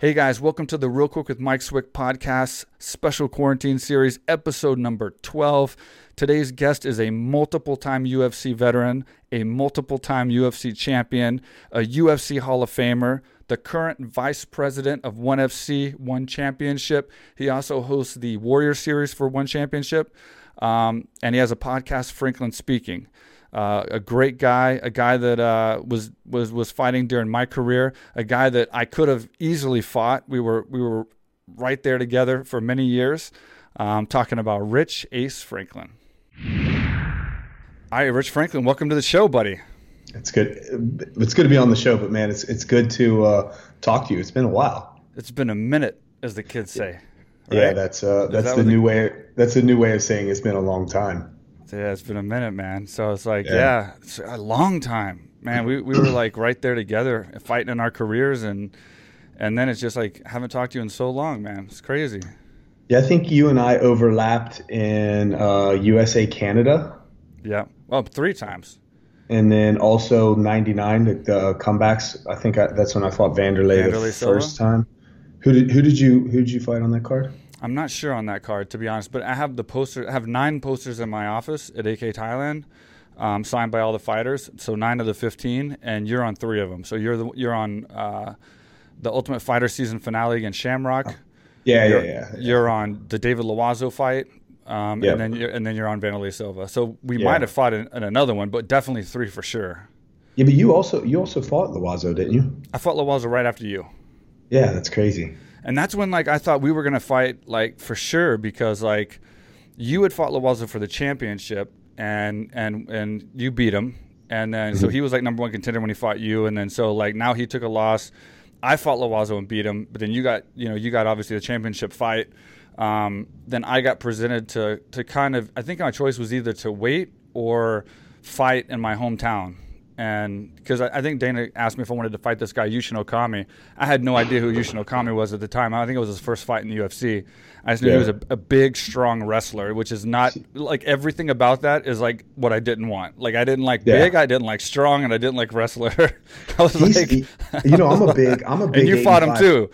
Hey guys, welcome to the Real Quick with Mike Swick podcast, special quarantine series, episode number 12. Today's guest is a multiple time UFC veteran, a multiple time UFC champion, a UFC Hall of Famer, the current vice president of ONE FC, One Championship. He also hosts the Warrior Series for One Championship, um, and he has a podcast, Franklin Speaking. Uh, a great guy, a guy that uh, was was was fighting during my career, a guy that I could have easily fought. We were we were right there together for many years. Um, talking about Rich Ace Franklin. Hi, Rich Franklin. Welcome to the show, buddy. It's good. It's good to be on the show, but man, it's it's good to uh, talk to you. It's been a while. It's been a minute, as the kids say. Right? Yeah, that's uh, that's that the new way. That's a new way of saying it's been a long time. Yeah, it's been a minute, man. So it's like, yeah, yeah it's a long time, man. We we were like right there together, fighting in our careers, and and then it's just like haven't talked to you in so long, man. It's crazy. Yeah, I think you and I overlapped in uh, USA Canada. Yeah, well, three times. And then also '99, the, the, comebacks. I think I, that's when I fought Wanderlei, Wanderlei da Silva? first time. Who did who did you who did you fight on that card? I'm not sure on that card to be honest, but I have the poster. I have nine posters in my office at AK Thailand, um, signed by all the fighters. So nine of the 15, and you're on three of them. So you're the you're on uh, the Ultimate Fighter season finale against Shamrock. Yeah, you're, yeah, yeah, You're on the David Loiseau fight, um, yep. and then you're, and then you're on Wanderlei Silva. So we yeah. might have fought in, in, another one, but definitely three for sure. Yeah, but you also you also fought Loiseau, didn't you? I fought Loiseau right after you. Yeah, that's crazy and that's when like I thought we were gonna fight like for sure because like you had fought Loiseau for the championship and and and you beat him and then mm-hmm. so he was like number one contender when he fought you and then so like now he took a loss. I fought Loiseau and beat him, but then you got you know you got obviously the championship fight. Um, then I got presented to to kind of I think my choice was either to wait or fight in my hometown and because I, I, think Dana asked me if I wanted to fight this guy Yushin Okami. I had no idea who Yushin Okami was at the time. I think it was his first fight in the UFC. I just knew yeah. he was a, a, big, strong wrestler, which is not like everything about that is like what I didn't want. Like I didn't like yeah. big, I didn't like strong, and I didn't like wrestler. I was He's, like, he, you know, I'm a big, I'm a big. and you fought him too.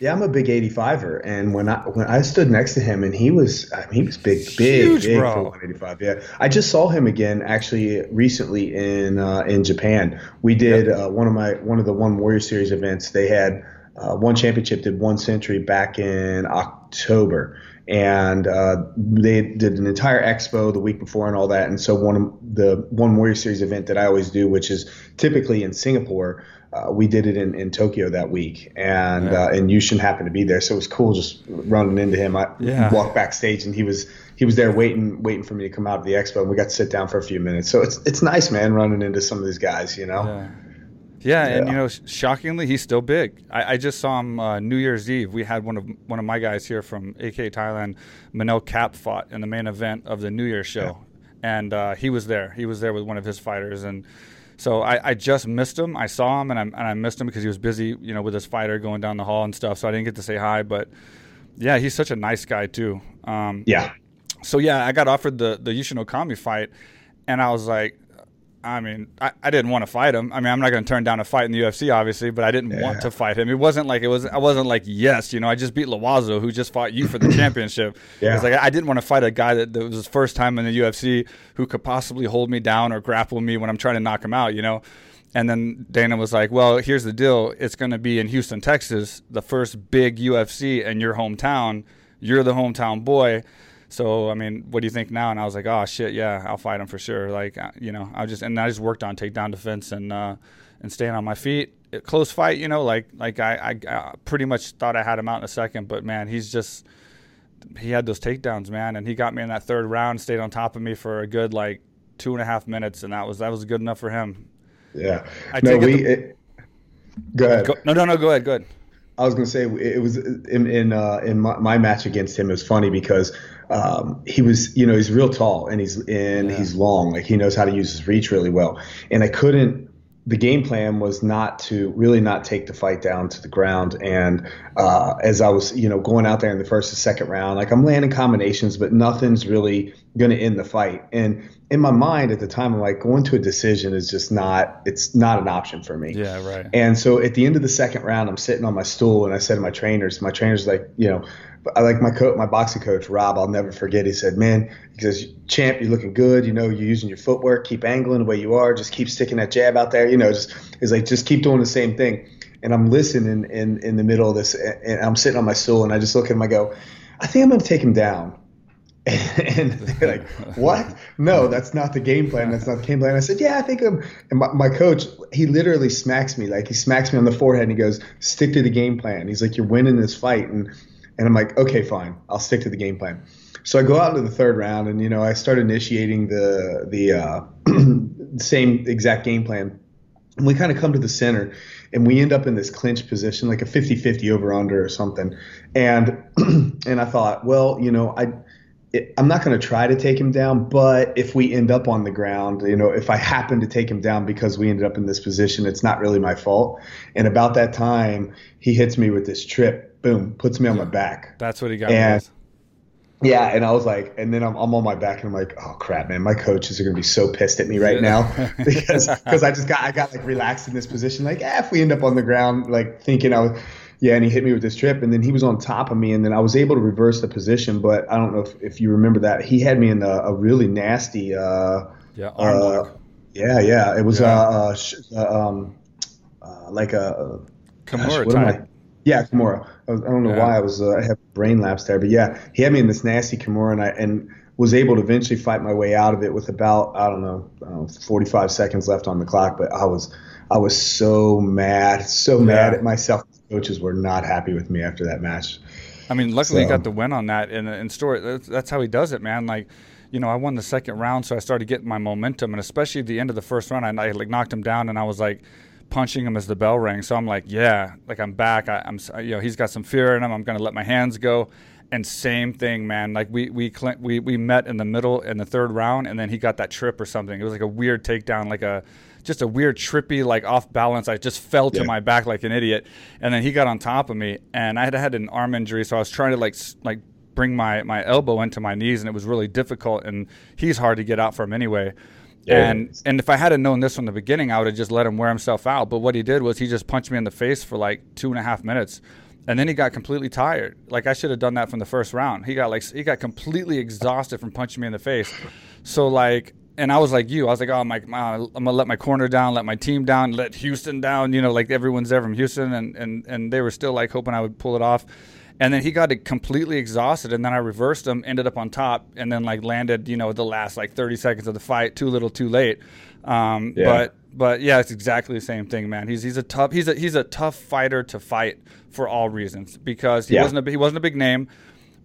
Yeah, I'm a big 85er, and when I when I stood next to him, and he was I mean, he was big, big, Huge, big bro. for 185. Yeah, I just saw him again actually recently in uh, in Japan. We did yep. uh, one of my one of the One Warrior Series events. They had uh, one championship, did one century back in October, and uh, they did an entire expo the week before and all that. And so one of the One Warrior Series event that I always do, which is typically in Singapore uh, we did it in, in Tokyo that week, and yeah. uh, and Yushin happened to be there, so it was cool just running into him. I yeah. walked backstage, and he was he was there waiting waiting for me to come out of the expo, and we got to sit down for a few minutes. So it's it's nice, man, running into some of these guys, you know. Yeah. Yeah, and you know, shockingly, he's still big. I, I just saw him uh, New Year's Eve. We had one of one of my guys here from AK Thailand, Manel Kape, fought in the main event of the New Year's show, and uh, he was there. He was there with one of his fighters, and so I, I, just missed him. I saw him and I, and I missed him because he was busy, you know, with his fighter going down the hall and stuff. So I didn't get to say hi. But yeah, he's such a nice guy too. Um, yeah. So yeah, I got offered the the Yushin Okami fight, and I was like, I mean, I, I didn't want to fight him. I mean, I'm not going to turn down a fight in the UFC, obviously, but I didn't yeah. want to fight him. It wasn't like it was. I wasn't like yes, you know. I just beat Loiseau, who just fought you for the championship. Yeah, it's like I didn't want to fight a guy that, that was his first time in the UFC who could possibly hold me down or grapple me when I'm trying to knock him out. You know. And then Dana was like, "Well, here's the deal. It's going to be in Houston, Texas, the first big UFC in your hometown. You're the hometown boy." So I mean, what do you think now? And I was like, oh shit, yeah, I'll fight him for sure. Like uh, you know, I just and I just worked on takedown defense and uh, and staying on my feet. Close fight, you know, like like I, I, I pretty much thought I had him out in a second, but man, he's just he had those takedowns, man, and he got me in that third round, stayed on top of me for a good like two and a half minutes, and that was that was good enough for him. Yeah. I no, we. The, it, go ahead. Go, no, no, no. Go ahead. Go ahead. I was gonna say it was in in uh, in my, my, match against him. It was funny because um, he was you know he's real tall and he's and yeah. he's long. Like he knows how to use his reach really well. And I couldn't. The game plan was not to really not take the fight down to the ground. And uh, as I was you know going out there in the first and second round, like I'm landing combinations, but nothing's really gonna end the fight. And in my mind at the time, I'm like, going to a decision is just not, it's not an option for me. Yeah, right. And so at the end of the second round, I'm sitting on my stool and I said to my trainers, my trainers like, you know, I like my coach, my boxing coach, Rob, I'll never forget. He said, man, he says, champ, you're looking good. You know, you're using your footwork, keep angling the way you are. Just keep sticking that jab out there. You know, just, he's like, just keep doing the same thing. And I'm listening in, in the middle of this and I'm sitting on my stool and I just look at him, I go, I think I'm going to take him down. And they're like, what? No, that's not the game plan. That's not the game plan. I said, yeah, I think I'm. And my, my, coach, he literally smacks me. Like, he smacks me on the forehead and he goes, stick to the game plan. He's like, you're winning this fight. And, and I'm like, okay, fine. I'll stick to the game plan. So I go out into the third round and, you know, I start initiating the, the uh, same exact game plan. And we kind of come to the center and we end up in this clinch position, like a 50 50 over under or something. And, and I thought, well, you know, I, it, I'm not going to try to take him down, but if we end up on the ground, you know, if I happen to take him down because we ended up in this position, it's not really my fault. And about that time, he hits me with this trip, boom, puts me on my back. That's what he got. And, yeah, and I was like, and then I'm, I'm on my back, and I'm like, oh crap, man, my coaches are gonna be so pissed at me right now because because I just got I got like relaxed in this position, like, eh, if we end up on the ground, like thinking I was yeah, and he hit me with this trip, and then he was on top of me, and then I was able to reverse the position. But I don't know if, if you remember that he had me in a, a really nasty. Uh, yeah, arm uh, lock. Yeah, yeah, it was yeah. Uh, uh, um, uh, like a Kimura gosh, type. Yeah, Kimura. I, was, I, don't know yeah. why I was uh, I have brain lapse there, but yeah, he had me in this nasty Kimura, and I and was able to eventually fight my way out of it with about I don't know, I don't know 45 seconds left on the clock. But I was I was so mad, so yeah. mad at myself coaches were not happy with me after that match. I mean, luckily so. he got the win on that and in story. That's, that's how he does it, man. Like, you know, I won the second round, so I started getting my momentum, and especially at the end of the first round, I, I like knocked him down, and I was like punching him as the bell rang. So I'm like, yeah, like I'm back. I, am you know, he's got some fear in him. I'm gonna let my hands go. And same thing, man. Like we we we we met in the middle in the third round, and then he got that trip or something. It was like a weird takedown, like a just a weird trippy like off balance. I just fell to yeah. my back like an idiot, and then he got on top of me, and I had had an arm injury, so I was trying to like like bring my my elbow into my knees, and it was really difficult. And he's hard to get out from anyway. And and if I had known this from the beginning, I would have just let him wear himself out. But what he did was he just punched me in the face for like two and a half minutes, and then he got completely tired. Like I should have done that from the first round. He got like he got completely exhausted from punching me in the face. So like and I was like you. I was like, oh, my, I'm gonna let my corner down, let my team down, let Houston down. You know, like everyone's there from Houston, and and and they were still like hoping I would pull it off. And then he got completely exhausted, and then I reversed him, ended up on top, and then like landed, you know, the last like 30 seconds of the fight, too little, too late. Um, yeah. But but yeah, it's exactly the same thing, man. He's he's a tough he's a he's a tough fighter to fight for all reasons because he yeah. wasn't a he wasn't a big name,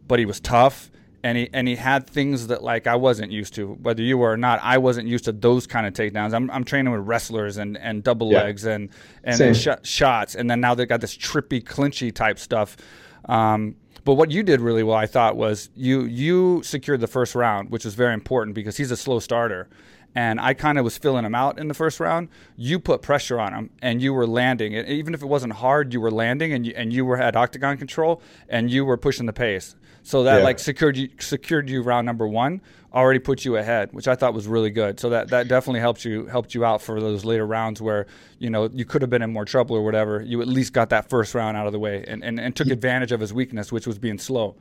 but he was tough and he and he had things that like I wasn't used to. Whether you were or not, I wasn't used to those kind of takedowns. I'm, I'm training with wrestlers and, and double yeah. legs and and, sh- shots, and then now they got this trippy, clinchy type stuff. Um, but what you did really well, I thought, was you you secured the first round, which was very important because he's a slow starter. And I kind of was filling him out in the first round. You put pressure on him, and you were landing. even if it wasn't hard, you were landing, and you, and you were had octagon control, and you were pushing the pace. So that yeah. like secured you secured you round number one, already put you ahead, which I thought was really good. So that that definitely helped you helped you out for those later rounds where you know you could have been in more trouble or whatever. You at least got that first round out of the way and, and, and took advantage of his weakness, which was being slow.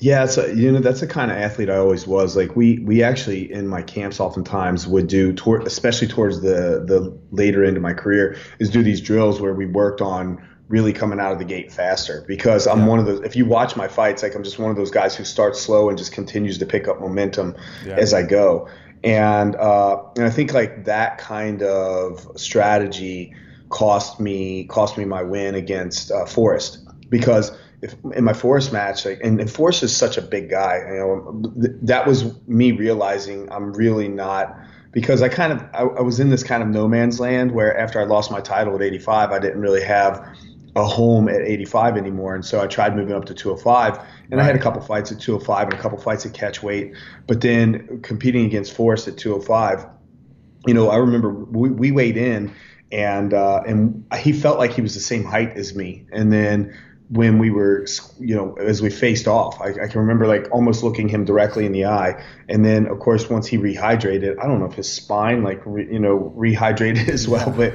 Yeah, so you know that's the kind of athlete I always was. Like we we actually in my camps oftentimes would do toward especially towards the the later end of my career is do these drills where we worked on really coming out of the gate faster because I'm yeah. one of those. If you watch my fights, like I'm just one of those guys who starts slow and just continues to pick up momentum yeah. as I go. And uh, and I think like that kind of strategy cost me cost me my win against uh, Forrest because if in my Forrest match, like and, and Forrest is such a big guy, you know, th- that was me realizing I'm really not because I kind of I, I was in this kind of no man's land where after I lost my title at 85, I didn't really have a home at 85 anymore. And so I tried moving up to 205. And right. I had a couple fights at 205 and a couple fights at catch weight. But then competing against Forrest at 205, you know, I remember we, we weighed in and uh, and he felt like he was the same height as me. And then when we were, you know, as we faced off. I, I, can remember like almost looking him directly in the eye. And then, of course, once he rehydrated, I don't know if his spine like, re, you know, rehydrated as well, but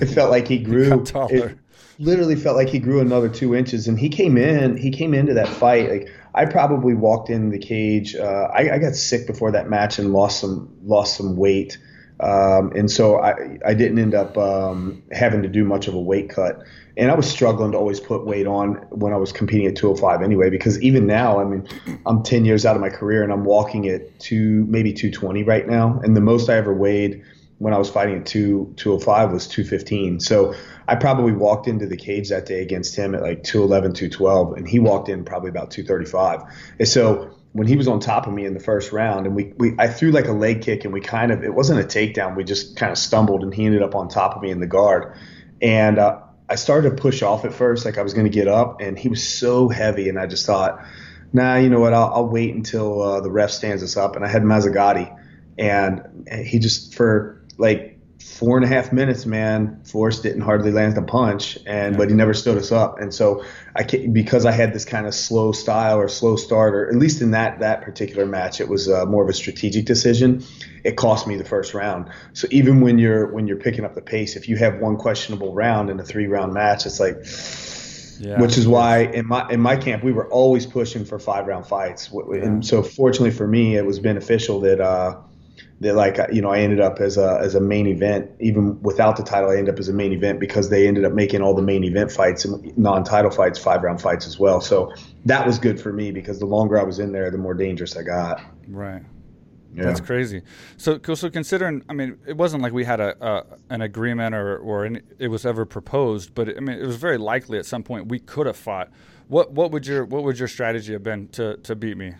it felt like he grew. It literally felt like he grew another two inches. And he came in, he came into that fight. Like I probably walked in the cage. Uh, I, I got sick before that match and lost some, lost some weight. Um, and so I, I didn't end up um, having to do much of a weight cut. And I was struggling to always put weight on when I was competing at 205 anyway, because even now, I mean, I'm 10 years out of my career and I'm walking at two, maybe 220 right now. And the most I ever weighed when I was fighting at two, 205 was 215. So I probably walked into the cage that day against him at like 211, 212, and he walked in probably about 235. And so when he was on top of me in the first round and we, we I threw like a leg kick and we kind of it wasn't a takedown we just kind of stumbled and he ended up on top of me in the guard and uh, I started to push off at first like I was going to get up and he was so heavy and I just thought nah you know what I'll, I'll wait until uh, the ref stands us up and I had Mazzagatti and he just for like four and a half minutes, man, Forrest didn't hardly land a punch, and but he never stood us up. And so I because I had this kind of slow style or slow start, or at least in that that particular match, it was uh, more of a strategic decision. It cost me the first round. So even when you're when you're picking up the pace, if you have one questionable round in a three round match, it's like. Yeah, which is why in my in my camp we were always pushing for five round fights, and so fortunately for me, it was beneficial that uh, that like you know I ended up as a as a main event even without the title I ended up as a main event because they ended up making all the main event fights and non-title fights five round fights as well so that was good for me because the longer I was in there the more dangerous I got right yeah. That's crazy. So, so considering, I mean, it wasn't like we had a, a an agreement or or any, it was ever proposed, but I mean, it was very likely at some point we could have fought. What what would your what would your strategy have been to to beat me?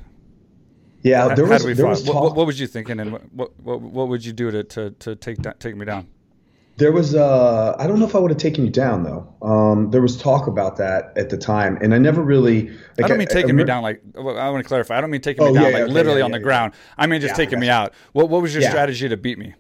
Yeah, there was, there was what, what, was you thinking, and what, what what would you do to to, to take that, take me down? There was uh, I don't know if I would have taken you down though. Um, there was talk about that at the time, and I never really. Like, I don't mean taking I, I me down like I want to clarify. I don't mean taking oh, me down yeah, like literally yeah, on the ground. I mean just taking me out. What what was your strategy to beat me?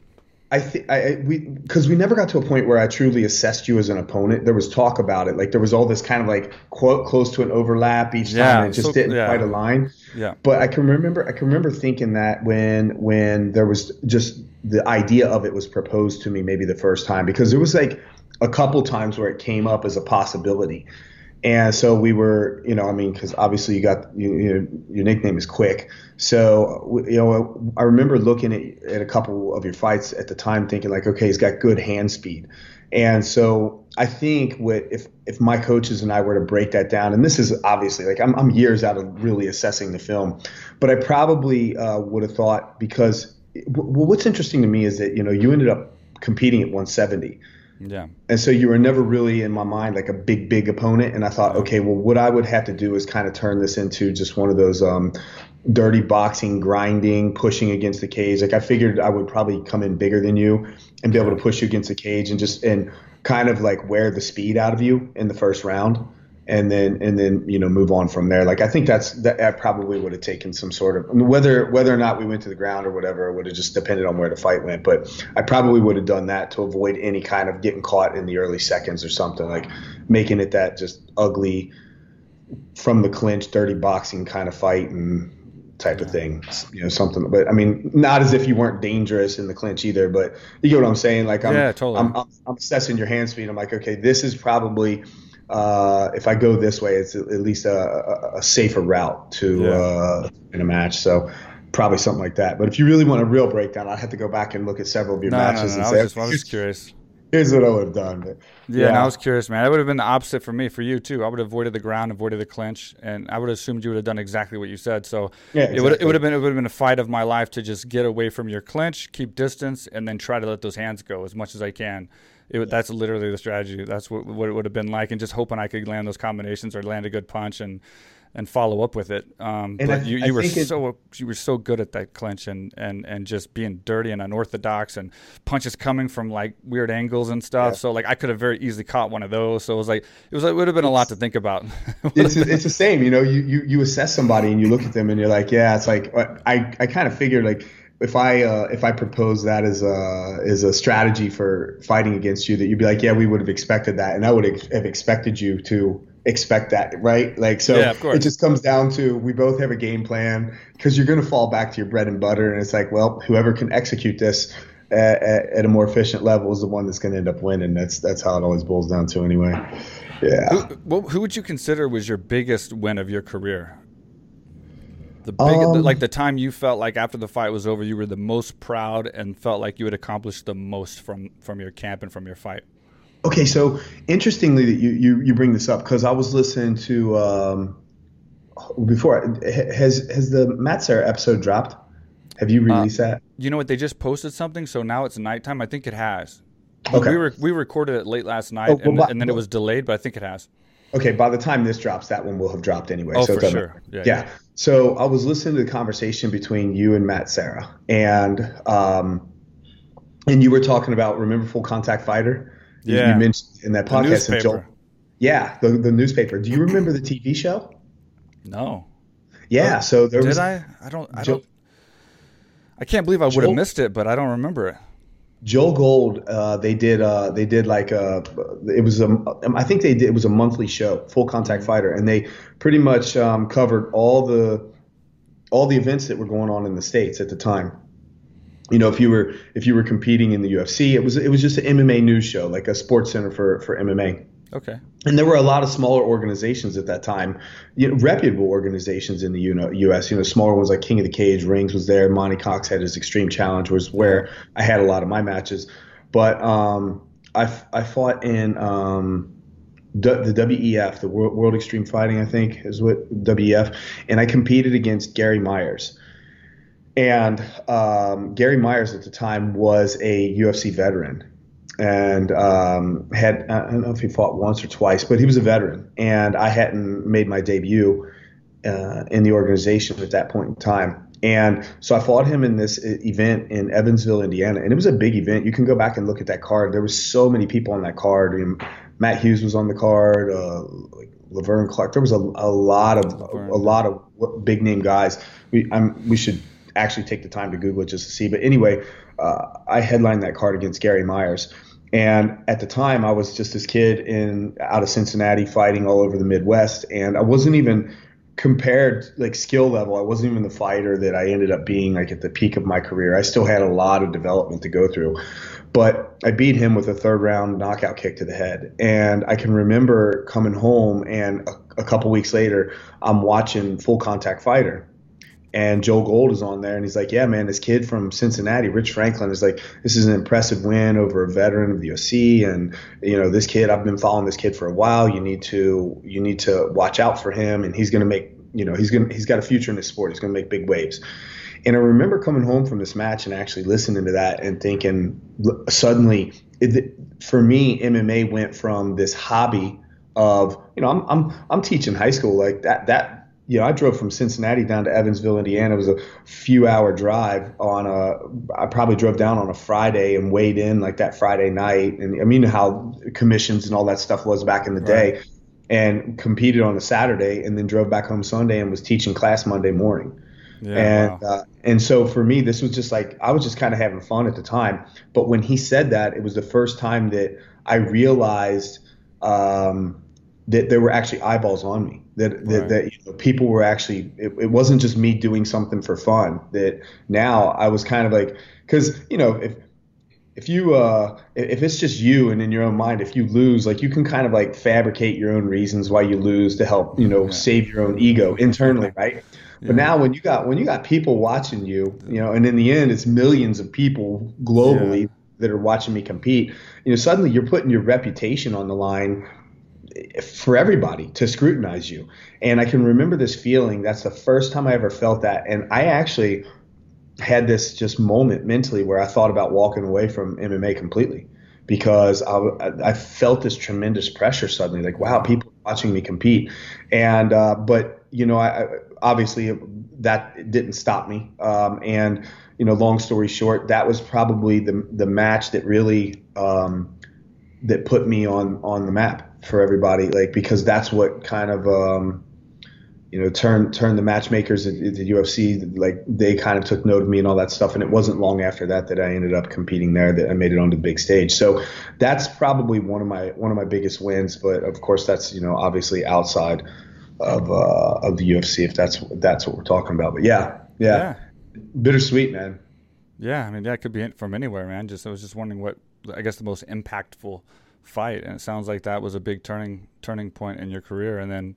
I think I we because we never got to a point where I truly assessed you as an opponent. There was talk about it, like there was all this kind of like quote close to an overlap each time, and it just so, didn't yeah. quite align. Yeah. But I can remember I can remember thinking that when when there was just the idea of it was proposed to me maybe the first time because there was like a couple times where it came up as a possibility. And so we were, you know, I mean, because obviously you got you, you know, your nickname is Quick. So you know, I remember looking at, at a couple of your fights at the time, thinking like, okay, he's got good hand speed. And so I think what if if my coaches and I were to break that down, and this is obviously like I'm, I'm years out of really assessing the film, but I probably uh, would have thought because well, what's interesting to me is that you know you ended up competing at 170 yeah. And so you were never really in my mind like a big, big opponent. And I thought, okay, well, what I would have to do is kind of turn this into just one of those um, dirty boxing, grinding, pushing against the cage. Like I figured I would probably come in bigger than you and be able to push you against the cage and just and kind of like wear the speed out of you in the first round and then and then you know move on from there. Like I think that's that I probably would have taken some sort of I mean, whether whether or not we went to the ground or whatever would have just depended on where the fight went. But I probably would have done that to avoid any kind of getting caught in the early seconds or something like making it that just ugly from the clinch, dirty boxing kind of fight and type of thing, you know, something. But I mean, not as if you weren't dangerous in the clinch either. But you get what I'm saying? Like I'm, yeah, totally. I'm, I'm, I'm assessing your hand speed. I'm like, okay, this is probably uh, if I go this way, it's at least a, a, safer route to yeah. uh, in a match. So probably something like that. But if you really want a real breakdown, I'd have to go back and look at several of your no, matches no, no, and I was, just, I was curious. Here's what I would have done. But, yeah, yeah. I was curious, man. That would have been the opposite for me, for you too. I would have avoided the ground, avoided the clinch, and I would have assumed you would have done exactly what you said. So yeah, exactly. it would it would have been it would have been a fight of my life to just get away from your clinch, keep distance, and then try to let those hands go as much as I can it, that's literally the strategy. That's what, what it would have been like, and just hoping I could land those combinations or land a good punch and and follow up with it. Um, but I, you, you were so it, you were so good at that clinch and, and, and just being dirty and unorthodox and punches coming from like weird angles and stuff. Yeah. So like I could have very easily caught one of those. So it was like it was it would have been a lot to think about. it's it's the same, you know. You, you you assess somebody and you look at them and you're like, yeah, it's like I I kind of figured like if I uh, if I propose that as a as a strategy for fighting against you, that you'd be like, yeah, we would have expected that, and I would have expected you to expect that, right? Like, so yeah, it just comes down to we both have a game plan because you're going to fall back to your bread and butter. And it's like, well, whoever can execute this at, at, at a more efficient level is the one that's going to end up winning. That's that's how it always boils down to, anyway. Yeah. Who, who would you consider was your biggest win of your career? The big, um, like the time you felt like after the fight was over, you were the most proud and felt like you had accomplished the most from from your camp and from your fight. Okay, so interestingly that you you, you bring this up because I was listening to um, before has has the Matt Serra episode dropped? Have you uh, released uh, that? You know what? They just posted something, so now it's nighttime. I think it has. Okay. We were we recorded it late last night, oh, well, and, by, and, then it was delayed, but I think it has. Okay, by the time this drops, that one will have dropped anyway. Oh, so for sure. Yeah, yeah. yeah, So I was listening to the conversation between you and Matt Serra, and um, and you were talking about remember Full Contact Fighter. Yeah. You mentioned in that podcast. The Joel, yeah, the the newspaper. Do you remember the TV show? No. Yeah. Oh, so there did was. Did I? I don't. I don't. I can't believe I would have missed it, but I don't remember it. Joe Gold, uh, they did uh, they did like a it was a I think they did it was a monthly show, Full Contact Fighter, and they pretty much um, covered all the all the events that were going on in the states at the time. You know, if you were if you were competing in the UFC, it was it was just an MMA news show, like a sports center for for MMA. Okay. And there were a lot of smaller organizations at that time, you know, reputable organizations in the U.S. You know, smaller ones like King of the Cage, Rings was there. Monte Cox had his Extreme Challenge, was where I had a lot of my matches. But um, I, I fought in um, the WEF, the World, World Extreme Fighting, I think is what WEF, and I competed against Gary Myers. And um, Gary Myers at the time was a UFC veteran and um, had I don't know if he fought once or twice, but he was a veteran, and I hadn't made my debut uh, in the organization at that point in time. And so I fought him in this event in Evansville, Indiana, and it was a big event. You can go back and look at that card. There was so many people on that card. I mean, Matt Hughes was on the card, uh, like Laverne Clark. There was a, a lot of a, a, lot of big name guys. We I'm, we should actually take the time to Google it just to see. But anyway, uh, I headlined that card against Gary Myers. And at the time, I was just this kid in out of Cincinnati fighting all over the Midwest, and I wasn't even compared like skill level. I wasn't even the fighter that I ended up being like at the peak of my career. I still had a lot of development to go through, but I beat him with a third round knockout kick to the head. And I can remember coming home, and a, a couple weeks later, I'm watching Full Contact Fighter, and Joe Gold is on there, and he's like, "Yeah, man, this kid from Cincinnati, Rich Franklin, is like, this is an impressive win over a veteran of the UFC, and you know, this kid, I've been following this kid for a while. You need to, you need to watch out for him, and he's gonna make, you know, he's gonna, he's got a future in this sport. He's gonna make big waves." And I remember coming home from this match and actually listening to that and thinking, suddenly, it, for me, MMA went from this hobby of, you know, I'm, I'm, I'm teaching high school like that, that you know, I drove from Cincinnati down to Evansville, Indiana. It was a few hour drive on a, I probably drove down on a Friday and weighed in like that Friday night. And I mean, how commissions and all that stuff was back in the day and competed on a Saturday and then drove back home Sunday and was teaching class Monday morning. Yeah, and, wow. uh, and so for me, this was just like, I was just kind of having fun at the time. But when he said that, it was the first time that I realized, um, that there were actually eyeballs on me that that, right. that you know, people were actually it, it, wasn't just me doing something for fun that now i was kind of like because you know if if you uh if it's just you and in your own mind if you lose like you can kind of like fabricate your own reasons why you lose to help you know yeah. save your own ego internally right yeah. but now when you got when you got people watching you you know and in the end it's millions of people globally yeah. that are watching me compete you know suddenly you're putting your reputation on the line for everybody to scrutinize you. And I can remember this feeling. That's the first time I ever felt that. And I actually had this just moment mentally where I thought about walking away from MMA completely because I, I felt this tremendous pressure suddenly. Like, wow, people watching me compete. And, uh, but, you know, I, obviously that didn't stop me. Um, and, you know, long story short, that was probably the, the match that really, um, that put me on, on the map for everybody, like because that's what kind of um, you know, turn turn the matchmakers at, at, the UFC like they kind of took note of me and all that stuff. And it wasn't long after that that I ended up competing there that I made it onto the big stage. So that's probably one of my one of my biggest wins. But of course, that's you know obviously outside of uh, of the UFC if that's that's what we're talking about. But yeah, yeah, yeah. bittersweet, man. Yeah, I mean that could be from anywhere, man. Just I was just wondering what I guess the most impactful fight, and it sounds like that was a big turning turning point in your career, and then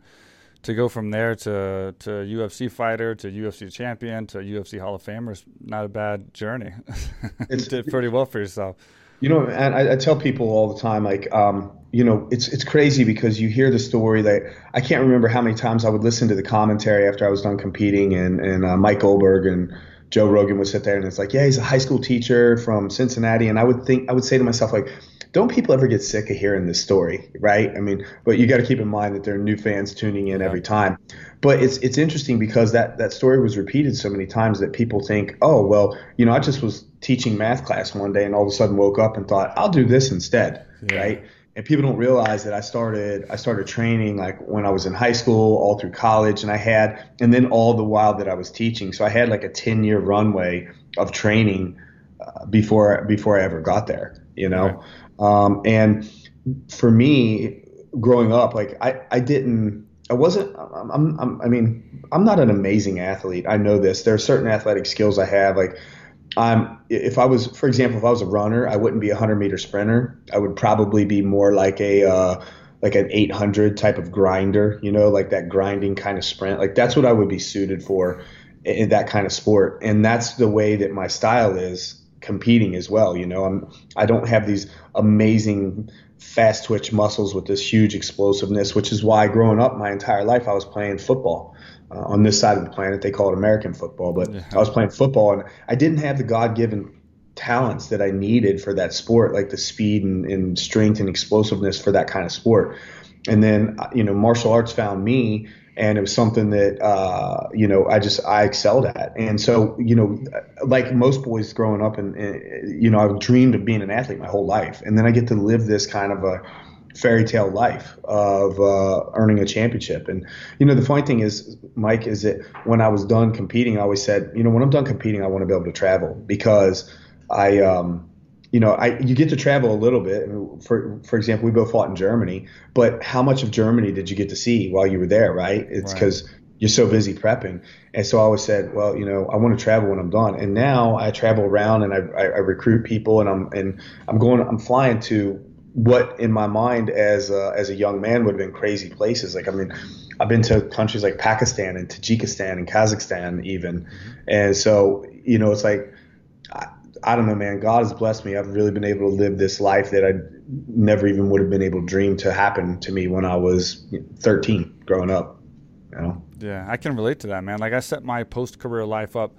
to go from there to to UFC fighter to UFC champion to UFC Hall of Famer is not a bad journey. It's did pretty well for yourself. You know, and I, I, tell people all the time, like, um, you know, it's it's crazy because you hear the story that I can't remember how many times I would listen to the commentary after I was done competing, and and uh, Mike Goldberg and Joe Rogan would sit there and it's like, yeah, he's a high school teacher from Cincinnati, and I would think I would say to myself like don't people ever get sick of hearing this story, right? I mean, but you got to keep in mind that there are new fans tuning in every time. But it's it's interesting because that that story was repeated so many times that people think, oh well, you know, I just was teaching math class one day and all of a sudden woke up and thought I'll do this instead, yeah. right? And people don't realize that I started I started training like when I was in high school, all through college, and I had and then all the while that I was teaching, so I had like a ten year runway of training uh, before before I ever got there, you know. Right. Um, and for me, growing up, like I, I didn't, I wasn't, I'm, I'm, I mean, I'm not an amazing athlete. I know this. There are certain athletic skills I have. Like I'm, if I was, for example, if I was a runner, I wouldn't be a hundred meter sprinter. I would probably be more like a, uh, like an 800 type of grinder, you know, like that grinding kind of sprint. Like that's what I would be suited for in that kind of sport. And that's the way that my style is competing as well. You know, I'm I don't have these amazing fast twitch muscles with this huge explosiveness, which is why growing up my entire life I was playing football. Uh, on this side of the planet, they call it American football, but yeah. I was playing football and I didn't have the God given talents that I needed for that sport, like the speed and, and strength and explosiveness for that kind of sport. And then, uh, you know, martial arts found me and it was something that uh, you know I just I excelled at. And so you know, like most boys growing up, and you know, I've dreamed of being an athlete my whole life, and then I get to live this kind of a fairy tale life of uh, earning a championship. And you know, the funny thing is, Mike, is that when I was done competing, I always said, you know, when I'm done competing, I want to be able to travel because I. Um, you know, I you get to travel a little bit. For for example, we both fought in Germany, but how much of Germany did you get to see while you were there? Right? It's because right. you're so busy prepping. And so I always said, well, you know, I want to travel when I'm done. And now I travel around and I, I, I recruit people, and I'm and I'm going, I'm flying to what in my mind as a, as a young man would have been crazy places. Like I mean, I've been to countries like Pakistan and Tajikistan and Kazakhstan even, mm-hmm. and so you know, it's like I don't know, man. God has blessed me. I've really been able to live this life that I never even would have been able to dream to happen to me when I was 13 growing up. You know? Yeah, I can relate to that, man. Like I set my post career life up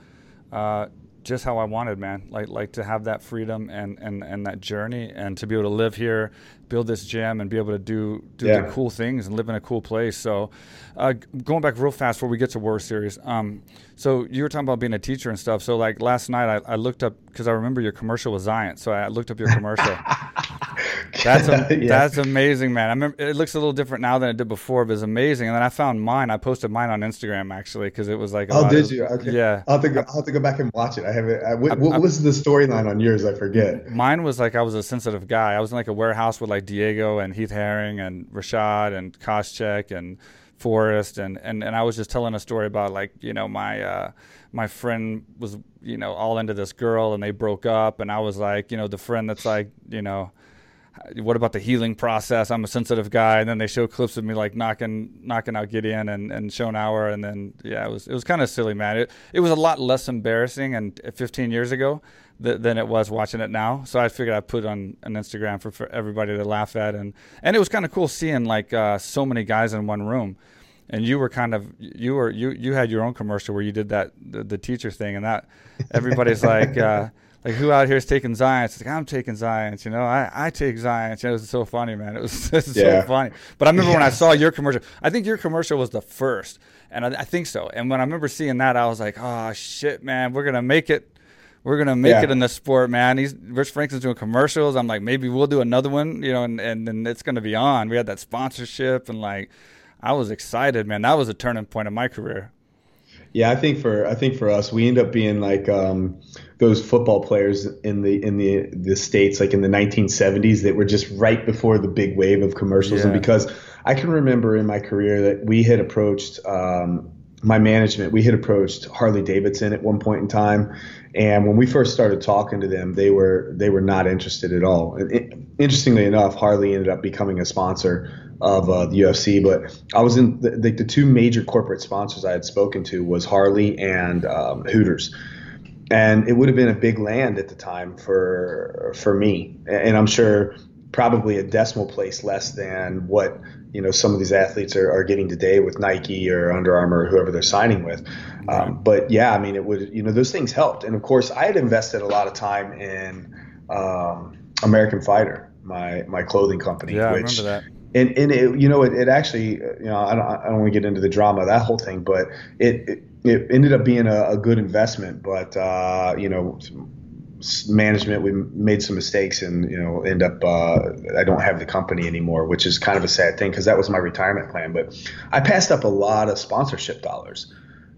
uh, just how I wanted, man. Like like to have that freedom and, and, and that journey and to be able to live here, build this gym and be able to do do yeah. the cool things and live in a cool place. So uh, going back real fast before we get to War Series. Um, so you were talking about being a teacher and stuff. So like last night I, I looked up because I remember your commercial was Xyience. So I looked up your commercial. that's a, yeah. that's amazing, man. I remember it looks a little different now than it did before, but it's amazing. And then I found mine. I posted mine on Instagram actually because it was like oh, did of, you? Okay. Yeah, I'll have to go. I'll have to go back and watch it. I haven't. I, what, what was the storyline on yours? I forget. Mine was like I was a sensitive guy. I was in like a warehouse with like Diego and Heath Herring and Rashad and Koscheck and Forrest and, and, and I was just telling a story about like you know my uh, my friend was you know all into this girl and they broke up and I was like you know the friend that's like you know what about the healing process? I'm a sensitive guy, and then they show clips of me like knocking knocking out Gideon and and Schoenauer, and then yeah, it was it was kind of silly, man. It it was a lot less embarrassing and 15 years ago th- than it was watching it now. So I figured I'd put on an Instagram for, for everybody to laugh at, and and it was kind of cool seeing like uh, so many guys in one room. And you were kind of you were you you had your own commercial where you did that the, the teacher thing, and that everybody's like. Uh, like who out here is taking Xyience? It's like I'm taking Xyience, you know. I, I take Xyience. You know, it was so funny, man. It was, it was yeah. so funny. But I remember yeah. when I saw your commercial. I think your commercial was the first, and I, I, think so. And when I remember seeing that, I was like, oh shit, man, we're gonna make it we're gonna make yeah. it in the sport, man. He's Rich Franklin's doing commercials. I'm like, maybe we'll do another one, you know, and and, and it's gonna be on. We had that sponsorship and like. I was excited, man. That was a turning point in my career. Yeah, I think for I think for us, we end up being like um, those football players in the in the the states, like in the 1970s, that were just right before the big wave of commercials. Yeah. And because I can remember in my career that we had approached um, my management, we had approached Harley Davidson at one point in time, and when we first started talking to them, they were they were not interested at all. And it, interestingly enough, Harley ended up becoming a sponsor of uh, the UFC. But I was in the, the, the, two major corporate sponsors I had spoken to was Harley and um, Hooters, and it would have been a big land at the time for for me. And I'm sure probably a decimal place less than what you know some of these athletes are, are getting today with Nike or Under Armour or whoever they're signing with. Right. Um, but yeah, I mean, it would you know those things helped, and of course, I had invested a lot of time in um, American Fighter, my my clothing company. Yeah, which, I remember that. And, and it, you know, it, it actually, you know, I don't, I don't want to get into the drama that whole thing, but it, it, it ended up being a, a good investment. But, uh, you know, management we made some mistakes and you know end up uh, I don't have the company anymore which is kind of a sad thing because that was my retirement plan but I passed up a lot of sponsorship dollars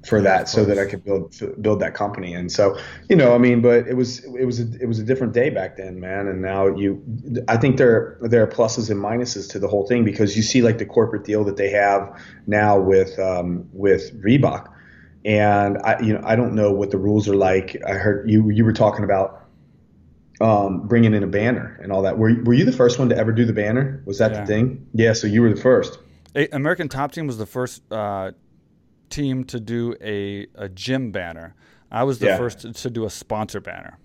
for that so that I could build build that company and so you know I mean but it was it was a, it was a different day back then man and now you I think there there are pluses and minuses to the whole thing because you see like the corporate deal that they have now with um, with Reebok and I, you know, I don't know what the rules are like. I heard you you were talking about um, bringing in a banner and all that. Were were you the first one to ever do the banner? Was that yeah. the thing? Yeah, so you were the first. American Top Team was the first uh, team to do a a gym banner. I was the yeah. first to, to do a sponsor banner.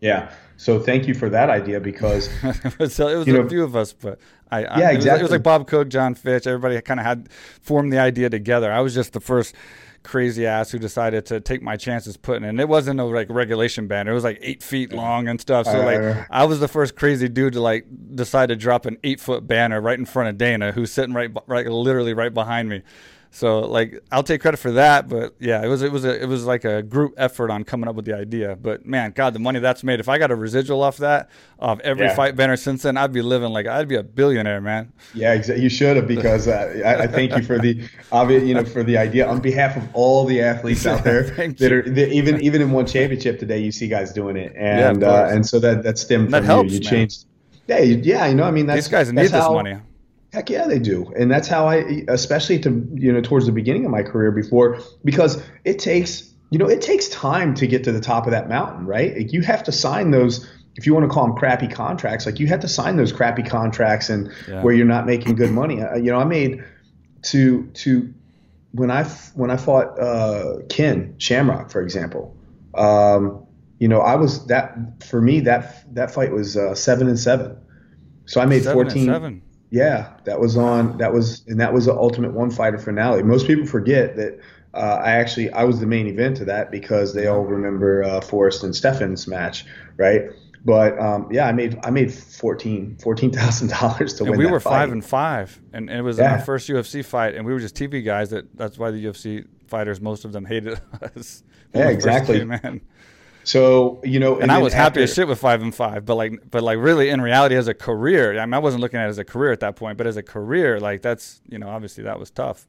Yeah. So thank you for that idea because so it was a know, few of us, but I, I yeah, exactly. It was, it was like Bob Cook, Jon Fitch, everybody kind of had formed the idea together. I was just the first crazy ass who decided to take my chances putting it. And it wasn't a like regulation banner. It was like eight feet long and stuff. So like uh, I was the first crazy dude to like decide to drop an eight foot banner right in front of Dana, who's sitting right right literally right behind me. So like I'll take credit for that, but yeah, it was it was a, it was like a group effort on coming up with the idea. But man, God, the money that's made. If I got a residual off that of every yeah. fight banner since then, I'd be living like I'd be a billionaire, man. Yeah, exactly. You should have because uh, I, I, thank you for the obvious, you know, for the idea on behalf of all the athletes out there that are that even even in one championship today, you see guys doing it, and yeah, uh, and so that that stemmed that from helps, you. You man. changed. Yeah, yeah, you know, I mean, that's, these guys need this money. Heck yeah, they do, and that's how I, especially to you know, towards the beginning of my career, before because it takes you know it takes time to get to the top of that mountain, right? Like you have to sign those, if you want to call them crappy contracts, like you have to sign those crappy contracts and yeah. where you're not making good money. You know, I made to to when I when I fought uh, Ken Shamrock, for example. Um, you know, I was that for me that that fight was uh, seven and seven. So I made seven 14. Yeah, that was on. That was and that was the Ultimate One Fighter finale. Most people forget that uh, I actually I was the main event to that because they all remember uh, Forrest and Stephan's match, right? But um, yeah, I made I made fourteen fourteen thousand dollars to and win. We were fight. five and five, and, and it was yeah. our first UFC fight, and we were just TV guys. That that's why the UFC fighters, most of them hated us. yeah, exactly, man. So you know, and, and I was happy as shit with five and five, but like, but like, really, in reality, as a career, I mean, I wasn't looking at it as a career at that point, but as a career, like, that's you know, obviously, that was tough.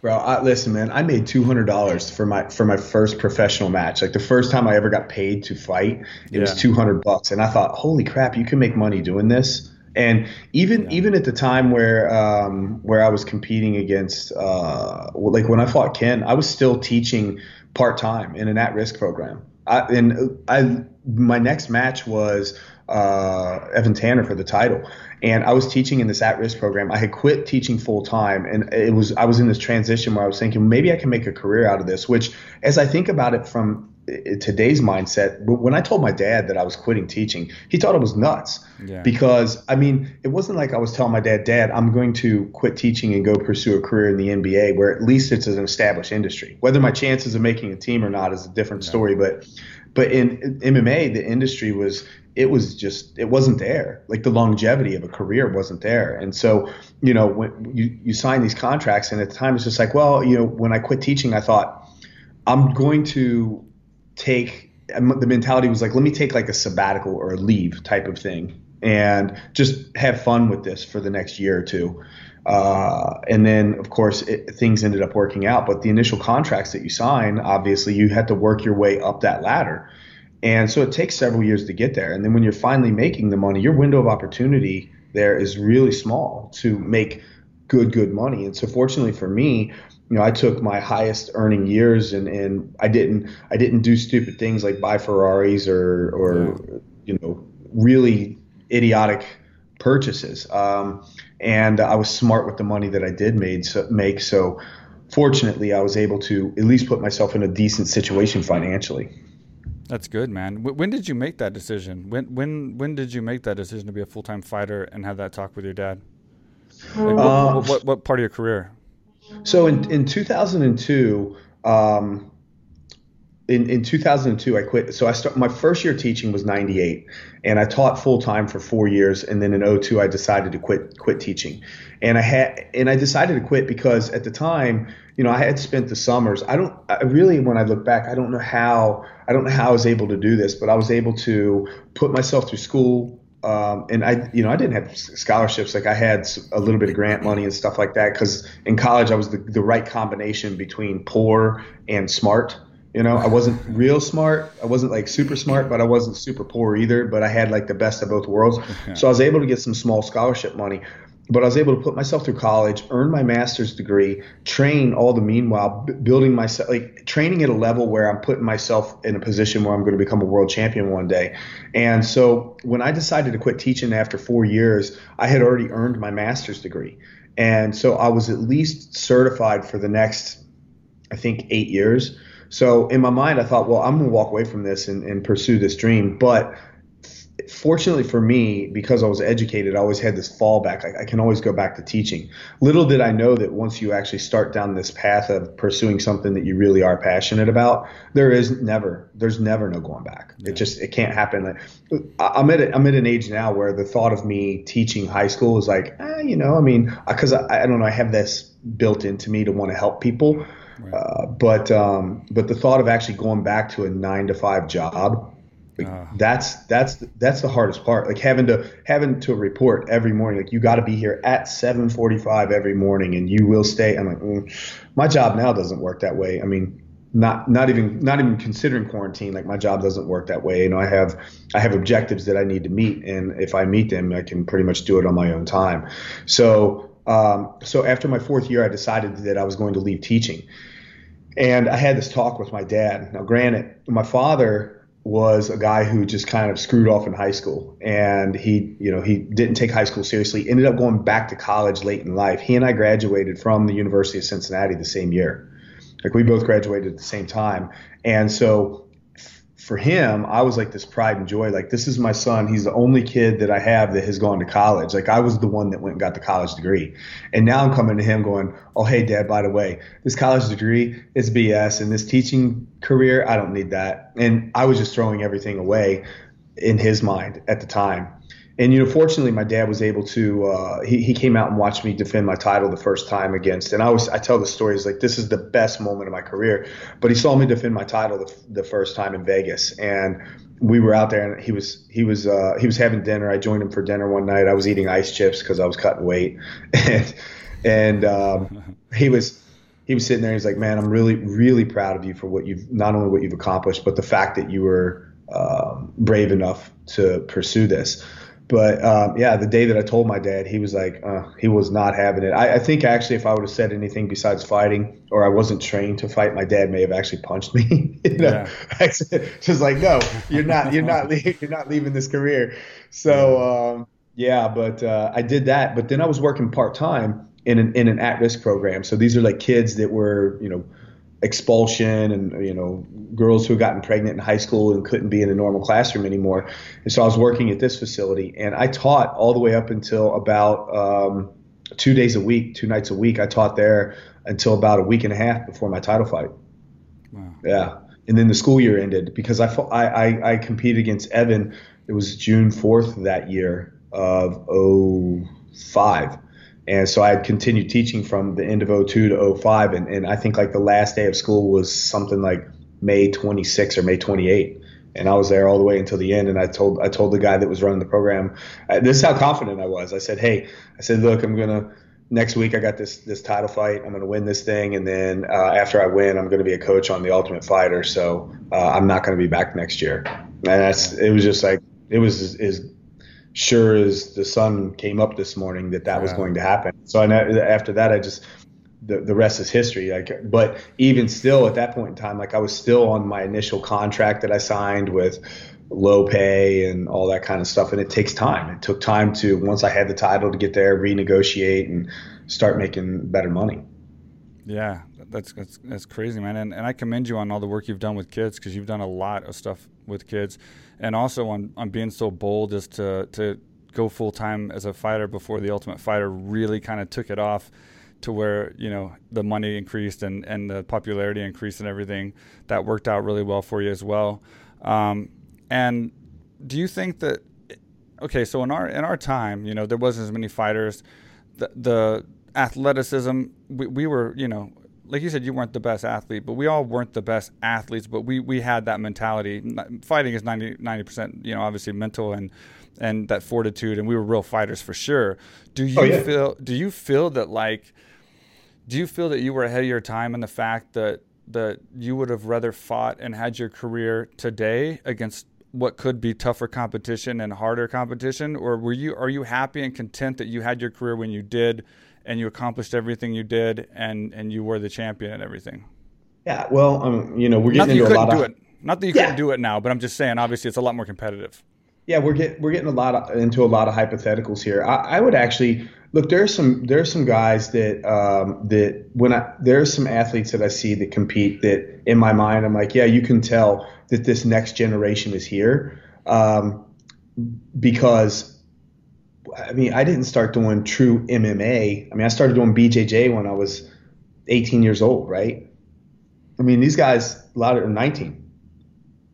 Bro, I, listen, man, I made two hundred dollars for my for my first professional match. Like the first time I ever got paid to fight, it yeah. was two hundred bucks, and I thought, holy crap, you can make money doing this. And even yeah. even at the time where um, where I was competing against, uh, like when I fought Ken, I was still teaching part time in an at risk program. I, and I my next match was uh, Evan Tanner for the title, and I was teaching in this at-risk program. I had quit teaching full time, and it was I was in this transition where I was thinking maybe I can make a career out of this. Which, as I think about it from today's mindset, when I told my dad that I was quitting teaching, he thought it was nuts. Yeah. Because I mean, it wasn't like I was telling my dad, "Dad, I'm going to quit teaching and go pursue a career in the NBA, where at least it's an established industry. Whether my chances of making a team or not is a different story, but." But in MMA, the industry was it was just it wasn't there. Like the longevity of a career wasn't there. And so, you know, when you you sign these contracts, and at the time it's just like, well, you know, when I quit teaching, I thought I'm going to take the mentality was like, let me take like a sabbatical or a leave type of thing and just have fun with this for the next year or two. Uh, and then, of course, it, things ended up working out. But the initial contracts that you sign, obviously, you had to work your way up that ladder. And so it takes several years to get there. And then when you're finally making the money, your window of opportunity there is really small to make good, good money. And so fortunately for me, you know, I took my highest earning years and, and I didn't I didn't do stupid things like buy Ferraris or or yeah. you know really idiotic purchases. Um, and I was smart with the money that I did made so, make. So fortunately, I was able to at least put myself in a decent situation financially. That's good, man. When did you make that decision? When when when did you make that decision to be a full time fighter and have that talk with your dad? Like uh, what, what, what, part of your career? So in in 2002, um, in, in 2002 i quit. So i start my first year teaching was 98 and i taught full time for four years and then in 02 i decided to quit quit teaching. And i had and i decided to quit because at the time you know i had spent the summers i don't I really when i look back i don't know how i don't know how i was able to do this but i was able to put myself through school um, and I, you know, I didn't have scholarships. Like I had a little bit of grant money and stuff like that. Because in college, I was the, the right combination between poor and smart. You know, I wasn't real smart. I wasn't like super smart, but I wasn't super poor either. But I had like the best of both worlds. So I was able to get some small scholarship money. But I was able to put myself through college, earn my master's degree, train all the meanwhile, b- building myself, like training at a level where I'm putting myself in a position where I'm going to become a world champion one day. And so when I decided to quit teaching after four years, I had already earned my master's degree. And so I was at least certified for the next, I think, eight years. So in my mind, I thought, well, I'm going to walk away from this and, and pursue this dream. But fortunately for me, because I was educated, I always had this fallback. I, I, can always go back to teaching. Little did I know that once you actually start down this path of pursuing something that you really are passionate about, there is never, there's never no going back. Yeah. It just, it can't happen. I'm at, a, I'm at an age now where the thought of me teaching high school is like, eh, you know, I mean, because I, I don't know, I have this built into me to want to help people. Right. Uh, but um, but the thought of actually going back to a nine to five job, like, uh. that's that's that's the hardest part. Like having to having to report every morning. Like you got to be here at 7:45 every morning, and you will stay. I'm like, mm, my job now doesn't work that way. I mean, not not even not even considering quarantine. Like my job doesn't work that way. You know, I have I have objectives that I need to meet, and if I meet them, I can pretty much do it on my own time. So um, so after my fourth year, I decided that I was going to leave teaching. And I had this talk with my dad. Now, granted, my father was a guy who just kind of screwed off in high school. And he you know he didn't take high school seriously ended up going back to college late in life. He and i graduated from the university of cincinnati the same year. Like we both graduated at the same time. And so for him, I was like this pride and joy. Like, this is my son. He's the only kid that I have that has gone to college. Like, I was the one that went and got the college degree. And now I'm coming to him going, Oh, hey, dad, by the way, this college degree is BS. And this teaching career, I don't need that. And I was just throwing everything away in his mind at the time and you know, fortunately, my dad was able to. Uh, he he came out and watched me defend my title the first time against. And I was I tell the stories like this is the best moment of my career. But he saw me defend my title the, the first time in Vegas, and we were out there, and he was he was uh, he was having dinner. I joined him for dinner one night. I was eating ice chips because I was cutting weight, and and um, he was he was sitting there. He's like, "Man, I'm really really proud of you for what you've not only what you've accomplished, but the fact that you were um, brave enough to pursue this." But um, yeah, the day that I told my dad, he was like, uh, he was not having it. I, I, think actually, if I would have said anything besides fighting, or I wasn't trained to fight, my dad may have actually punched me. you know, yeah. just like, no, you're not, you're not, leaving, you're not leaving this career. So um, yeah, but uh, I did that. But then I was working part time in an in an at risk program. So these are like kids that were, you know expulsion and you know girls who had gotten pregnant in high school and couldn't be in a normal classroom anymore. And so i was working at this facility and i taught all the way up until about um, two days a week two nights a week. I taught there until about a week and a half before my title fight. Wow. yeah. And then the school year ended because I, I, I competed against evan. It was june 4th that year of 05 and so I had continued teaching from the end of 02 to 05. And, and I think like the last day of school was something like May 26 or May 28. and I was there all the way until the end. And I told I told the guy that was running the program, uh, this is how confident I was. I said, hey, I said, look, I'm gonna next week I got this this title fight. I'm gonna win this thing, and then uh, after I win, I'm gonna be a coach on the Ultimate Fighter. So uh, I'm not gonna be back next year. And that's it was just like it was as, as sure as the sun came up this morning that that yeah. was going to happen. So I, know after that, I just the, the rest is history. Like, but even still, at that point in time, like I was still on my initial contract that I signed with low pay and all that kind of stuff, and it takes time. It took time to once I had the title to get there, renegotiate, and start making better money. Yeah, that's that's, that's crazy, man. And and I commend you on all the work you've done with kids because you've done a lot of stuff with kids, and also on on being so bold as to to go full time as a fighter before the Ultimate Fighter really kind of took it off to where you know the money increased and and the popularity increased and everything. That worked out really well for you as well. Um, and do you think that okay so in our in our time you know there wasn't as many fighters. The, the athleticism we, we were you know like you said you weren't the best athlete but we all weren't the best athletes but we we had that mentality. Fighting is 90 percent you know obviously mental and and that fortitude and we were real fighters for sure. Do oh, you oh, yeah. feel do you feel that like do you feel that you were ahead of your time in the fact that that you would have rather fought and had your career today against what could be tougher competition and harder competition? Or were you are you happy and content that you had your career when you did and you accomplished everything you did and and you were the champion and everything yeah well um, you know we're getting into a lot of it. not that you yeah. couldn't do it now but i'm just saying obviously it's a lot more competitive yeah we're getting we're getting a lot of, into a lot of hypotheticals here I, I would actually Look, there's some there's some guys that um, that when I there's some athletes that I see that compete that in my mind I'm like, yeah, you can tell that this next generation is here um, because I mean I didn't start doing true MMA. I mean I started doing BJJ when I was 18 years old, right? I mean these guys a lot of 19.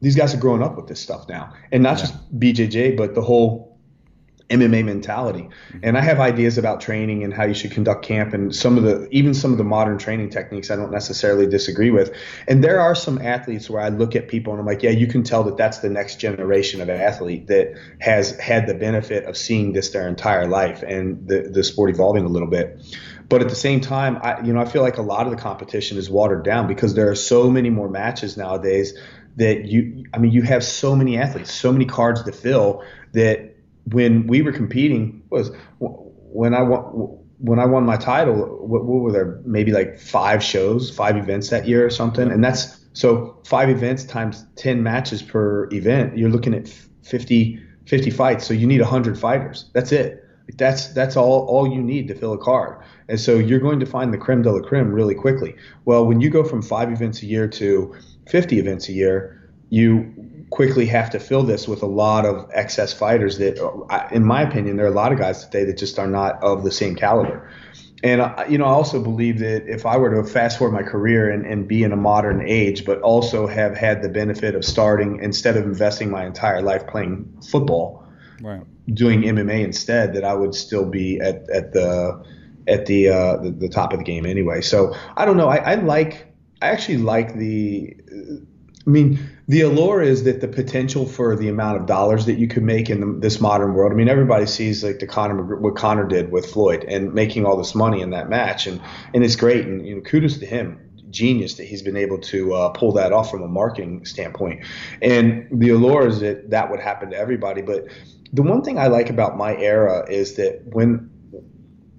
These guys are growing up with this stuff now, and not yeah. just BJJ, but the whole MMA mentality. Mm-hmm. And I have ideas about training and how you should conduct camp and some of the even some of the modern training techniques I don't necessarily disagree with. And there are some athletes where I look at people and I'm like, yeah, you can tell that that's the next generation of athlete that has had the benefit of seeing this their entire life and the the sport evolving a little bit. But at the same time, I you know, I feel like a lot of the competition is watered down because there are so many more matches nowadays that you I mean, you have so many athletes, so many cards to fill that when we were competing was when I won when I won my title. What, what, were there? Maybe like five shows, five events that year or something. And that's so five events times ten matches per event. You're looking at 50, 50 fights. So you need hundred fighters. That's it. That's that's all all you need to fill a card. And so you're going to find the creme de la creme really quickly. Well, when you go from five events a year to 50 events a year, you quickly have to fill this with a lot of excess fighters that, in my opinion, there are a lot of guys today that just are not of the same caliber. And you know, I also believe that if I were to fast forward my career and, and be in a modern age, but also have had the benefit of starting instead of investing my entire life playing football, right. doing MMA instead, that I would still be at, at the at the, uh, the, the top of the game anyway. So I don't know. I, I like I actually like the. I mean, the allure is that the potential for the amount of dollars that you could make in the, this modern world. I mean, everybody sees like the Conor what Conor did with Floyd and making all this money in that match, and and it's great. And you know, kudos to him, genius that he's been able to uh, pull that off from a marketing standpoint. And the allure is that that would happen to everybody. But the one thing I like about my era is that when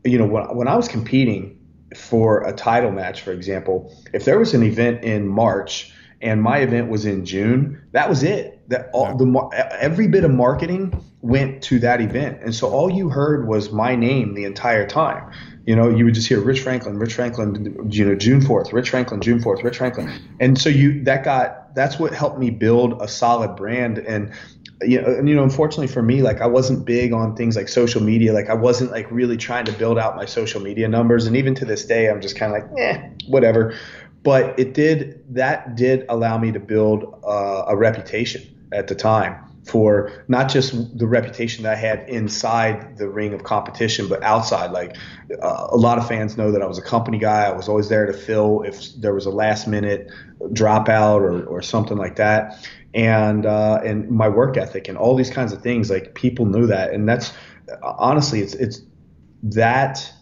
you know when when I was competing for a title match, for example, if there was an event in March and my event was in June, that was it. That all the every bit of marketing went to that event, and so all you heard was my name the entire time. You know, you would just hear Rich Franklin, Rich Franklin, you know, June fourth, Rich Franklin, June fourth, Rich Franklin, and so you that got that's what helped me build a solid brand and. You know, and, you know, unfortunately for me, like I wasn't big on things like social media. Like I wasn't like really trying to build out my social media numbers. And even to this day, I'm just kind of like, eh, whatever but it did that did allow me to build uh, a reputation at the time for not just the reputation that I had inside the ring of competition, but outside. Like uh, a lot of fans know that I was a company guy. I was always there to fill if there was a last minute dropout or, or something like that. And uh, and my work ethic and all these kinds of things, like people knew that, and that's honestly, it's it's that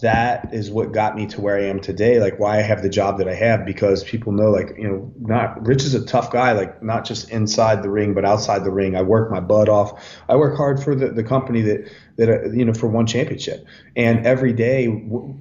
that is what got me to where I am today, like why I have the job that I have, because people know, like, you know, not Rich is a tough guy, like not just inside the ring, but outside the ring. I work my butt off. I work hard for the, the company that, that, uh, you know, for one championship. And every day,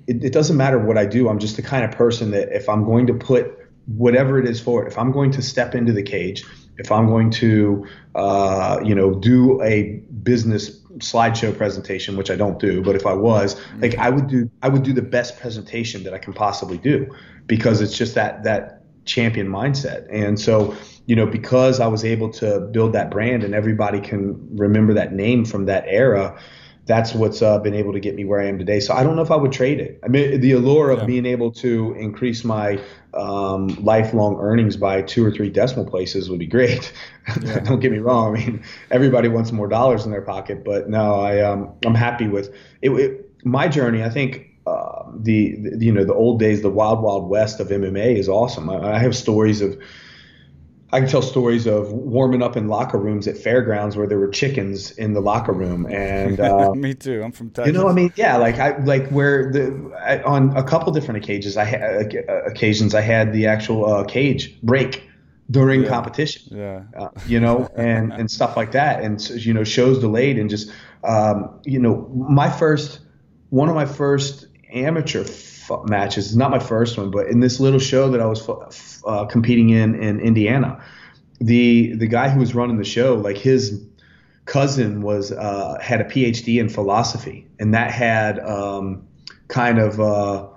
it, it doesn't matter what I do. I'm just the kind of person that if I'm going to put whatever it is for it, if I'm going to step into the cage, if I'm going to, uh, you know, do a business slideshow presentation, which I don't do, but if I was, mm-hmm. like I would do I would do the best presentation that I can possibly do because it's just that that champion mindset. And so, you know, because I was able to build that brand and everybody can remember that name from that era, that's what's uh, been able to get me where I am today. So I don't know if I would trade it. I mean, the allure of yeah. being able to increase my um, lifelong earnings by two or three decimal places would be great. Yeah. don't get me wrong. I mean, everybody wants more dollars in their pocket, but no, I um, I'm happy with it, it my journey. I think uh, the, the, you know the old days, the wild wild west of MMA is awesome. I, I have stories of I can tell stories of warming up in locker rooms at fairgrounds where there were chickens in the locker room, and uh, me too. I'm from Texas. You know, I mean, yeah, like I like where the I, on a couple different occasions, I had uh, occasions I had the actual uh, cage break during yeah. competition. Yeah, uh, you know, and and stuff like that, and you know, shows delayed, and just um, you know, my first one of my first amateur matches. It's not my first one, but in this little show that I was uh, competing in in Indiana, the the guy who was running the show, like his cousin was uh, had a PhD in philosophy, and that had um, kind of uh,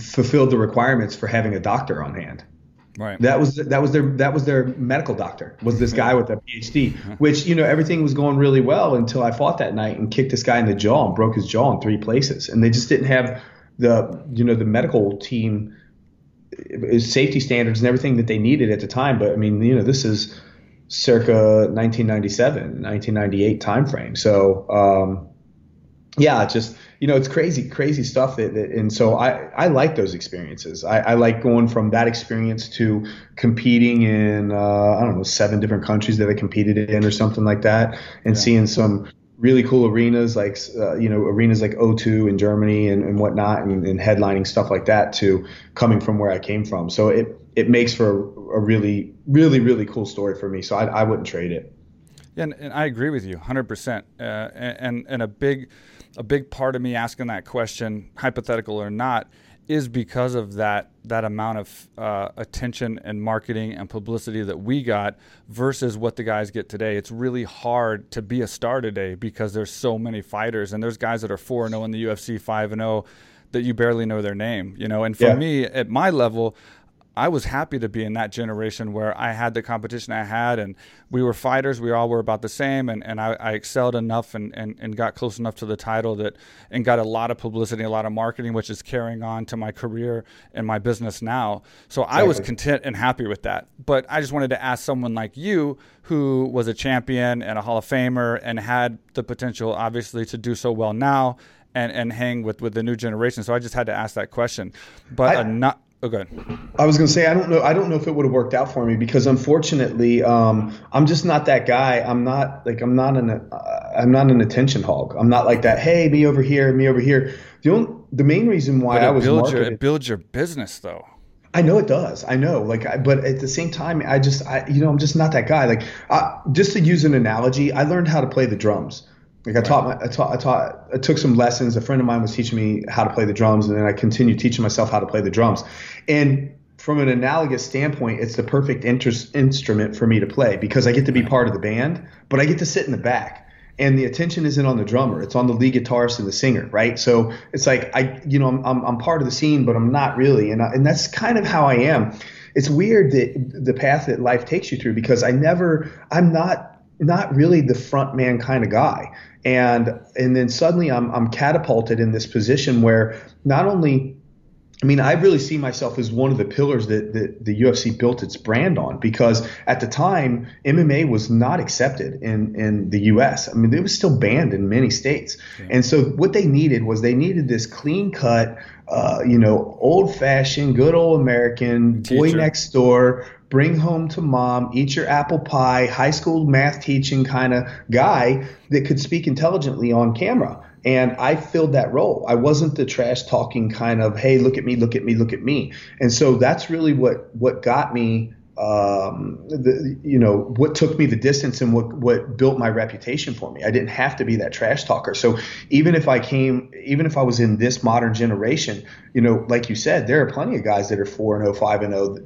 fulfilled the requirements for having a doctor on hand. Right. That was that was their that was their medical doctor was this guy with a PhD, which you know everything was going really well until I fought that night and kicked this guy in the jaw and broke his jaw in three places, and they just didn't have the you know the medical team safety standards and everything that they needed at the time. But I mean, you know, this is circa 1997, 1998 timeframe. So um, yeah, just you know, it's crazy, crazy stuff. That, that and so I I like those experiences. I, I, like going from that experience to competing in uh, I don't know seven different countries that I competed in or something like that, and yeah. seeing some really cool arenas like uh, you know arenas like O2 in Germany and, and whatnot and, and, headlining stuff like that to coming from where I came from. So it it makes for a, a really really really cool story for me. So I, I wouldn't trade it. Yeah, and, and I agree with you 100%. Uh, and and a big a big part of me asking that question, hypothetical or not, is because of that that amount of uh, attention and marketing and publicity that we got versus what the guys get today. It's really hard to be a star today because there's so many fighters and there's guys that are 4 and 0 in the UFC 5 and 0 that you barely know their name, you know. And for yeah. me at my level, I was happy to be in that generation where I had the competition I had and we were fighters. We all were about the same and, and I, I excelled enough and, and, and got close enough to the title that and got a lot of publicity, a lot of marketing, which is carrying on to my career and my business now. So I was content and happy with that. But I just wanted to ask someone like you who was a champion and a Hall of Famer and had the potential obviously to do so well now and, and hang with, with the new generation. So I just had to ask that question. But I, not Oh, good. I was going to say I don't know. I don't know if it would have worked out for me because unfortunately, um, I'm just not that guy. I'm not like I'm not an uh, I'm not an attention hog. I'm not like that. Hey, me over here, me over here. The only, the main reason why I was builds your, it builds your business though. I know it does. I know, like, I, but at the same time, I just, I, you know, I'm just not that guy. Like, uh, just to use an analogy, I learned how to play the drums. Like I taught, my, I taught, I taught, I took some lessons. A friend of mine was teaching me how to play the drums, and then I continued teaching myself how to play the drums. And from an analogous standpoint, it's the perfect interest, instrument for me to play because I get to be part of the band, but I get to sit in the back. And the attention isn't on the drummer; it's on the lead guitarist and the singer, right? So it's like I, you know, I'm, I'm, I'm part of the scene, but I'm not really, and I, and that's kind of how I am. It's weird that the path that life takes you through because I never, I'm not not really the front man kind of guy and and then suddenly I'm I'm catapulted in this position where not only I mean, I really see myself as one of the pillars that, that the UFC built its brand on because at the time, MMA was not accepted in, in the US. I mean, it was still banned in many states. Yeah. And so what they needed was they needed this clean cut, uh, you know, old fashioned, good old American Teacher. boy next door, bring home to mom, eat your apple pie, high school math teaching kind of guy that could speak intelligently on camera. And I filled that role. I wasn't the trash talking kind of, hey, look at me, look at me, look at me. And so that's really what what got me um, the, you know what took me the distance and what what built my reputation for me. I didn't have to be that trash talker. So even if I came, even if I was in this modern generation, you know, like you said, there are plenty of guys that are four and 0, 5 and 0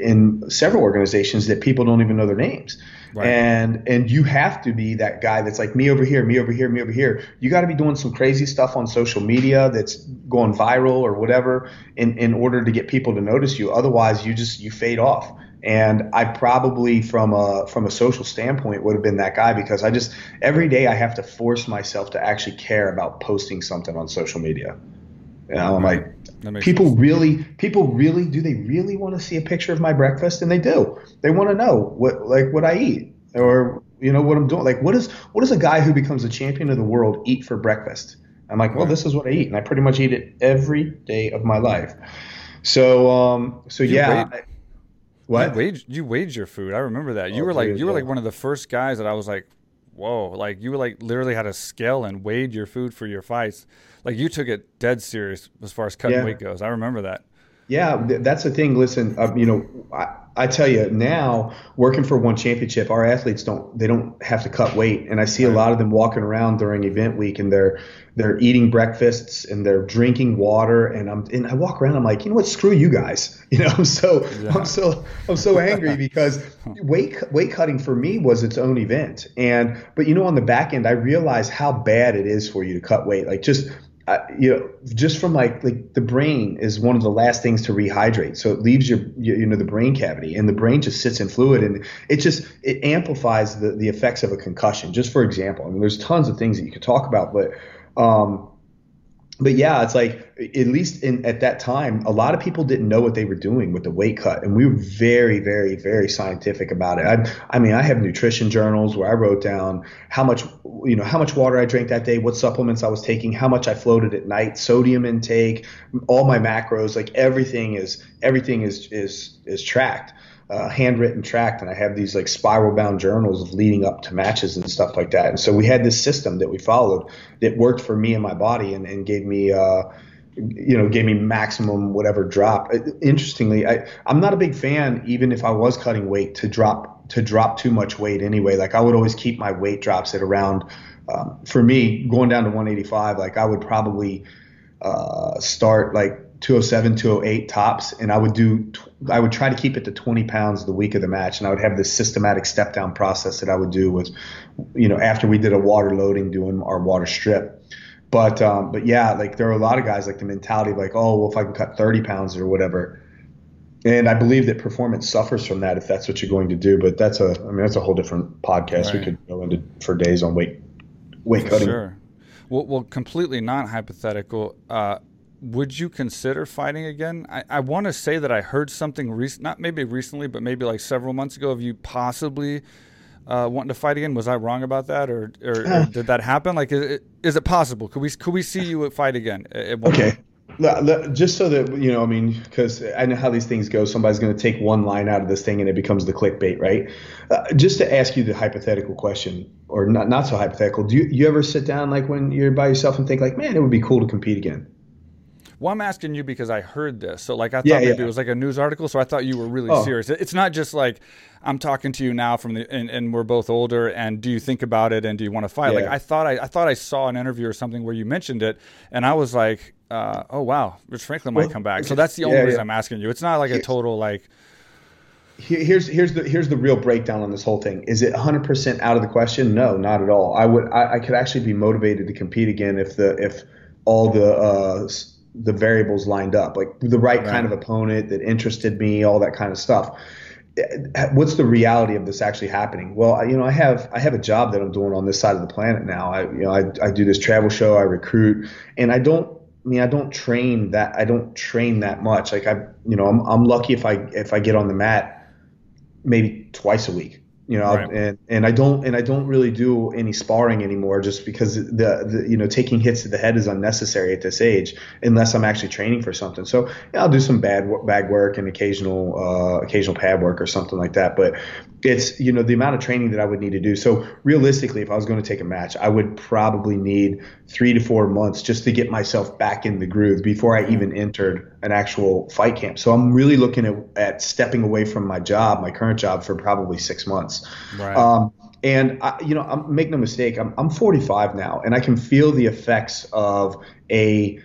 in several organizations that people don't even know their names. Right. And and you have to be that guy that's like me over here, me over here, me over here. You got to be doing some crazy stuff on social media that's going viral or whatever in in order to get people to notice you. Otherwise, you just you fade off. And I probably from a from a social standpoint would have been that guy because I just every day I have to force myself to actually care about posting something on social media. You know, I'm like people sense. really people really do they really want to see a picture of my breakfast? And they do. They want to know what like what i eat or you know what i'm doing. Like what is what does a guy who becomes a champion of the world eat for breakfast? I'm like well this is what i eat and i pretty much eat it every day of my life. So um so yeah what you weighed, you weighed your food i remember that you oh, were like you were like one of the first guys that i was like whoa like you were like literally had a scale and weighed your food for your fights like you took it dead serious as far as cutting yeah. weight goes. I remember that. Yeah, that's the thing. Listen, uh, you know, I, I, tell you now, working for one championship, our athletes don't they don't have to cut weight, and I see a lot of them walking around during event week, and they're they're eating breakfasts and they're drinking water, and I'm and I walk around, I'm like, you know what, screw you guys, you know, I'm so yeah. I'm so I'm so angry because weight weight cutting for me was its own event, and but you know, on the back end, I realize how bad it is for you to cut weight, like just uh, you know, just from like like the brain is one of the last things to rehydrate. So it leaves your you, you know the brain cavity, and the brain just sits in fluid, and it just it amplifies the the effects of a concussion. Just for example, I mean, there's tons of things that you could talk about, but um, but yeah, it's like at least in at that time, a lot of people didn't know what they were doing with the weight cut, and we were very, very, very scientific about it. I, I mean, I have nutrition journals where I wrote down how much, you know, how much water I drank that day, what supplements I was taking, how much I floated at night, sodium intake, all my macros, like everything is everything is is is tracked uh, handwritten tracked, and I have these like spiral bound journals of leading up to matches and stuff like that. And so we had this system that we followed that worked for me and my body, and, and gave me. Uh, you know, gave me maximum whatever drop. Interestingly, I, I'm not a big fan, even if I was cutting weight, to drop to drop too much weight anyway. Like I would always keep my weight drops at around. Um, for me, going down to 185, like I would probably uh, start like 207, 208 tops, and I would do, I would try to keep it to 20 pounds the week of the match, and I would have this systematic step down process that I would do with, you know, after we did a water loading, doing our water strip. But um, but yeah, like there are a lot of guys like the mentality of like, oh, well, if I can cut 30 pounds or whatever, and I believe that performance suffers from that if that's what you're going to do. But that's a, I mean, that's a whole different podcast. Right. We could go into for days on weight weight for cutting. Sure. Well, well, completely not hypothetical. Uh, would you consider fighting again? I, I want to say that I heard something recent, not maybe recently, but maybe like several months ago of you possibly uh, wanting to fight again. Was I wrong about that, or, or, or did that happen? Like, is it, is it possible? Could we could we see you fight again? okay. Just so that you know, I mean, because I know how these things go. Somebody's going to take one line out of this thing, and it becomes the clickbait, right? Uh, just to ask you the hypothetical question, or not not so hypothetical. Do you, you ever sit down like when you're by yourself and think like, man, it would be cool to compete again? Well, I'm asking you because I heard this. So, like, I thought yeah, maybe yeah. it was like a news article. So I thought you were really oh. serious. It's not just like I'm talking to you now from the, and, and, we're both older. And do you think about it? And do you want to fight? Yeah. Like, I thought I, I thought I saw an interview or something where you mentioned it, and I was like, uh, oh wow, Rich Franklin well, might come back. So that's the only reason I'm asking you. It's not like a total like. Here's here's the here's the real breakdown on this whole thing. Is it 100% out of the question? No, not at all. I would I, I could actually be motivated to compete again if the if all the uh, the variables lined up, like the right, right, kind of opponent that interested me, all that kind of stuff. What's the reality of this actually happening? Well, you know, I have I have a job that I'm doing on this side of the planet now. I you know I, I do this travel show, I recruit, and I don't I mean, I don't train that. I don't train that much. Like I, you know, I'm, I'm lucky if I if I get on the mat maybe twice a week you know right. and and I don't and I don't really do any sparring anymore just because the, the you know taking hits to the head is unnecessary at this age unless I'm actually training for something. So yeah, I'll do some bad bag work and occasional uh, occasional pad work or something like that. But it's you know the amount of training that I would need to do. So realistically if I was going to take a match I would probably need three to four months just to get myself back in the groove before I even entered an actual fight camp. So I'm really looking at, at stepping away from my job my current job for probably six months Right. Um, and I, you know, I'm, make no mistake, I'm, I'm 45 now, and I can feel the effects of a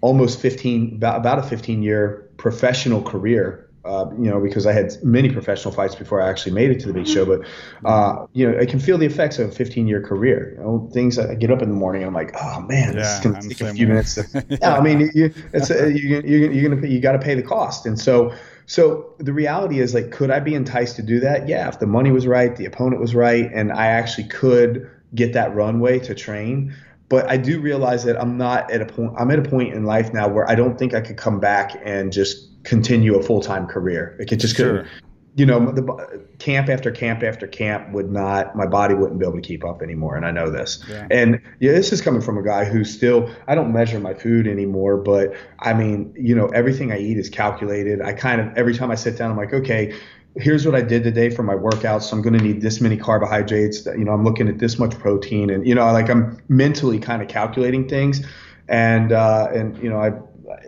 almost 15, about, about a 15 year professional career uh, you know, because I had many professional fights before I actually made it to the big show. But uh, you know, I can feel the effects of a 15 year career. You know, things I get up in the morning, I'm like, oh man, yeah, this is gonna take a few way. minutes. To, yeah, I mean, you, it's a, you, you, you're gonna you got to pay the cost, and so so the reality is like, could I be enticed to do that? Yeah, if the money was right, the opponent was right, and I actually could get that runway to train. But I do realize that I'm not at a point. I'm at a point in life now where I don't think I could come back and just continue a full time career. It just sure. could you know, the camp after camp after camp would not, my body wouldn't be able to keep up anymore. And I know this. Yeah. And yeah, this is coming from a guy who still, I don't measure my food anymore, but I mean, you know, everything I eat is calculated. I kind of, every time I sit down, I'm like, okay, here's what I did today for my workouts. So I'm going to need this many carbohydrates. You know, I'm looking at this much protein, and you know, like I'm mentally kind of calculating things. And uh, and you know, I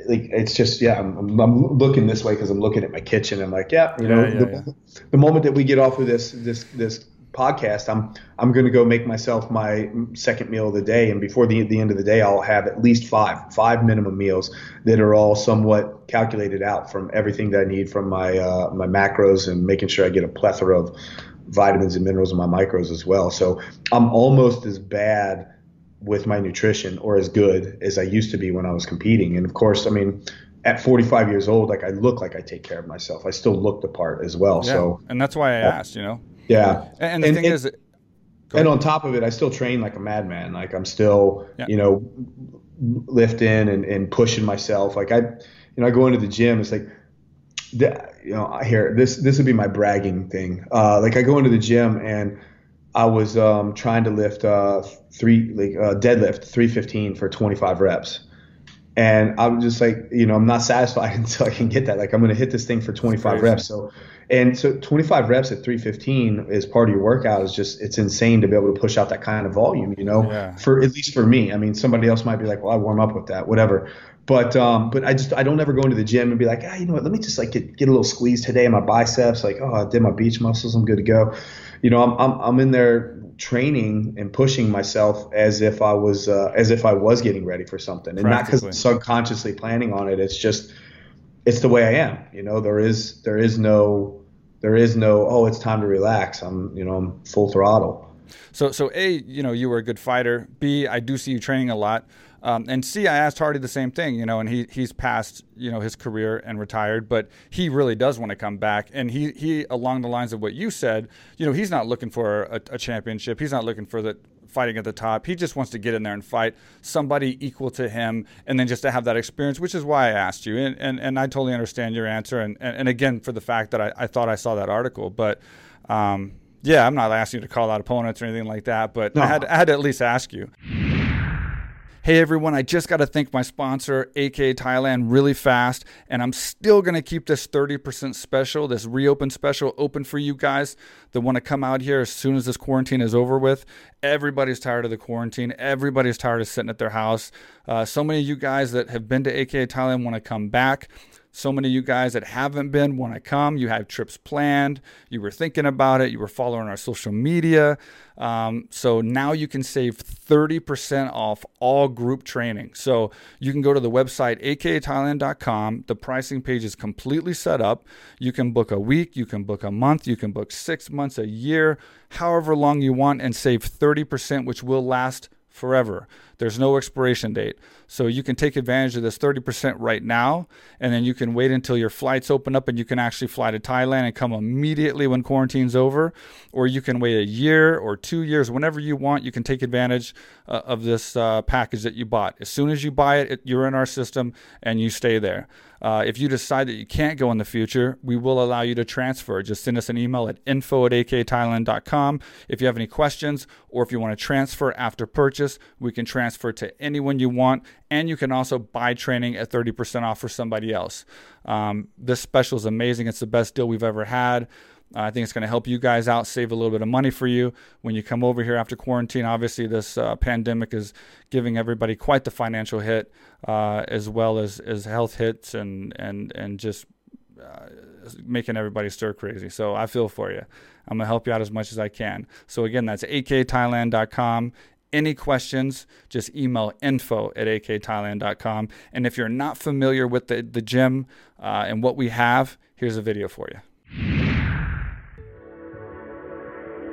like it's just yeah I'm, I'm looking this way because I'm looking at my kitchen. I'm like yeah you know yeah, the, yeah. the, moment that we get off of this this this podcast I'm I'm going to go make myself my second meal of the day. And before the the end of the day I'll have at least five five minimum meals that are all somewhat calculated out from everything that I need from my uh, my macros and making sure I get a plethora of vitamins and minerals in my micros as well. So I'm almost as bad with my nutrition or as good as I used to be when I was competing. And of course, I mean, at 45 years old, like I look like I take care of myself. I still look the part as well. Yeah. So, and that's why I uh, asked, you know? Yeah. And, and the and, thing and, is, and on top of it, I still train like a madman. Like I'm still, yeah. you know, lifting and, and pushing myself. Like I, you know, I go into the gym. It's like, you know, here this this would be my bragging thing. Uh, like I go into the gym and I was um, trying to lift uh, three like uh, deadlift 315 for 25 reps, and I'm just like you know I'm not satisfied until I can get that. Like I'm gonna hit this thing for 25 reps. So and so 25 reps at 315 is part of your workout. Is just it's insane to be able to push out that kind of volume. You know, yeah. for at least for me. I mean, somebody else might be like, well, I warm up with that, whatever. But um, but I just I don't ever go into the gym and be like, ah, you know what? Let me just like get, get a little squeeze today in my biceps. Like, oh, I did my beach muscles. I'm good to go you know, I'm, I'm, I'm in there training and pushing myself as if I was uh, as if I was getting ready for something, and not because I'm subconsciously planning on it. It's just it's the way I am. You know, there is there is no there is no oh it's time to relax. I'm you know I'm full throttle. So so a you know you were a good fighter. B I do see you training a lot. Um, and see, I asked Hardy the same thing, you know, and he he's passed, you know, his career and retired, but he really does want to come back. And he he along the lines of what you said, you know, he's not looking for a, a championship. He's not looking for the fighting at the top. He just wants to get in there and fight somebody equal to him, and then just to have that experience, which is why I asked you. And and, and I totally understand your answer. And, and, and again, for the fact that I, I thought I saw that article, but. Um, yeah, I'm not asking you to call out opponents or anything like that, but no. I, had, I had to at least ask you. Hey everyone, I just got to thank my sponsor, AK Thailand, really fast. And I'm still going to keep this 30% special, this reopen special, open for you guys that want to come out here as soon as this quarantine is over with. Everybody's tired of the quarantine. Everybody's tired of sitting at their house. Uh, so many of you guys that have been to AK Thailand want to come back. So many of you guys that haven't been want to come. You have trips planned. You were thinking about it. You were following our social media. Um, so now you can save 30% off all group training. So you can go to the website akathailand.com. The pricing page is completely set up. You can book a week, you can book a month, you can book six months, a year, however long you want, and save 30%, which will last forever. There's no expiration date. So you can take advantage of this 30% right now, and then you can wait until your flights open up and you can actually fly to Thailand and come immediately when quarantine's over. Or you can wait a year or two years, whenever you want. You can take advantage uh, of this uh, package that you bought. As soon as you buy it, it you're in our system and you stay there. Uh, if you decide that you can't go in the future, we will allow you to transfer. Just send us an email at info at akthailand.com. If you have any questions or if you want to transfer after purchase, we can transfer to anyone you want. And you can also buy training at 30% off for somebody else. Um, this special is amazing. It's the best deal we've ever had. Uh, I think it's going to help you guys out, save a little bit of money for you when you come over here after quarantine. Obviously, this uh, pandemic is giving everybody quite the financial hit, uh, as well as, as health hits and and and just uh, making everybody stir crazy. So I feel for you. I'm gonna help you out as much as I can. So again, that's akthailand.com. Any questions, just email info at akthailand.com. And if you're not familiar with the, the gym uh, and what we have, here's a video for you.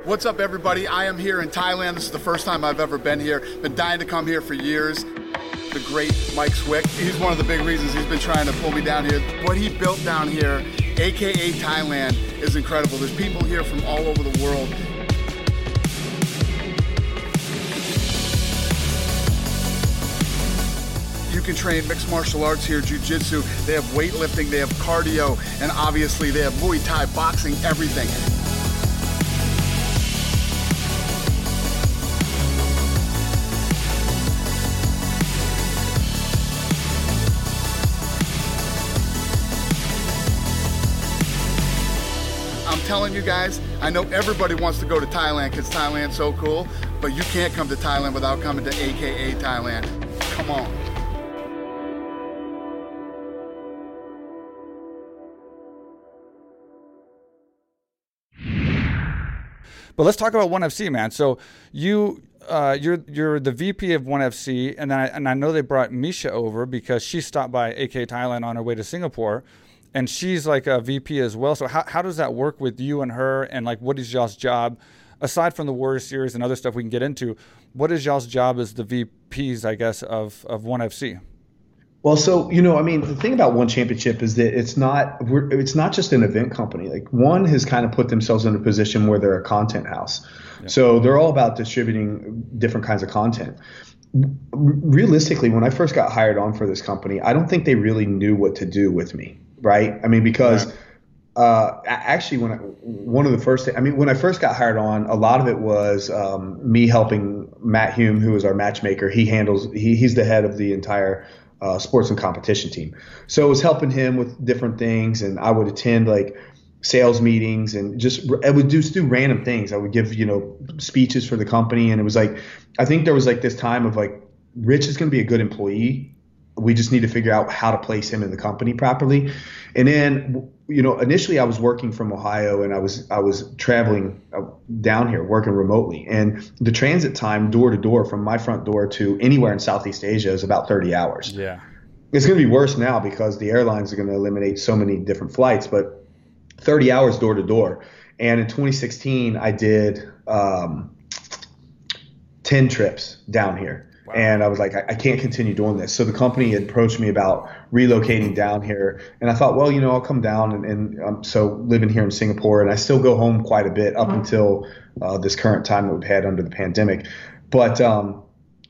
What's up, everybody? I am here in Thailand. This is the first time I've ever been here. Been dying to come here for years. The great Mike Swick. He's one of the big reasons he's been trying to pull me down here. What he built down here, aka Thailand, is incredible. There's people here from all over the world. You can train mixed martial arts here, jiu-jitsu. They have weightlifting, they have cardio, and obviously they have Muay Thai, boxing, everything. Telling you guys, I know everybody wants to go to Thailand because Thailand's so cool, but you can't come to Thailand without coming to AKA Thailand. Come on. But let's talk about ONE FC, man. So you uh, you're you're the VP of ONE FC, and I, and I know they brought Misha over because she stopped by AK Thailand on her way to Singapore and she's like a VP as well. So how how does that work with you and her? And like, what is y'all's job aside from the Warrior Series and other stuff we can get into? What is y'all's job as the VPs, I guess, of of One FC? Well, so you know, I mean, the thing about One Championship is that it's not it's not just an event company. Like One has kind of put themselves in a position where they're a content house. Yeah. So they're all about distributing different kinds of content. Realistically, when I first got hired on for this company, I don't think they really knew what to do with me right? I mean, because right. Uh, actually, when I, one of the first, I mean, when I first got hired on, a lot of it was um, me helping Matt Hume, who is our matchmaker. He handles, he, he's the head of the entire uh, sports and competition team. So it was helping him with different things, and I would attend like sales meetings and just I would just do random things. I would give you know speeches for the company, and it was like I think there was like this time of like Rich is going to be a good employee we just need to figure out how to place him in the company properly. And then, you know, initially I was working from Ohio and I was I was traveling uh, down here working remotely, and the transit time door to door from my front door to anywhere in Southeast Asia is about 30 hours. Yeah, it's going to be worse now because the airlines are going to eliminate so many different flights, but 30 hours door to door. And in 2016, I did um, 10 trips down here Wow. And I was like, I, I, can't continue doing this. So the company approached me about relocating down here. And I thought, well, you know, I'll come down. And, and um, so living here in Singapore, and I still go home quite a bit up mm-hmm. until uh, this current time that we've had under the pandemic. But, um,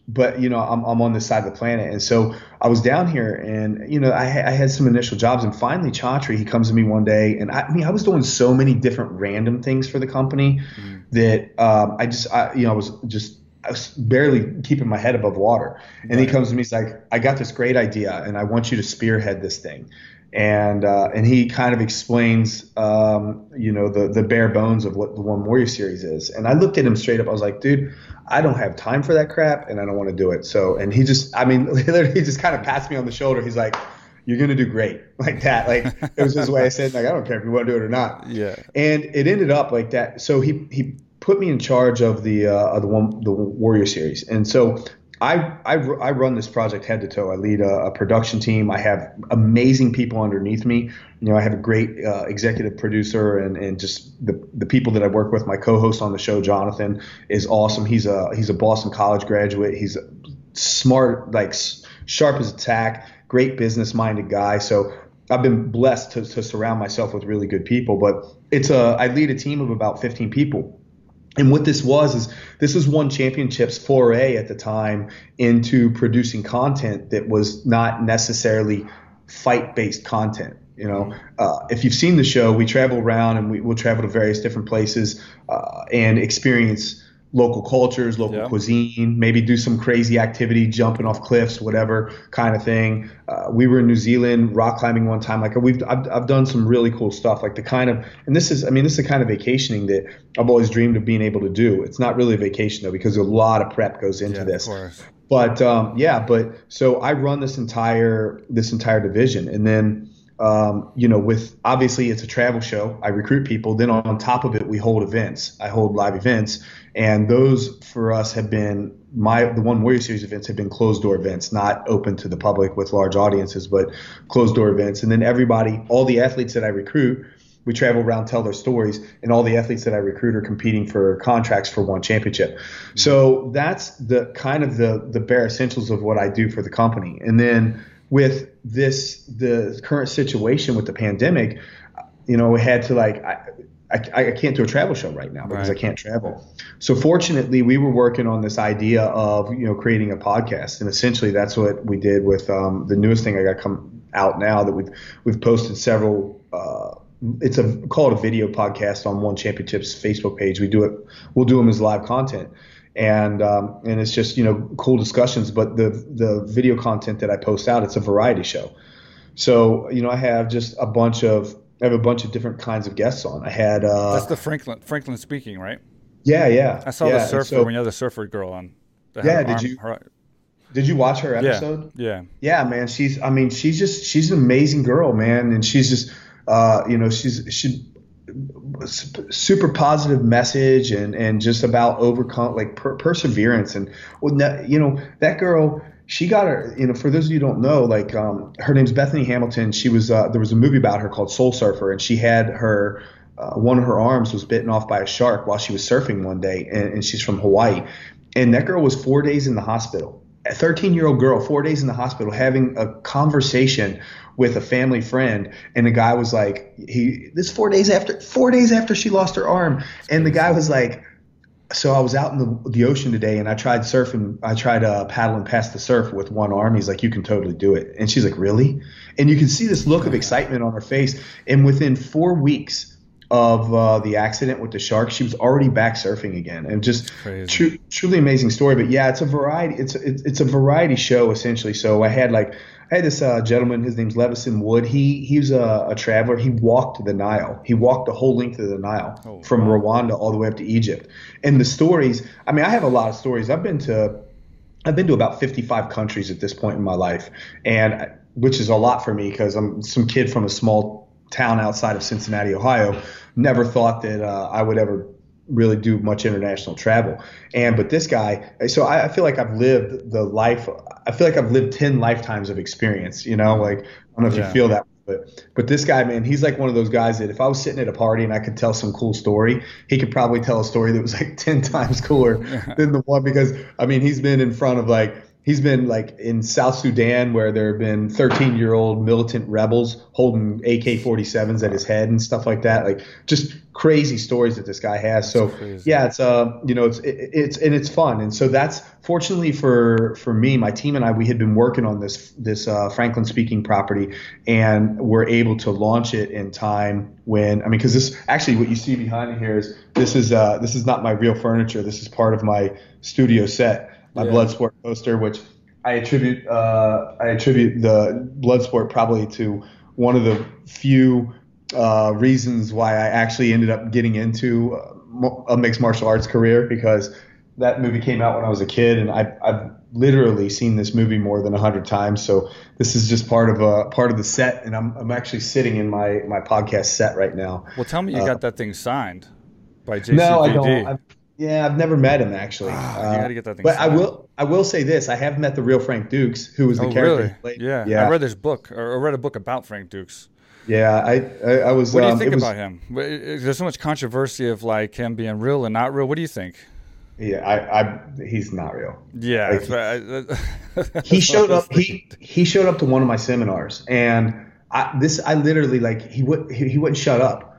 but you know, I'm, I'm on this side of the planet. And so I was down here and, you know, I, I had some initial jobs. And finally, Chatri, he comes to me one day. And I, I mean, I was doing so many different random things for the company mm-hmm. that um, I just, I, you know, I was just I was barely keeping my head above water. And right. he comes to me, he's like, I got this great idea and I want you to spearhead this thing. And uh, and he kind of explains, um, you know, the the bare bones of what the One Warrior series is. And I looked at him straight up. I was like, dude, I don't have time for that crap, and I don't want to do it. So, and he just, I mean, literally, he just kind of passed me on the shoulder. He's like, you're gonna do great like that like it was his way of saying like i don't care if you want to do it or not yeah and it ended up like that so he he put me in charge of the uh, of the one the Warrior series, and so I, I, I run this project head to toe. I lead a, a, production team. I have amazing people underneath me. You know, I have a great uh, executive producer and, and just the, the people that I work with. My co-host on the show, Jonathan, is awesome. He's a he's a Boston College graduate. He's smart, like sharp as a tack, great business minded guy. So I've been blessed to, to surround myself with really good people. But it's a I lead a team of about 15 people and what this was is this was one championship's foray at the time into producing content that was not necessarily fight based content. You know, uh, if you've seen the show, we travel around and we will travel to various different places uh, and experience local cultures, local yeah. cuisine, maybe do some crazy activity, jumping off cliffs, whatever kind of thing. Uh, we were in New Zealand rock climbing one time. Like we've, I've, I've done some really cool stuff. Like the kind of, and this is, I mean, this is the kind of vacationing that I've always dreamed of being able to do. It's not really a vacation though, because a lot of prep goes into yeah, this. But um, yeah, but so I run this entire this entire division, and then um, you know, with obviously it's a travel show. I recruit people. Then on top of it, we hold events. I hold live events, and those for us have been my the one Warrior Series events have been closed door events, not open to the public with large audiences, but closed door events. And then everybody, all the athletes that I recruit, we travel around, tell their stories, and all the athletes that I recruit are competing for contracts for one championship. So that's the kind of the the bare essentials of what I do for the company. And then with this the current situation with the pandemic, you know, we had to like I, I, I can't do a travel show right now because right. I can't travel. So fortunately, we were working on this idea of you know creating a podcast, and essentially that's what we did with um, the newest thing I got come out now that we've we've posted several. Uh, it's a called a video podcast on One Championships Facebook page. We do it. We'll do them as live content and um, and it's just you know cool discussions. But the the video content that I post out, it's a variety show. So you know I have just a bunch of I have a bunch of different kinds of guests on. I had uh, that's the Franklin Franklin speaking, right? Yeah, yeah. I saw yeah. the surfer so, when you had the surfer girl on. Yeah, did arm, you? Her, did you watch her episode? Yeah, yeah. Yeah, man. She's I mean she's just she's an amazing girl, man, and she's just uh, you know she's she super positive message and and just about overcome like per- perseverance. And well, you know that girl she got her you know for those of you don't know like um, her name's bethany hamilton. She was uh, there was a movie about her called soul surfer and she had her uh, one of her arms was bitten off by a shark while she was surfing one day and, and she's from hawaii. And that girl was four days in the hospital. A 13 year old girl four days in the hospital having a conversation with a family friend, and the guy was like, he this four days after four days after she lost her arm, and the guy was like, so I was out in the, the ocean today, and I tried surfing, I tried uh, paddling past the surf with one arm. He's like, you can totally do it, and she's like, really? And you can see this look of excitement on her face, and within four weeks of uh, the accident with the shark, she was already back surfing again, and just tr- truly amazing story. But yeah, it's a variety. It's it's, it's a variety show essentially. So I had like I had this uh, gentleman. His name's Levison Wood. He he was a, a, traveler. He walked the Nile. He walked the whole length of the Nile oh, from wow. Rwanda all the way up to Egypt. And the stories. I mean, I have a lot of stories. I've been to I've been to about 55 countries at this point in my life, and which is a lot for me because I'm some kid from a small town outside of Cincinnati, Ohio. Never thought that uh, I would ever really do much international travel. And but this guy, so I, I, feel like I've lived the life. I feel like I've lived ten lifetimes of experience. You know, like I don't know if yeah. you feel that. But, but this guy, man, he's like one of those guys that if I was sitting at a party and I could tell some cool story, he could probably tell a story that was like 10 times cooler than the one because, I mean, he's been in front of like he's been like in South Sudan where there have been 13 year old militant rebels holding AK 47s at his head and stuff like that. Like just crazy stories that this guy has. So yeah, it's uh, you know, it's it, it's and it's fun. And so that's fortunately for for me, my team and I, we had been working on this this uh, Franklin speaking property, and we're able to launch it in time when I mean, because this actually what you see behind me here is this is uh this is not my real furniture. This is part of my studio set my yeah. Bloodsport poster, which I attribute uh, I attribute the Bloodsport probably to one of the few uh, reasons why I actually ended up getting into a mixed martial arts career because that movie came out when I was a kid, and I, I've literally seen this movie more than a hundred times. So this is just part of a part of the set, and I'm I'm actually sitting in my my podcast set right now. Well, tell me you uh, got that thing signed by JCVD. No, I don't. I've, Yeah, I've never met him actually. Ah, you gotta get that thing But I will. I will say this: I have met the real Frank Dux, who was the Oh, character. really? Yeah. yeah, I read this book, or I read a book about Frank Dux. yeah. I, I, I was. What do you um, think it was- about him? There's so much controversy of like him being real and not real. What do you think? Yeah, I, I, he's not real. Yeah, Like, he showed up he he showed up to one of my seminars and I, this I literally like he would he, he wouldn't shut up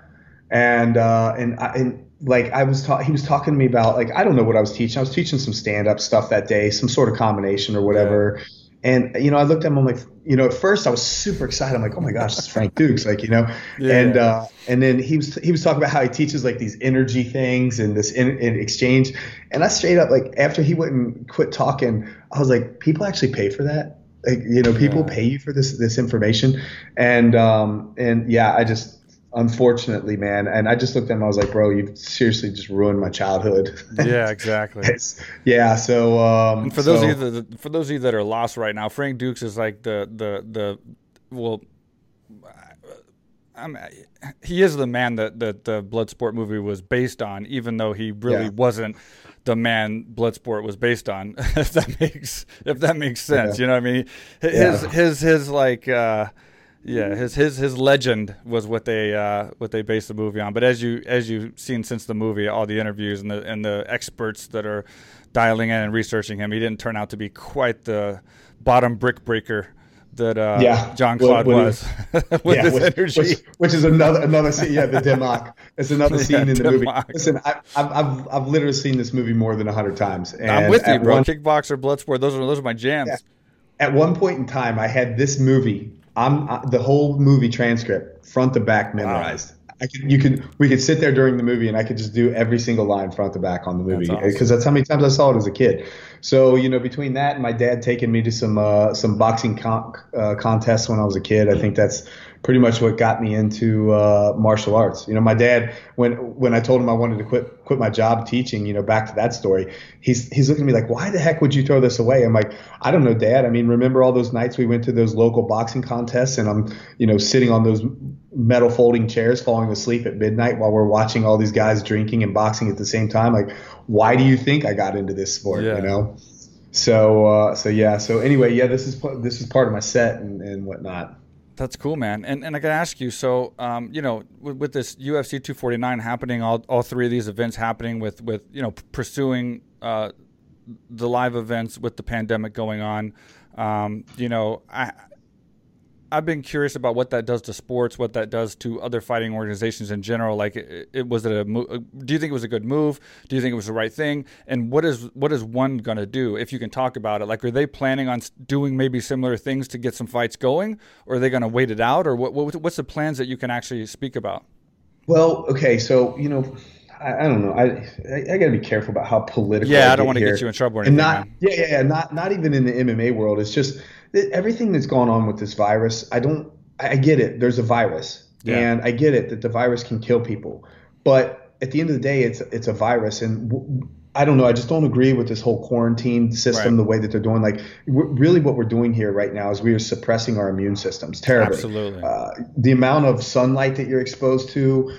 and uh and I, and like I was ta- he was talking to me about like I don't know what I was teaching. I was teaching some stand up stuff that day some sort of combination or whatever. And you know I looked at him I'm like you know at first I was super excited. I'm like oh my gosh it's Frank Dux like you know? Yeah. and uh and then he was he was talking about how he teaches like these energy things and this in, in exchange. And I straight up like after he wouldn't quit talking I was like people actually pay for that? Like you know people Yeah. pay you for this this information? And um and yeah I just unfortunately man and I just looked at him I was like bro you seriously just ruined my childhood yeah, exactly. Yeah so um And for those so- of you that, for those of you that are lost right now, Frank Dux is like the the the well, I'm, he is the man that that the Bloodsport movie was based on, even though he really Yeah. wasn't the man Bloodsport was based on. If that makes if that makes sense, Yeah. you know what I mean? His Yeah. his his like. uh yeah, his his his legend was what they uh, what they based the movie on. But as you as you've seen since the movie, all the interviews and the and the experts that are dialing in and researching him, he didn't turn out to be quite the bottom brick breaker that uh, Yeah. Jean Claude he- was with yeah, his which, energy. Which, which is another another scene. Yeah, the Dim Mak. It's another Yeah, scene in the movie. Listen, I, I've, I've I've literally seen this movie more than a hundred times. And I'm with you, bro. One, Kickboxer, Bloodsport, those are those are my jams. Yeah. at one point in time, I had this movie. I'm uh, the whole movie transcript front to back memorized. I could, you could, we could sit there during the movie, and I could just do every single line front to back on the movie That's because awesome. that's how many times I saw it as a kid. So you know, between that and my dad taking me to some uh, some boxing con- uh, contests when I was a kid, I think that's pretty much what got me into uh, martial arts. You know, my dad when when I told him I wanted to quit quit my job teaching, you know, back to that story, he's he's looking at me like, why the heck would you throw this away? I'm like, I don't know, Dad. I mean, remember all those nights we went to those local boxing contests, and I'm you know sitting on those metal folding chairs, falling asleep at midnight while we're watching all these guys drinking and boxing at the same time. Like, why do you think I got into this sport? Yeah. You know. So uh, so yeah. So anyway, yeah, this is this is part of my set and, and whatnot. That's cool, man. And and I gotta ask you, so um, you know, with, with this UFC 249 happening, all, all three of these events happening, with with you know p- pursuing uh, the live events with the pandemic going on, um, you know, I I've been curious about what that does to sports, what that does to other fighting organizations in general. Like, it, it was it a do you think it was a good move? Do you think it was the right thing? And what is what is one going to do if you can talk about it? Like, are they planning on doing maybe similar things to get some fights going, or are they going to wait it out, or what, what what's the plans that you can actually speak about? Well, okay, so you know, I, I don't know. I I, I got to be careful about how political. Yeah, I don't want wanna get you in trouble or and not man. yeah, yeah, yeah, not not even in the MMA world. It's just everything that's gone on with this virus. I don't. I get it. There's a virus, Yeah. and I get it that the virus can kill people, but at the end of the day, it's it's a virus, and. W- I don't know. I just don't agree with this whole quarantine system, Right. the way that they're doing. Like, w- really, what we're doing here right now is we are suppressing our immune systems terribly Absolutely. uh, the amount of sunlight that you're exposed to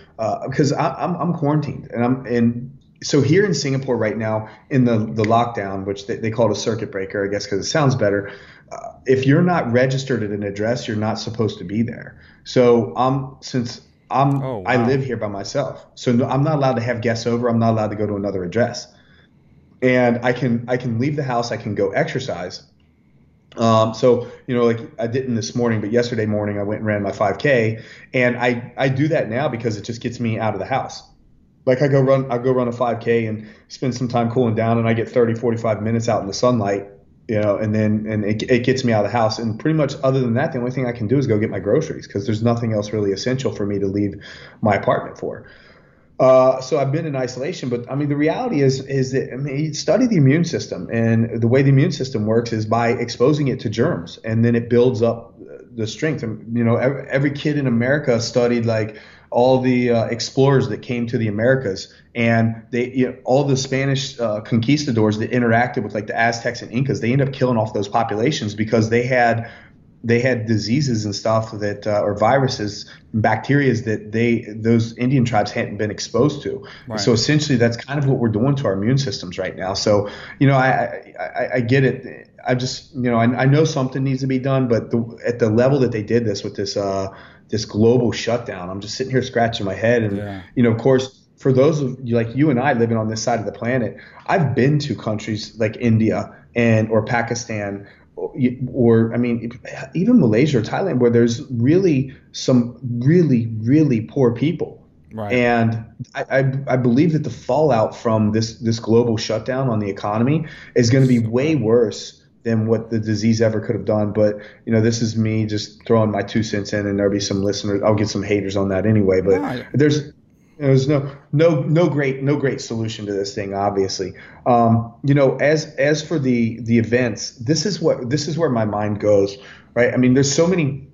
because I I'm, I'm quarantined and I'm in so here in Singapore right now in the the lockdown which they, they call it a circuit breaker I guess because it sounds better uh, if you're not registered at an address you're not supposed to be there. So um since I'm Oh, I live here by myself. So no, I'm not allowed to have guests over. I'm not allowed to go to another address. And I can I can leave the house. I can go exercise. Um, so you know, like I didn't this morning, but yesterday morning I went and ran my 5K, and I I do that now because it just gets me out of the house. Like I go run I go run a 5K and spend some time cooling down, and I get 30 45 minutes out in the sunlight, you know, and then and it, it gets me out of the house. And pretty much other than that, the only thing I can do is go get my groceries because there's nothing else really essential for me to leave my apartment for. Uh, so I've been in isolation, but I mean the reality is is that I mean study the immune system, and the way the immune system works is by exposing it to germs, and then it builds up the strength. And you know, every, every kid in America studied like all the uh, explorers that came to the Americas, and they you know, all the Spanish uh, conquistadors that interacted with like the Aztecs and Incas, they end up killing off those populations because they had they had diseases and stuff that uh, or viruses, bacteria that they those Indian tribes hadn't been exposed to. Right. So essentially, that's kind of what we're doing to our immune systems right now. So you know, I I, I get it. I just you know I, I know something needs to be done, but the, at the level that they did this with this uh, this global shutdown, I'm just sitting here scratching my head, and yeah. you know, of course for those of you like you and I living on this side of the planet, I've been to countries like India and or Pakistan or I mean even Malaysia or Thailand where there's really some really really poor people. Right. And I, I, I believe that the fallout from this this global shutdown on the economy is going to be way worse than what the disease ever could have done. But you know, this is me just throwing my two cents in, and there'll be some listeners. I'll get some haters on that anyway. But there's there's no no no great no great solution to this thing, obviously. Um, you know, as as for the the events, this is what this is where my mind goes, right? I mean, there's so many.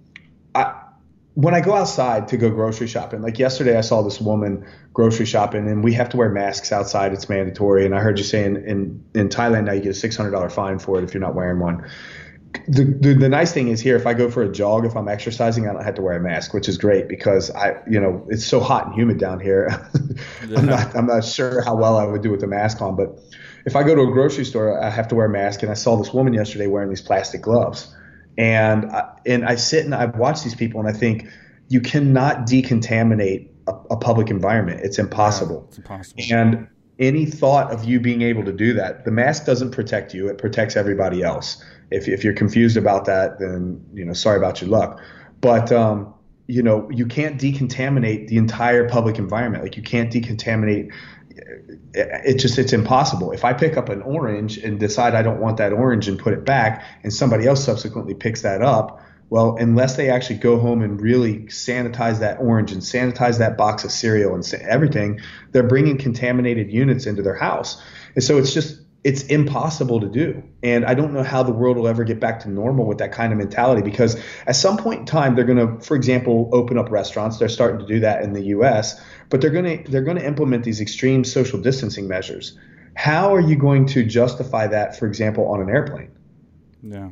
When I go outside to go grocery shopping, like yesterday, I saw this woman grocery shopping, and we have to wear masks outside. It's mandatory. And I heard you saying in in Thailand now you get a six hundred dollar fine for it if you're not wearing one the, the, the nice thing is here if I go for a jog if I'm exercising I don't have to wear a mask which is great because I you know it's so hot and humid down here yeah. I'm not I'm not sure how well I would do with the mask on but if I go to a grocery store I have to wear a mask and I saw this woman yesterday wearing these plastic gloves and I, and I sit and I watch these people and I think you cannot decontaminate a, a public environment it's impossible yeah, it's impossible and any thought of you being able to do that the mask doesn't protect you it protects everybody else if, if you're confused about that, then you know, sorry about your luck. But um, you know, you can't decontaminate the entire public environment. Like you can't decontaminate. It just it's impossible. If I pick up an orange and decide I don't want that orange and put it back, and somebody else subsequently picks that up, well, unless they actually go home and really sanitize that orange and sanitize that box of cereal and everything, they're bringing contaminated units into their house. And so it's just it's impossible to do. And I don't know how the world will ever get back to normal with that kind of mentality because at some point in time they're going to for example open up restaurants. They're starting to do that in the US, but they're going to they're going to implement these extreme social distancing measures. How are you going to justify that for example on an airplane? Yeah.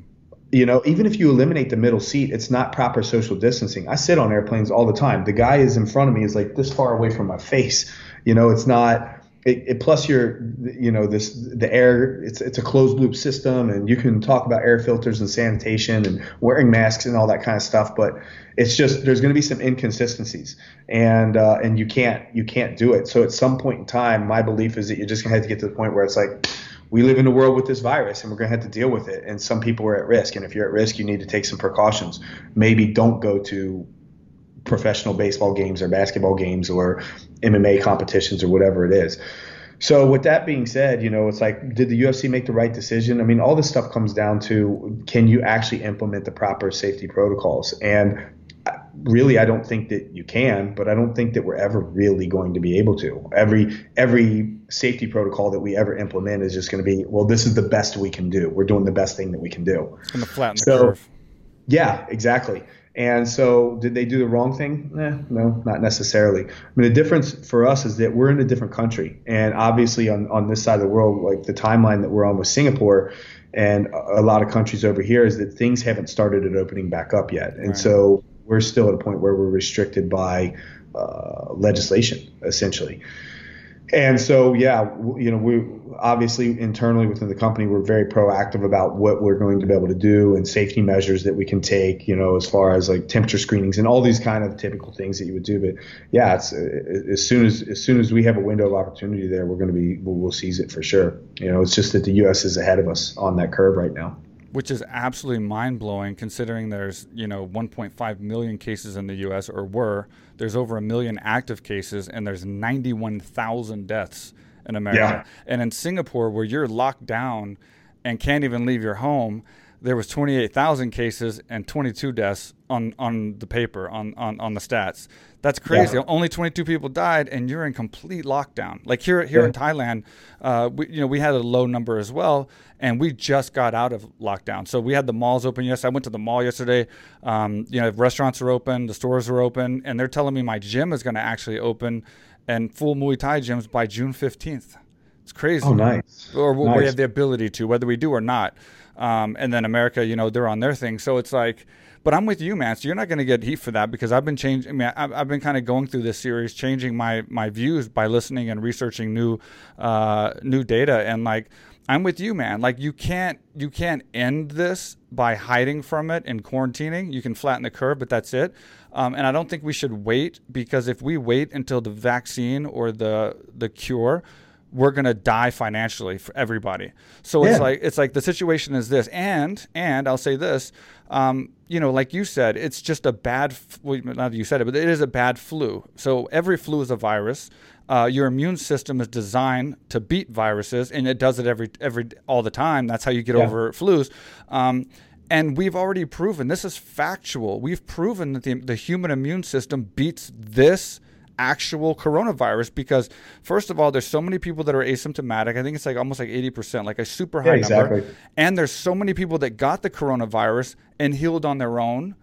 You know, even if you eliminate the middle seat, it's not proper social distancing. I sit on airplanes all the time. The guy is in front of me is like this far away from my face. You know, it's not it, it, plus you're you know this the air it's it's a closed loop system and you can talk about air filters and sanitation and wearing masks and all that kind of stuff but it's just there's going to be some inconsistencies and uh, and you can't you can't do it. So at some point in time my belief is that you're just going to have to get to the point where it's like we live in a world with this virus and we're going to have to deal with it and some people are at risk. And if you're at risk you need to take some precautions. Maybe don't go to professional baseball games or basketball games or MMA competitions or whatever it is. So with that being said, you know, it's like, did the UFC make the right decision? I mean, all this stuff comes down to can you actually implement the proper safety protocols? And really, I don't think that you can, but I don't think that we're ever really going to be able to. Every every safety protocol that we ever implement is just going to be, well, this is the best we can do. We're doing the best thing that we can do. Going to flatten the so, curve. Yeah, exactly. And so, did they do the wrong thing? Eh, no, not necessarily. I mean, the difference for us is that we're in a different country, and obviously, on on this side of the world, like the timeline that we're on with Singapore, and a lot of countries over here, is that things haven't started at opening back up yet, and right. so we're still at a point where we're restricted by uh, legislation, essentially. And so, yeah, you know, we obviously internally within the company, we're very proactive about what we're going to be able to do and safety measures that we can take, you know, as far as like temperature screenings and all these kind of typical things that you would do. But yeah, it's uh, uh, as soon as as soon as we have a window of opportunity there, we're going to be we'll, we'll seize it for sure. You know, it's just that the U.S. is ahead of us on that curve right now which is absolutely mind blowing considering there's you know 1.5 million cases in the U.S. or were. There's over a million active cases and there's 91,000 deaths in America. Yeah. And in Singapore, where you're locked down and can't even leave your home, there was 28,000 cases and 22 deaths on, on the paper on, on, on the stats. That's crazy. Yeah. Only 22 people died, and you're in complete lockdown. Like here here yeah. in Thailand, uh, we, you know we had a low number as well, and we just got out of lockdown. So we had the malls open. Yes, I went to the mall yesterday. Um, you know, restaurants are open, the stores are open, and they're telling me my gym is going to actually open, and full Muay Thai gyms by June 15th. It's crazy. Oh, nice. Or nice. we have the ability to, whether we do or not. Um, and then America, you know, they're on their thing. So it's like, but I'm with you, man. So you're not going to get heat for that because I've been changing. I mean, I've, I've been kind of going through this series, changing my my views by listening and researching new uh, new data. And like, I'm with you, man. Like, you can't you can't end this by hiding from it and quarantining. You can flatten the curve, but that's it. Um, and I don't think we should wait because if we wait until the vaccine or the the cure we're going to die financially for everybody. So yeah. it's like it's like the situation is this, and and I'll say this, um, you know, like you said, it's just a bad. Well, not that you said it, but it is a bad flu. So every flu is a virus. Uh, your immune system is designed to beat viruses, and it does it every every all the time. That's how you get yeah. over flus. Um, and we've already proven this is factual. We've proven that the, the human immune system beats this actual coronavirus because first of all there's so many people that are asymptomatic i think it's like almost like 80% like a super high yeah, exactly. number and there's so many people that got the coronavirus and healed on their own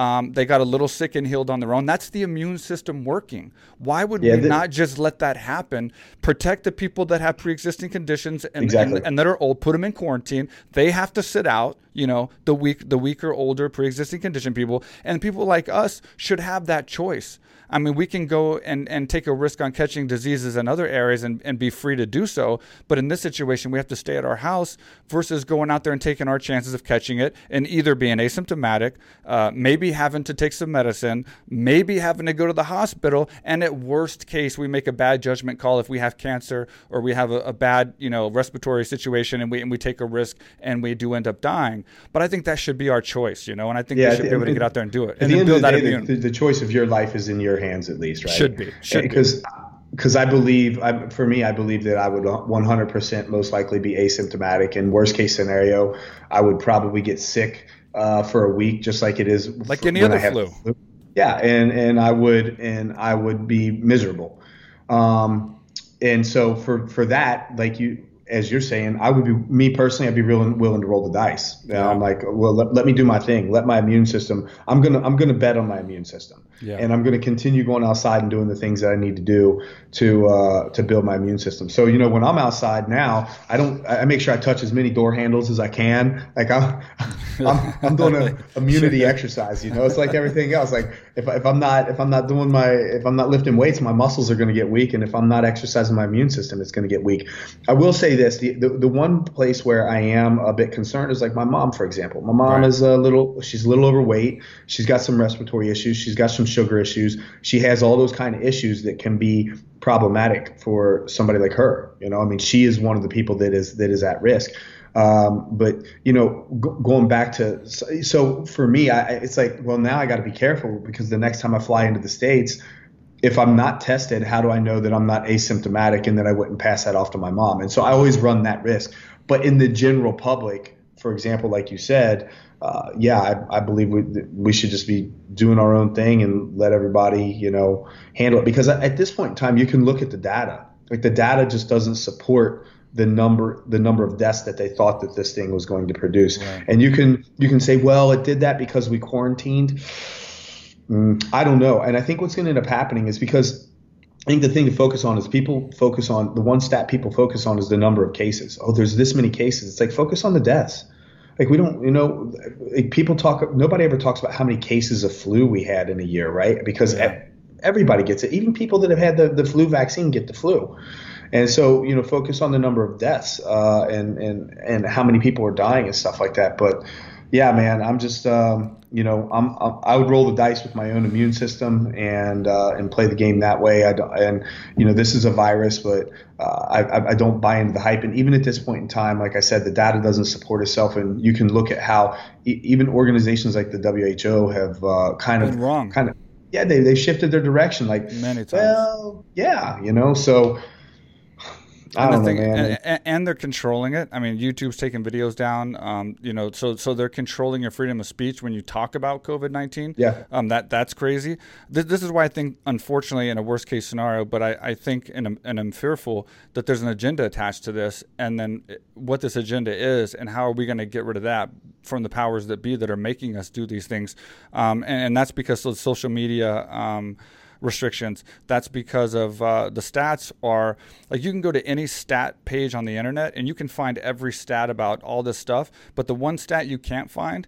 um, they got a little sick and healed on their own. That's the immune system working. Why would yeah, we not just let that happen? Protect the people that have pre-existing conditions and, exactly. and, and, that are old. Put them in quarantine. They have to sit out. You know, the weak, the weaker, older, pre-existing condition people, and people like us should have that choice. I mean, we can go and, and take a risk on catching diseases in other areas and, and be free to do so. But in this situation, we have to stay at our house versus going out there and taking our chances of catching it and either being asymptomatic, uh, maybe having to take some medicine, maybe having to go to the hospital. And at worst case, we make a bad judgment call if we have cancer or we have a, a bad, you know, respiratory situation and we, and we take a risk and we do end up dying. But I think that should be our choice, you know, and I think yeah, we should be able to get out there and do it. and the build that day, the, the choice of your life is in your hands at least, right? Should be. Should because because I believe I, for me, I believe that I would 100% most likely be asymptomatic. In worst case scenario, I would probably get sick uh, for a week, just like it is like any other flu. flu. Yeah, and and I would and I would be miserable. Um, and so for for that, like you as you're saying, I would be me personally. I'd be willing willing to roll the dice. Yeah. I'm like, well, let, let, me do my thing. Let my immune system. I'm gonna I'm gonna bet on my immune system, yeah. and I'm gonna continue going outside and doing the things that I need to do to uh, to build my immune system. So you know, when I'm outside now, I don't. I make sure I touch as many door handles as I can. Like I'm I'm, I'm doing an immunity exercise. You know, it's like everything else. Like if if I'm not if I'm not doing my if I'm not lifting weights, my muscles are going to get weak, and if I'm not exercising my immune system, it's going to get weak. I will say this: the, the the one place where I am a bit concerned is like my mom, for example. My mom right. is a little she's a little overweight. She's got some respiratory issues. She's got some sugar issues. She has all those kind of issues that can be problematic for somebody like her. You know, I mean, she is one of the people that is that is at risk. Um, but you know, going back to so for me, I, it's like, well, now I got to be careful because the next time I fly into the states, if I'm not tested, how do I know that I'm not asymptomatic and that I wouldn't pass that off to my mom? And so I always run that risk. But in the general public, for example, like you said, uh, yeah, I, I, believe we we should just be doing our own thing and let everybody, you know, handle it. Because at this point in time, you can look at the data. Like the data just doesn't support the number the number of deaths that they thought that this thing was going to produce. Right. And you can you can say, well, it did that because we quarantined. Mm, I don't know. And I think what's going to end up happening is because I think the thing to focus on is people focus on the one stat people focus on is the number of cases. Oh, there's this many cases. It's like focus on the deaths. Like we don't, you know, like people talk. Nobody ever talks about how many cases of flu we had in a year, right? Because yeah. everybody gets it. Even people that have had the, the flu vaccine get the flu. And so, you know, focus on the number of deaths uh, and and and how many people are dying and stuff like that. But yeah, man, I'm just, um, you know, I'm, I'm, i would roll the dice with my own immune system and uh, and play the game that way. I don't, and you know, this is a virus, but uh, I, I don't buy into the hype. And even at this point in time, like I said, the data doesn't support itself. And you can look at how e- even organizations like the WHO have uh, kind of wrong, kind of yeah, they they shifted their direction. Like many times. Well, yeah, you know, so I don't know, man. And, and, they're controlling it. I mean, YouTube's taking videos down. Um, you know, so so they're controlling your freedom of speech when you talk about COVID nineteen. Yeah. Um, that that's crazy. This, this is why I think, unfortunately, in a worst case scenario, but I, I think and I'm, and I'm fearful that there's an agenda attached to this, and then what this agenda is, and how are we going to get rid of that from the powers that be that are making us do these things, um, and, and, that's because of social media. Um, restrictions. That's because of uh, the stats are like you can go to any stat page on the internet and you can find every stat about all this stuff. But the one stat you can't find,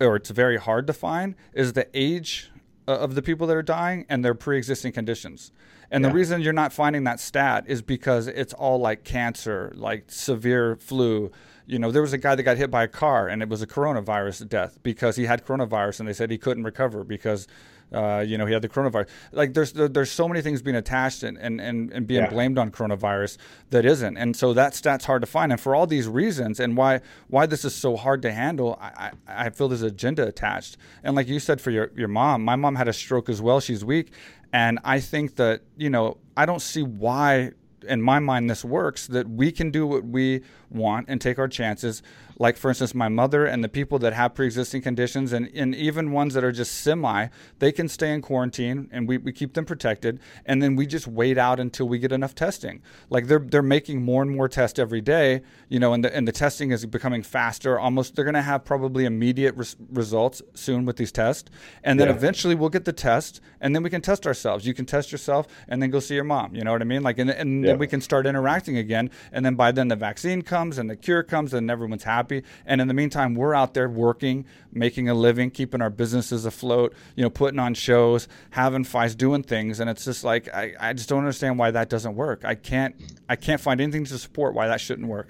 or it's very hard to find, is the age uh, of the people that are dying and their pre-existing conditions. And yeah. the reason you're not finding that stat is because it's all like cancer, like severe flu. You know, there was a guy that got hit by a car and it was a coronavirus death because he had coronavirus and they said he couldn't recover because uh, you know, he had the coronavirus. Like there's there's so many things being attached and and, and, and being yeah. blamed on coronavirus that isn't. And so that stat's hard to find. And for all these reasons and why why this is so hard to handle, I, I, I feel there's agenda attached. And like you said for your, your mom, my mom had a stroke as well. She's weak. And I think that, you know, I don't see why in my mind this works that we can do what we want and take our chances. Like for instance my mother and the people that have pre-existing conditions and, and even ones that are just semi they can stay in quarantine and we, we keep them protected. And then we just wait out until we get enough testing. Like they're they're making more and more tests every day you know and the, and the testing is becoming faster. Almost they're going to have probably immediate res- results soon with these tests. And then yeah. eventually we'll get the test and then we can test ourselves. You can test yourself and then go see your mom. You know what i mean? Like and, and yeah. then we can start interacting again. And then by then the vaccine comes and the cure comes and everyone's happy happy. And in the meantime, we're out there working, making a living, keeping our businesses afloat, you know, putting on shows, having fights, doing things. And it's just like I, I just don't understand why that doesn't work. I can't I can't find anything to support why that shouldn't work.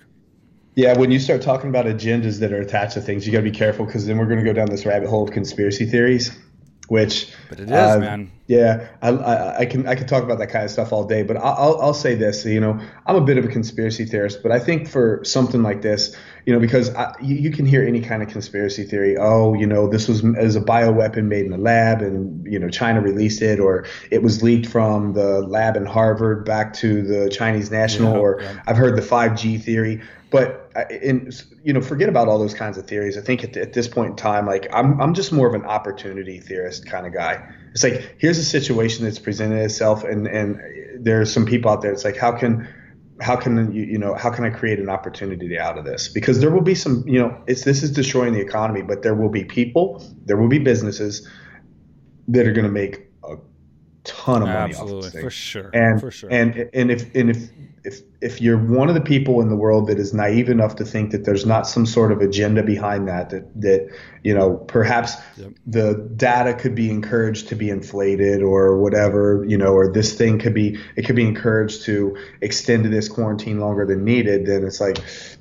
Yeah, when you start talking about agendas that are attached to things, you got to be careful because then we're going to go down this rabbit hole of conspiracy theories which but it is uh, man. yeah I, I, I, can i can talk about that kind of stuff all day but I'll, I'll say this you know i'm a bit of a conspiracy theorist but i think for something like this you know because I, you, you, can hear any kind of conspiracy theory. Oh you know this was as a bioweapon made in the lab and you know china released it or it was leaked from the lab in harvard back to the chinese national yeah, or yeah. i've heard the 5g theory. But in you know forget about all those kinds of theories. I think at, at, this point in time like I'm, I'm just more of an opportunity theorist kind of guy. It's like here's a situation that's presented itself and and there's some people out there. It's like how can how can you you know how can i create an opportunity out of this? Because there will be some you know it's this is destroying the economy but there will be people there will be businesses that are going to make ton of money Absolutely, off this thing. for sure. And for sure. and and if and if if if you're one of the people in the world that is naive enough to think that there's not some sort of agenda behind that that that you know perhaps yep. the data could be encouraged to be inflated or whatever you know or this thing could be it could be encouraged to extend this quarantine longer than needed then it's like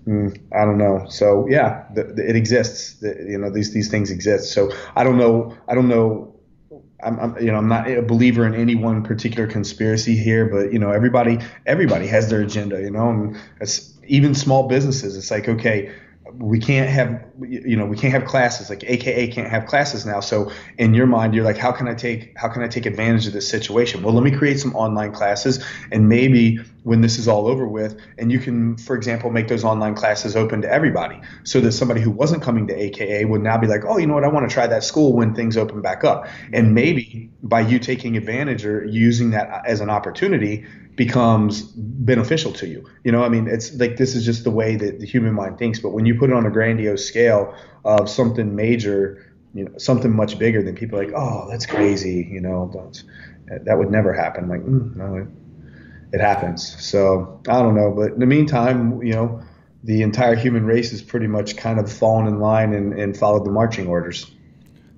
mm, I don't know. So yeah the, the, it exists. The, you know these these things exist. So I don't know I don't know I'm, I'm, you know I'm not a believer in any one particular conspiracy here, but you know everybody everybody has their agenda, you know, and even small businesses. It's like okay, we can't have you know we can't have classes like aka can't have classes now. So in your mind you're like how can i take how can i take advantage of this situation? Well let me create some online classes and maybe when this is all over with and you can for example make those online classes open to everybody so that somebody who wasn't coming to aka would now be like oh you know what? I want to try that school when things open back up. And maybe by you taking advantage or using that as an opportunity becomes beneficial to you. You know, I mean, it's like this is just the way that the human mind thinks. But when you put it on a grandiose scale of something major, you know, something much bigger, than people are like, oh, that's crazy. You know, that would never happen. Like, mm, no, it, it happens. So I don't know. But in the meantime, you know, the entire human race has pretty much kind of fallen in line and, and followed the marching orders.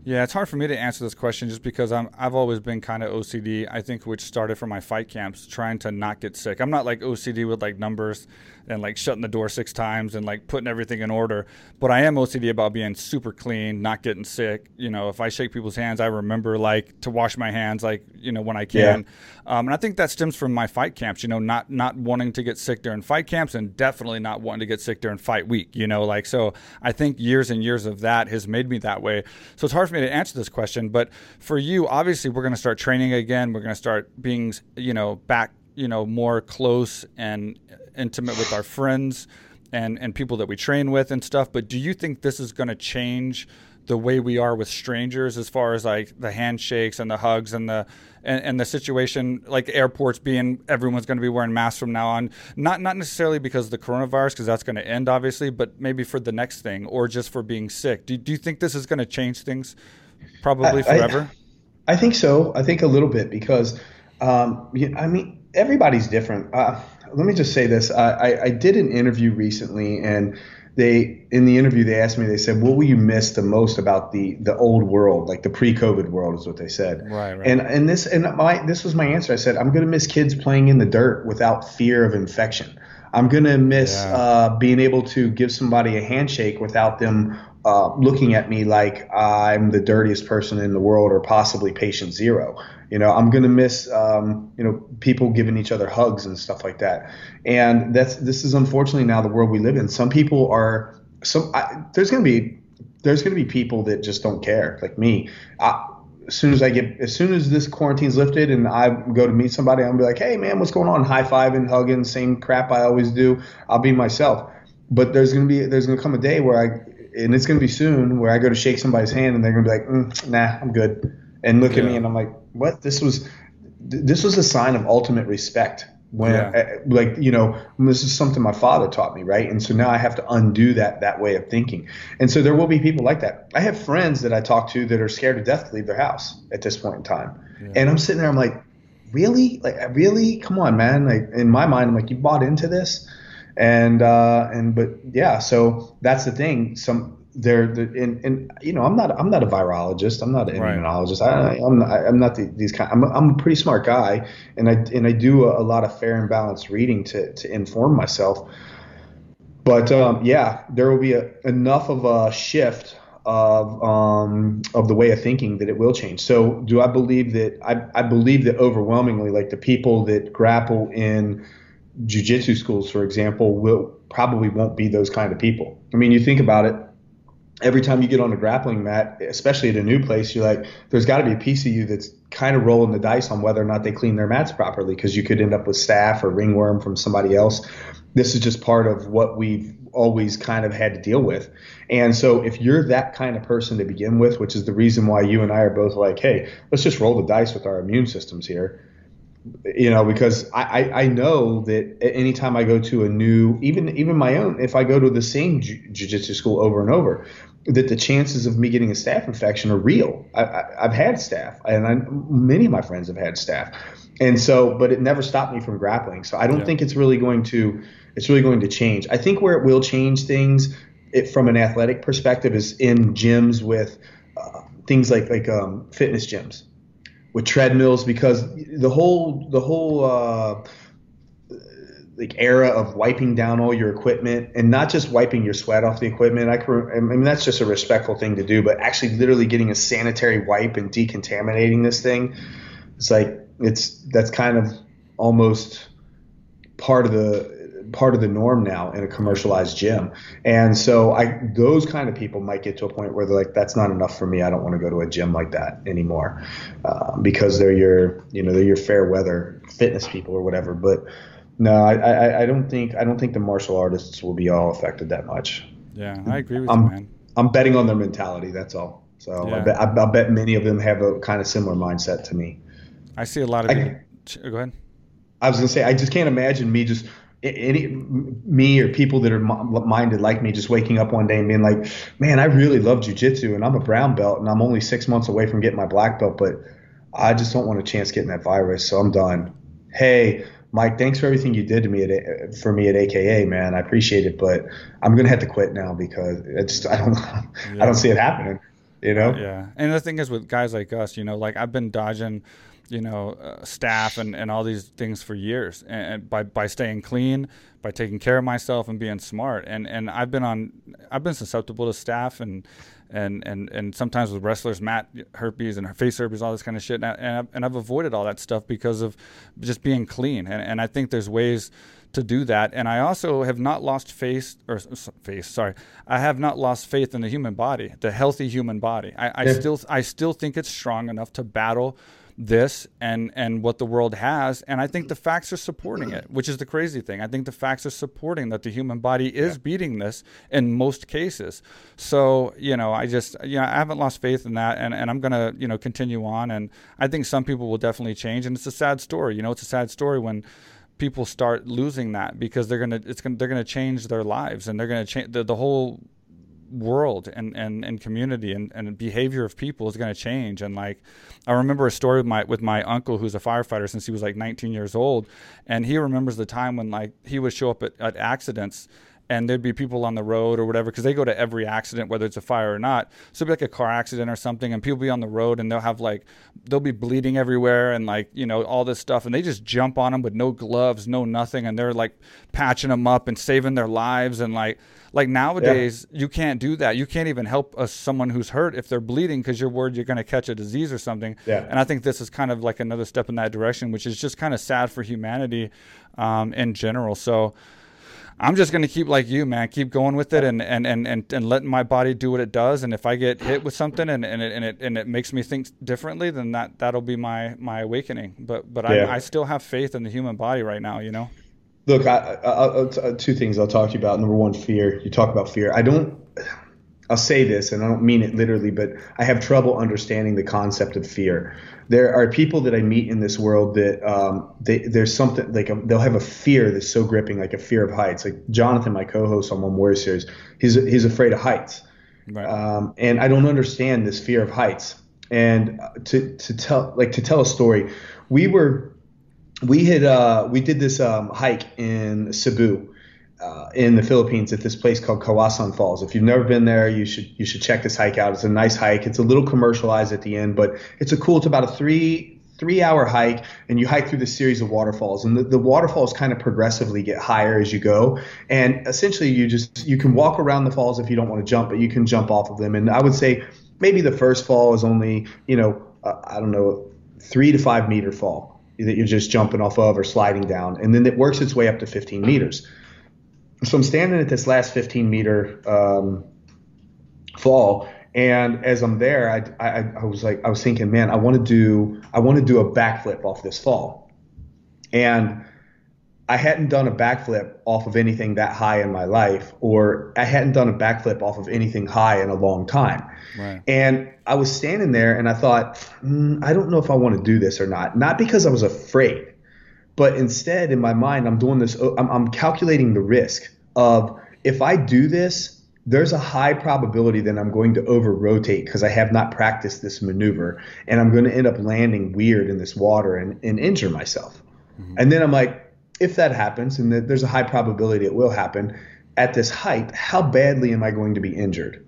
Yeah, it's hard for me to answer this question just because I'm I've always been kind of OCD. I think which started from my fight camps, trying to not get sick. I'm not like OCD with like numbers and like shutting the door six times and like putting everything in order, but I am OCD about being super clean, not getting sick. You know, if I shake people's hands, I remember like to wash my hands, like you know when I can. Yeah. Um, and I think that stems from my fight camps. You know, not not wanting to get sick during fight camps and definitely not wanting to get sick during fight week. You know, like so I think years and years of that has made me that way. So it's hard for me to answer this question, but for you, obviously, we're going to start training again. We're going to start being, you know, back, you know, more close and intimate with our friends and and people that we train with and stuff. But do you think this is going to change? the way we are with strangers as far as like the handshakes and the hugs and the and, and the situation like airports being everyone's going to be wearing masks from now on not not necessarily because of the coronavirus because that's going to end obviously but maybe for the next thing or just for being sick do, do you think this is going to change things probably forever I think so. I think a little bit because, um, I mean, everybody's different. Uh, let me just say this. I, I, I did an interview recently, and they in the interview they asked me. They said, "What will you miss the most about the the old world, like the pre-COVID world?" Is what they said. Right. right. And and this and my this was my answer. I said, "I'm going to miss kids playing in the dirt without fear of infection." I'm going to miss yeah. uh, being able to give somebody a handshake without them uh, looking at me like I'm the dirtiest person in the world or possibly patient zero. You know, I'm gonna miss um, you know people giving each other hugs and stuff like that. And that's this is unfortunately now the world we live in. Some people are some. I, there's gonna be there's gonna be people that just don't care, like me. I, as soon as I get, as soon as this quarantine's lifted and I go to meet somebody, I'm gonna be like, hey man, what's going on? High fiving, hugging, same crap I always do. I'll be myself. But there's gonna be, there's gonna come a day where I, and it's gonna be soon, where I go to shake somebody's hand and they're gonna be like, mm, nah, I'm good, and look yeah. at me and I'm like, what? This was, this was a sign of ultimate respect when yeah. Uh, like you know this is something my father taught me right and so now i have to undo that that way of thinking and so there will be people like that i have friends that i talk to that are scared to death to leave their house at this point in time yeah. and i'm sitting there i'm like really like really come on man like in my mind i'm like you bought into this and uh and but yeah so that's the thing. Some they're, and, and you know I'm not I'm not a virologist. I'm not an right. immunologist. I, I'm not, I'm not the, these kind I'm a, I'm a pretty smart guy and I and I do a, a lot of fair and balanced reading to to inform myself. But um, yeah there will be a, enough of a shift of um, of the way of thinking that it will change. So do I believe that I, I believe that overwhelmingly like the people that grapple in jujitsu schools for example will probably won't be those kind of people I mean you think about it every time you get on a grappling mat, especially at a new place, you're like, there's got to be a piece of you that's kind of rolling the dice on whether or not they clean their mats properly because you could end up with staph or ringworm from somebody else. This is just part of what we've always kind of had to deal with. And so if you're that kind of person to begin with, which is the reason why you and I are both like, hey, let's just roll the dice with our immune systems here you know, because I, I, know that anytime I go to a new, even even my own, if I go to the same jiu-jitsu school over and over, that the chances of me getting a staph infection are real. I, have had staph, and I, many of my friends have had staph, and so, but it never stopped me from grappling. So I don't yeah. think it's really going to, it's really going to change. I think where it will change things, it, from an athletic perspective, is in gyms with uh, things like like um, fitness gyms with treadmills because the whole the whole uh, like era of wiping down all your equipment and not just wiping your sweat off the equipment. I, can, I mean that's just a respectful thing to do, but actually literally getting a sanitary wipe and decontaminating this thing, it's like it's that's kind of almost part of the part of the norm now in a commercialized gym. And so I those kind of people might get to a point where they're like, that's not enough for me. I don't want to go to a gym like that anymore uh, because they're your you know they're your fair weather fitness people or whatever. But no, I, I, I don't think I don't think the martial artists will be all affected that much. Yeah, I agree with I'm, you, man. I'm betting on their mentality. That's all. So yeah. I, bet, I, I, bet many of them have a kind of similar mindset to me. I see a lot of. I, people, go ahead. I was gonna say I just can't imagine me just any me or people that are minded like me just waking up one day and being like, man, I really love jujitsu and I'm a brown belt and I'm only six months away from getting my black belt, but I just don't want a chance getting that virus, so I'm done. Hey, Mike, thanks for everything you did to me at for me at AKA, man. I appreciate it, but I'm gonna have to quit now because I just I don't yeah. I don't see it happening. You know? Yeah, and the thing is with guys like us, you know, like I've been dodging you know, uh, staph and, and all these things for years. And, and, by, by staying clean, by taking care of myself and being smart. And, and I've been on, I've been susceptible to staph and, and, and, and sometimes with wrestlers, mat herpes and face herpes, all this kind of shit. And, I, and, I've, and I've avoided all that stuff because of just being clean. And, and I think there's ways to do that. And I also have not lost faith or faith. Sorry, I have not lost faith in the human body, the healthy human body. I, I yeah. still, I still think it's strong enough to battle this and and what the world has and i think the facts are supporting it which is the crazy thing. I think the facts are supporting that the human body is yeah. beating this in most cases. So you know i just you know i haven't lost faith in that and, and i'm gonna you know continue on and i think some people will definitely change and it's a sad story. You know it's a sad story when people start losing that because they're gonna it's gonna they're gonna change their lives and they're gonna change the, the whole world and, and, and community and, and behavior of people is going to change. And like, I remember a story with my, with my uncle who's a firefighter since he was like 19 years old. And he remembers the time when like he would show up at, at accidents and there'd be people on the road or whatever because they go to every accident whether it's a fire or not so it'd be like a car accident or something and people be on the road and they'll have like they'll be bleeding everywhere and like you know all this stuff and they just jump on them with no gloves no nothing and they're like patching them up and saving their lives and like like nowadays yeah. you can't do that you can't even help a, someone who's hurt if they're bleeding because you're worried you're going to catch a disease or something yeah. and i think this is kind of like another step in that direction which is just kind of sad for humanity um, in general so I'm just going to keep like you, man. Keep going with it and, and, and, and, and letting my body do what it does. And if I get hit with something and, and, it, and, it, and it makes me think differently, then that, that'll be my, my awakening. But, but yeah. I, I still have faith in the human body right now, you know? Look, I, I, I, uh, two things I'll talk to you about. Number one, fear. You talk about fear. I don't, I'll say this, and I don't mean it literally, but I have trouble understanding the concept of fear there are people that I meet in this world that um, they, there's something like a, they'll have a fear that's so gripping, like a fear of heights. Like Jonathan, my co-host on One Warrior Series, he's he's afraid of heights, right. um, and I don't understand this fear of heights. And to to tell like to tell a story, we were we had uh, we did this um, hike in Cebu uh, in the Philippines at this place called Kawasan Falls. If you've never been there, you should you should check this hike out. It's a nice hike. It's a little commercialized at the end, but it's a cool. It's about a three three hour hike, and you hike through this series of waterfalls. And the, the waterfalls kind of progressively get higher as you go. And essentially, you just you can walk around the falls if you don't want to jump, but you can jump off of them. And I would say maybe the first fall is only you know uh, I don't know three to five meter fall that you're just jumping off of or sliding down, and then it works its way up to 15 meters so I'm standing at this last 15 meter um, fall, and as I'm there, I, I, I was like, I was thinking, man, I want to do, I want to do a backflip off this fall, and I hadn't done a backflip off of anything that high in my life, or I hadn't done a backflip off of anything high in a long time. Right. And I was standing there, and I thought, mm, I don't know if I want to do this or not. Not because I was afraid but instead, in my mind, I'm doing this, I'm, I'm calculating the risk of if I do this, there's a high probability that I'm going to over rotate because I have not practiced this maneuver and I'm going to end up landing weird in this water and, and injure myself. Mm-hmm. And then I'm like, if that happens, and there's a high probability it will happen at this height, how badly am I going to be injured?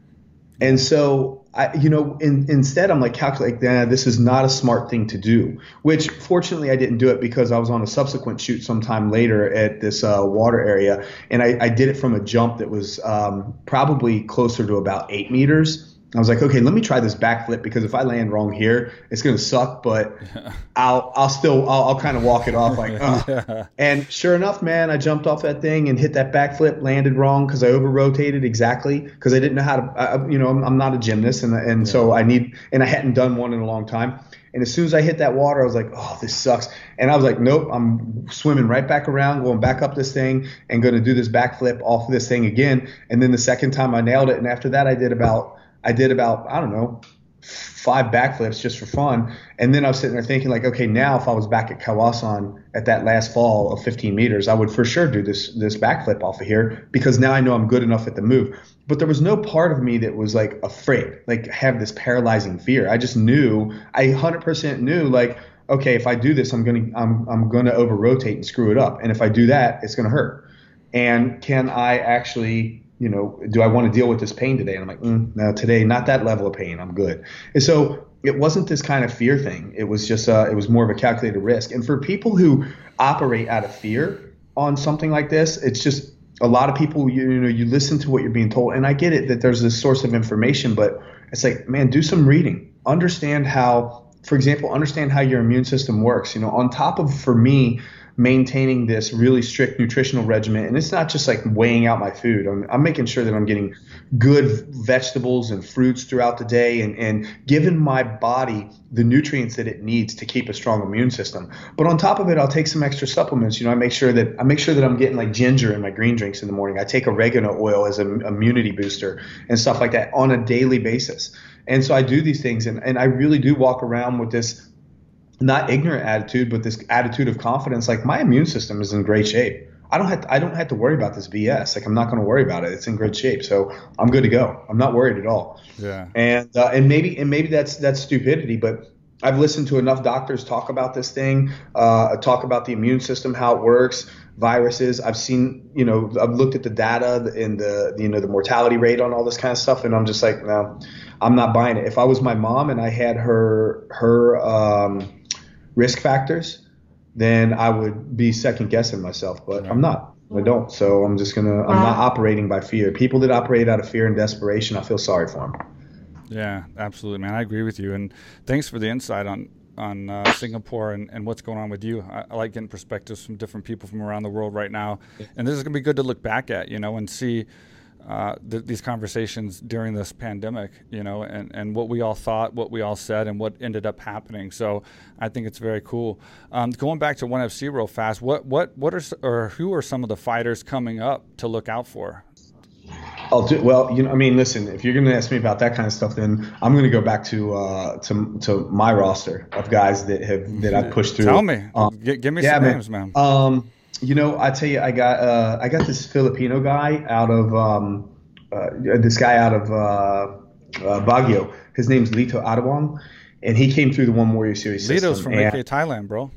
And so I, you know, in, instead I'm like calculating, this is not a smart thing to do. Which fortunately I didn't do it because I was on a subsequent shoot sometime later at this uh, water area, and I, I, did it from a jump that was um, probably closer to about eight meters. I was like, okay, let me try this backflip because if I land wrong here, it's gonna suck. But I'll I'll still I'll, I'll kind of walk it off like, uh. yeah. and sure enough, man, I jumped off that thing and hit that backflip, landed wrong because I over rotated exactly because I didn't know how to. I, you know, I'm, I'm, not a gymnast, and and yeah. so I need and I hadn't done one in a long time. And as soon as I hit that water, I was like, oh, this sucks. And I was like, nope, I'm swimming right back around, going back up this thing, and going to do this backflip off of this thing again. And then the second time I nailed it, and after that, I did about I did about I don't know five backflips just for fun. And then I was sitting there thinking like, okay, now if I was back at Kawasan at that last fall of 15 meters, I would for sure do this this backflip off of here because now I know I'm good enough at the move. But there was no part of me that was like afraid, like have this paralyzing fear. I just knew, I 100% knew like, okay, if I do this, I'm gonna I'm I'm gonna over rotate and screw it up. And if I do that, it's gonna hurt. And can I actually you know, do I want to deal with this pain today? And I'm like, mm, no, today, not that level of pain. I'm good. And so it wasn't this kind of fear thing. It was just, uh, it was more of a calculated risk. And for people who operate out of fear on something like this, it's just a lot of people, you, you know, you listen to what you're being told. And I get it that there's this source of information, but it's like, man, do some reading. Understand how, for example, understand how your immune system works. You know, on top of, for me, maintaining this really strict nutritional regimen. And it's not just like weighing out my food. I'm, I'm making sure that I'm getting good vegetables and fruits throughout the day and, and giving my body the nutrients that it needs to keep a strong immune system. But on top of it, I'll take some extra supplements. You know, I make sure that I make sure that I'm getting like ginger in my green drinks in the morning. I take oregano oil as an immunity booster and stuff like that on a daily basis. And so I do these things and, and I really do walk around with this not ignorant attitude, but this attitude of confidence. Like my immune system is in great shape. I don't have to, I don't have to worry about this BS. Like I'm not going to worry about it. It's in great shape, so I'm good to go. I'm not worried at all. Yeah. And uh, and maybe and maybe that's that's stupidity, but I've listened to enough doctors talk about this thing, uh, talk about the immune system, how it works, viruses. I've seen, you know, I've looked at the data and the, you know, the mortality rate on all this kind of stuff, and I'm just like, no, I'm not buying it. If I was my mom and I had her her um, risk factors, then I would be second guessing myself, but I'm not. I don't. So I'm just gonna. I'm not operating by fear. People that operate out of fear and desperation, I feel sorry for them. Yeah, absolutely, man. I agree with you, and thanks for the insight on on uh, Singapore and, and what's going on with you. I, I, like getting perspectives from different people from around the world right now, and this is gonna be good to look back at, you know, and see. Uh, th- these conversations during this pandemic, you know, and, and what we all thought, what we all said, and what ended up happening. So I think it's very cool. Um, going back to ONE FC real fast, what what what are or who are some of the fighters coming up to look out for? I'll do well. You know, I mean, listen. If you're going to ask me about that kind of stuff, then I'm going to go back to uh, to to my roster of guys that have that I've pushed through. Tell me, um, G- give me yeah, some man. names, man. Um, you know, I tell you, I got uh, I got this Filipino guy out of um, uh, this guy out of uh, uh, Baguio. His name's Lito Adiwang, and he came through the One Warrior Series. Lito's from AK Thailand, bro.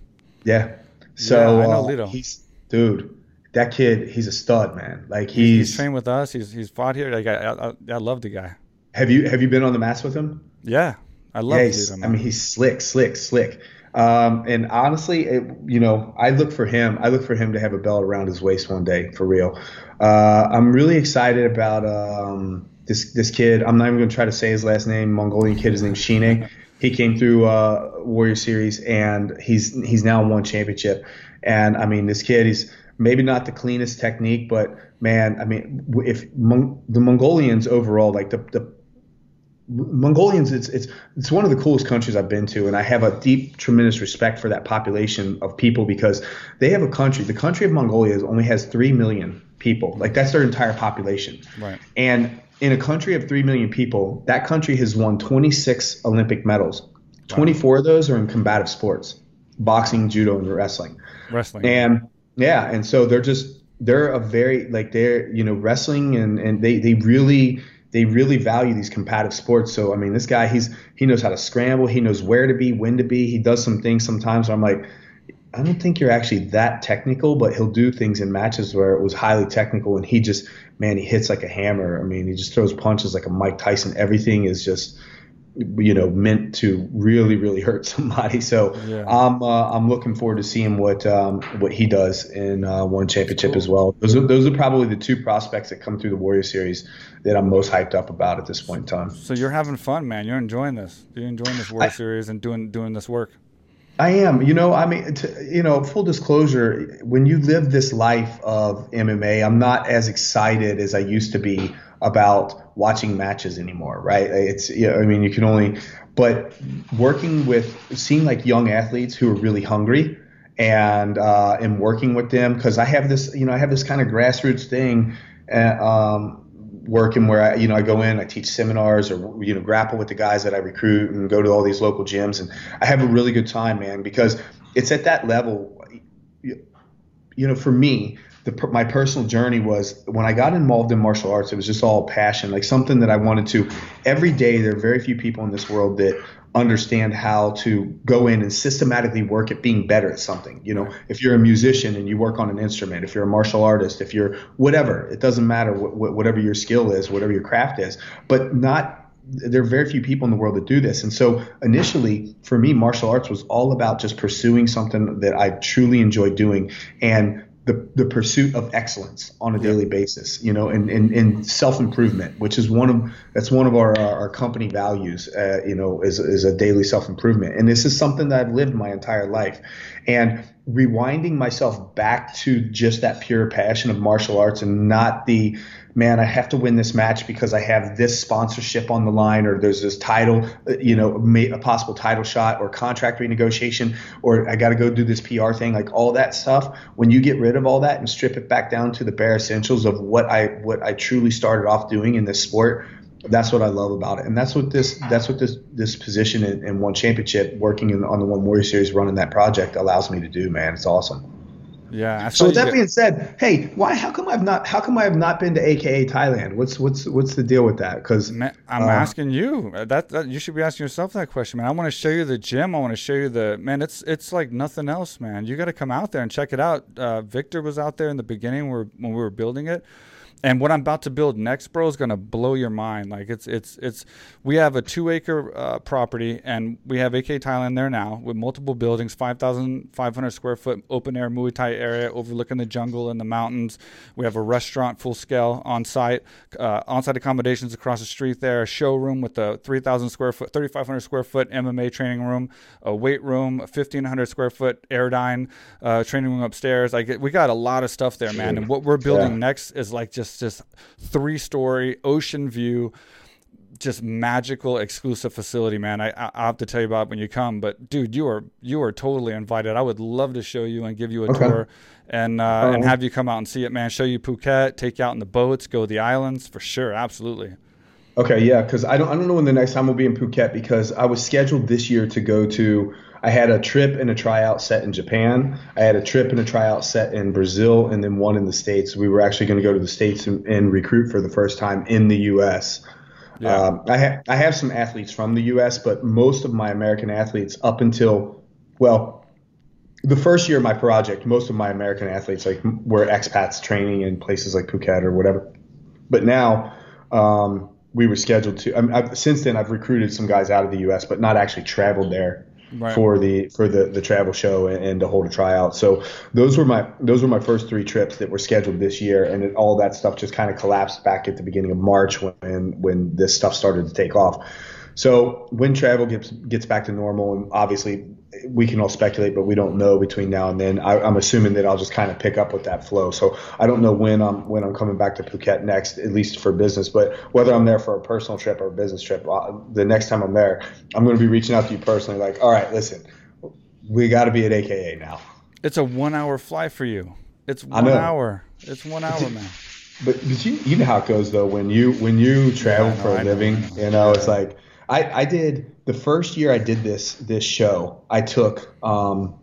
Yeah. So yeah, I know uh, Lito. He's dude that kid, he's a stud, man. Like he's, he's trained with us. He's he's fought here. Like I, I, I love the guy. Have you have you been on the mats with him? Yeah, I love. Yeah, him, I mean, he's slick, slick, slick. Um, and honestly, it, you know, I look for him. I look for him to have a belt around his waist one day, for real. Uh, I'm really excited about um, this this kid. I'm not even going to try to say his last name. Mongolian kid. His name's Shine. He came through uh, Warrior Series, and he's he's now won championship. And I mean, this kid, he's maybe not the cleanest technique, but man, I mean, if Mon- the Mongolians overall, like the, the Mongolians, it's it's it's one of the coolest countries I've been to, and I have a deep, tremendous respect for that population of people because they have a country. The country of Mongolia only has three million people. Like that's their entire population. Right. And in a country of three million people, that country has won 26 Olympic medals. 24 of those are in combative sports, boxing, judo, and wrestling. Wrestling. And yeah, and so they're just they're a very like they're you know wrestling and and they they really they really value these competitive sports. So I mean, this guy he's he knows how to scramble, he knows where to be, when to be. He does some things sometimes. I'm like, I don't think you're actually that technical, but he'll do things in matches where it was highly technical, and he just man, he hits like a hammer. I mean, he just throws punches like a Mike Tyson. Everything is just you know meant to really really hurt somebody so yeah. i'm uh, i'm looking forward to seeing what um, what he does in uh, one championship cool. as well those are, those are probably the two prospects that come through the warrior series that i'm most hyped up about at this point in time so you're having fun man you're enjoying this you're enjoying this warrior I, series and doing doing this work I am. You know, I mean, to, you know, full disclosure, when you live this life of MMA, I'm not as excited as I used to be about watching matches anymore, right? It's, you know, I mean, you can only, but working with, seeing like young athletes who are really hungry and, uh, and working with them, because I have this, you know, I have this kind of grassroots thing, uh, um, working where I, you know, I go in, I teach seminars or, you know, grapple with the guys that I recruit and go to all these local gyms. And I have a really good time, man, because it's at that level, you know, for me, the, my personal journey was when I got involved in martial arts, it was just all passion, like something that I wanted to. Every day, there are very few people in this world that understand how to go in and systematically work at being better at something. You know, if you're a musician and you work on an instrument, if you're a martial artist, if you're whatever, it doesn't matter what, whatever your skill is, whatever your craft is, but not there are very few people in the world that do this. And so initially for me, martial arts was all about just pursuing something that I truly enjoy doing and the, the pursuit of excellence on a daily basis, you know, and, and, and self improvement, which is one of that's one of our our company values, uh, you know, is is a daily self improvement, and this is something that I've lived my entire life, and rewinding myself back to just that pure passion of martial arts and not the man, I have to win this match because I have this sponsorship on the line, or there's this title, uh, you know, a possible title shot, or contract renegotiation, or I got to go do this PR thing, like all that stuff. When you get rid of all that and strip it back down to the bare essentials of what I what I truly started off doing in this sport, that's what I love about it, and that's what this that's what this this position in, in one championship, working in, on the One Warrior Series, running that project allows me to do. Man, it's awesome. Yeah. So with that being said, hey, why? How come I've not? How come I have not been to AKA Thailand? What's what's what's the deal with that? Because I'm uh, asking you. That, that you should be asking yourself that question, man. I want to show you the gym. I want to show you the man. It's it's like nothing else, man. You got to come out there and check it out. Uh, Victor was out there in the beginning where when we were building it and what I'm about to build next, bro, is gonna blow your mind. Like it's it's it's we have a two acre uh, property, and we have AK Thailand there now with multiple buildings, five thousand five hundred square foot open air Muay Thai area overlooking the jungle and the mountains. We have a restaurant full scale on site, uh, on site accommodations across the street there, a showroom with a three thousand square foot, thirty five hundred square foot MMA training room, a weight room, a fifteen hundred square foot Airdyne uh, training room upstairs. Like we got a lot of stuff there, man. And what we're building yeah. next is like just just three story ocean view just magical exclusive facility man. I, I have to tell you about when you come but dude you are you are totally invited. I would love to show you and give you a okay. tour and uh, and have you come out and see it man. Show you phuket take you out in the boats go to the islands for sure absolutely. Okay yeah because i don't i don't know when the next time we'll be in phuket because i was scheduled this year to go to I had a trip and a tryout set in Japan. I had a trip and a tryout set in Brazil, and then one in the States. We were actually going to go to the States and, and, recruit for the first time in the U.S. Yeah. Um, I, ha- I have some athletes from the U.S., but most of my American athletes, up until well, the first year of my project, most of my American athletes like were expats training in places like Phuket or whatever. But now um, we were scheduled to. I mean, since then, I've recruited some guys out of the U.S., but not actually traveled there right. for the for the the travel show and, and, to hold a tryout. So those were my those were my first three trips that were scheduled this year, and it, all that stuff just kind of collapsed back at the beginning of March when when this stuff started to take off. So when travel gets gets back to normal, and obviously we can all speculate, but we don't know between now and then. I, am assuming that I'll just kind of pick up with that flow. So I don't know when I'm when I'm coming back to Phuket next, at least for business. But whether I'm there for a personal trip or a business trip, uh, the next time I'm there, I'm going to be reaching out to you personally. Like, all right, listen, we got to be at AKA now. It's a one hour fly for you. It's one hour. It's one hour, man. But, but you, you know how it goes though when you when you travel yeah, know, for a living, know, you know, it's like I, I did the first year I did this this show. I took um,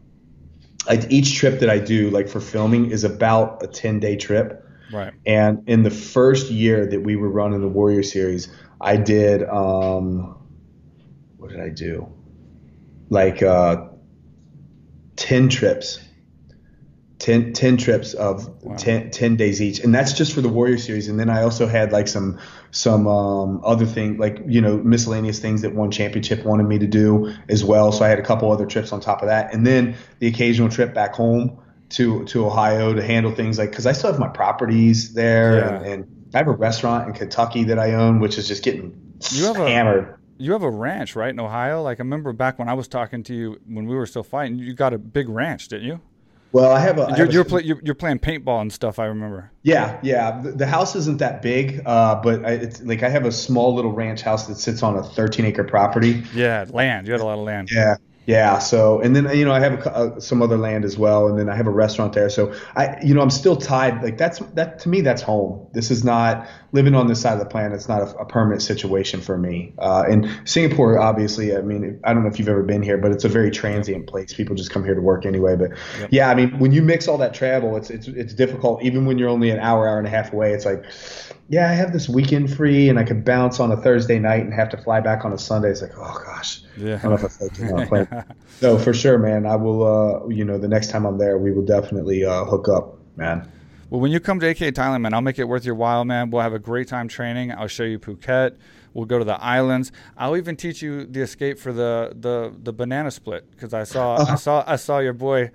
I, each trip that I do like for filming is about a ten day trip. Right. And in the first year that we were running the Warrior Series, I did um, what did I do? Like uh, ten trips 10, 10 trips of wow. 10, 10, days each and that's just for the warrior series and then i also had like some some um, other thing like you know miscellaneous things that one championship wanted me to do as well so i had a couple other trips on top of that and then the occasional trip back home to to ohio to handle things like because i still have my properties there yeah. and, and, i have a restaurant in kentucky that i own which is just getting you have hammered a- you have a ranch, right, in Ohio? Like I remember back when I was talking to you when we were still fighting, you got a big ranch, didn't you? Well, I have a. You're, have you're, a, play, you're, you're, playing paintball and stuff. I remember. Yeah, yeah. The, the house isn't that big, uh, but I, it's like I have a small little ranch house that sits on a 13 acre property. Yeah, land. You had a lot of land. Yeah, yeah. So, and then you know I have a, uh, some other land as well, and then I have a restaurant there. So I, you know, I'm still tied. Like that's that to me, that's home. This is not living on this side of the planet. It's not a, a permanent situation for me. Uh, and Singapore, obviously, I mean, I don't know if you've ever been here, but it's a very transient place. People just come here to work anyway. But yep. yeah, I mean, when you mix all that travel, it's it's it's difficult. Even when you're only an hour, hour and a half away, it's like yeah, I have this weekend free and I could bounce on a Thursday night and have to fly back on a Sunday. It's like, oh gosh, yeah. I don't know if I feel like plane. no, for sure, man. I will. Uh, you know, the next time I'm there, we will definitely uh, hook up, man. Well, when you come to AK Thailand, man, I'll make it worth your while, man. We'll have a great time training. I'll show you Phuket. We'll go to the islands. I'll even teach you the escape for the the, the banana split because I saw uh-huh. I saw I saw your boy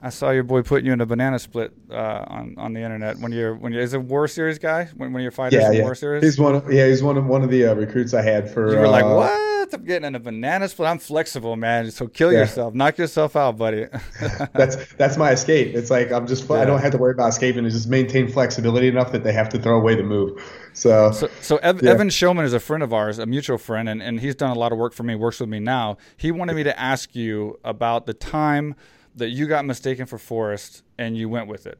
I saw your boy putting you in a banana split uh, on on the internet when you're when you're is a War Series guy when when you're fighting yeah, yeah. War Series. He's one. Of, yeah, he's one of one of the uh, recruits I had for. You were uh, like, what? I'm getting in a banana split. I'm flexible, man. So kill yeah. yourself, knock yourself out, buddy. that's that's my escape. It's like I'm just. I don't have to worry about escaping. I just maintain flexibility enough that they have to throw away the move. So so, so Ev- Evan Showman is a friend of ours, a mutual friend, and, and he's done a lot of work for me. Works with me now. He wanted me to ask you about the time that you got mistaken for Forrest and you went with it.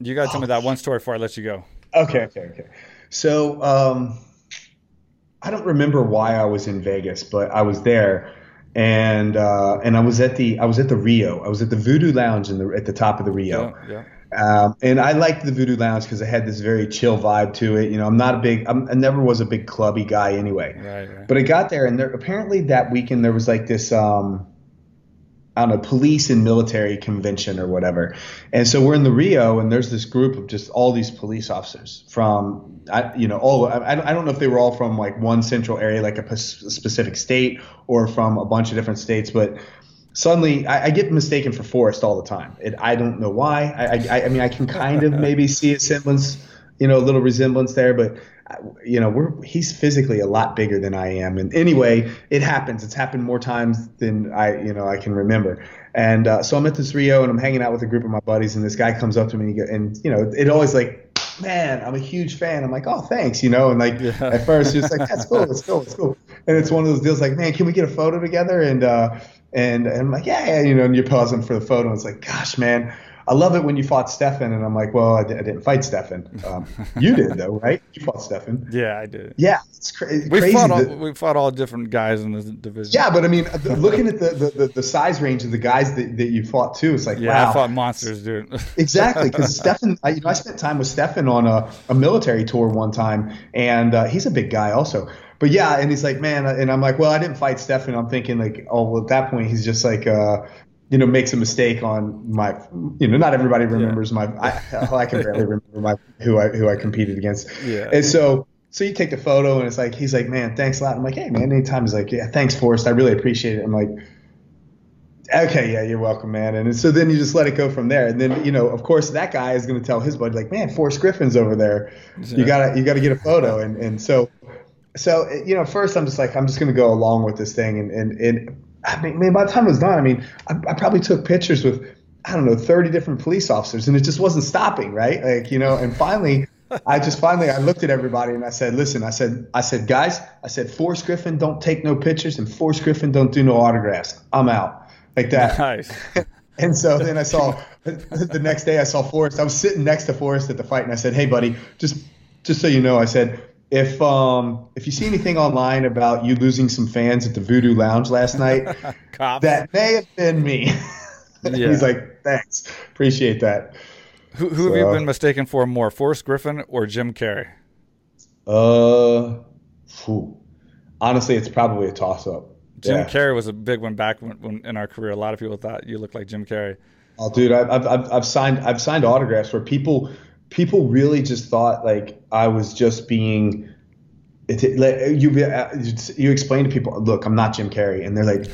You got to tell me that one story before I let you go. Okay, okay, okay. So um, I don't remember why I was in Vegas, but I was there, and uh, and I was at the I was at the Rio. I was at the Voodoo Lounge in the at the top of the Rio. Yeah, yeah. Um, and I liked the Voodoo Lounge because it had this very chill vibe to it. You know, I'm not a big, I'm, i never was a big clubby guy anyway. Right, right. But I got there, and there apparently that weekend there was like this, um, on a police and military convention or whatever. And so we're in the Rio, and there's this group of just all these police officers from, I, you know, all I, I don't know if they were all from like one central area, like a specific state, or from a bunch of different states, but suddenly I, I, get mistaken for Forrest all the time. It, I don't know why. I, I, I mean, I can kind of maybe see a semblance, you know, a little resemblance there, but you know, we're he's physically a lot bigger than I am. And anyway, it happens. It's happened more times than I, you know, I can remember. And uh, so I'm at this Rio and I'm hanging out with a group of my buddies, and this guy comes up to me and, and you know, it always like, man, I'm a huge fan. I'm like, oh, thanks, you know. And like yeah. at first, it's like, that's cool, it's cool, it's cool. And it's one of those deals like, man, can we get a photo together? And uh, and, and I'm like, yeah, yeah, you know, and you're pausing for the photo. And it's like, gosh, man, I love it when you fought Stephan, and I'm like, well, I, d- I didn't fight Stephan. Um, you did though, right? You fought Stephan. Yeah, I did. Yeah, it's cra- we crazy. Fought all, we fought all different guys in the division. Yeah, but I mean, looking at the, the, the, size range of the guys that, that you fought too, it's like, yeah, wow. I fought monsters, dude. exactly, because Stephan, I, you know, I spent time with Stephan on a, a military tour one time, and uh, he's a big guy also. But yeah, and he's like, man, and I'm like, well, I didn't fight Stephan. I'm thinking like, oh, well, at that point, he's just like, uh, you know, makes a mistake on my, you know, not everybody remembers yeah. my, I, I can barely remember my, who I, who I competed against. Yeah. And so, so you take the photo and it's like, he's like, man, thanks a lot. I'm like, hey man, anytime he's like, yeah, thanks Forrest. I really appreciate it. I'm like, okay, yeah, you're welcome, man. And so then you just let it go from there. And then, you know, of course that guy is going to tell his buddy like, man, Forrest Griffin's over there. You gotta, you gotta get a photo. And, and so, so, you know, first I'm just like, I'm just going to go along with this thing. And, and, and I mean, by the time it was done, I mean, I, I, probably took pictures with, I don't know, 30 different police officers, and it just wasn't stopping, right? Like, you know, and finally, I just finally, I looked at everybody and I said, listen, I said, I said, guys, I said, Forrest Griffin don't take no pictures and Forrest Griffin don't do no autographs. I'm out. Like that. Nice. and so then I saw, the next day I saw Forrest. I was sitting next to Forrest at the fight and I said, hey, buddy, just, just so you know, I said, if um if you see anything online about you losing some fans at the Voodoo Lounge last night, that may have been me. yeah. He's like, thanks, appreciate that. Who, who so, have you been mistaken for more, Forrest Griffin or Jim Carrey? Uh, whew. honestly, it's probably a toss up. Jim yeah. Carrey was a big one back when, when, in our career. A lot of people thought you looked like Jim Carrey. Oh, dude, I've, I've, I've signed I've signed autographs where people people really just thought like I was just being. It, you you explain to people, look, I'm not Jim Carrey, and they're like,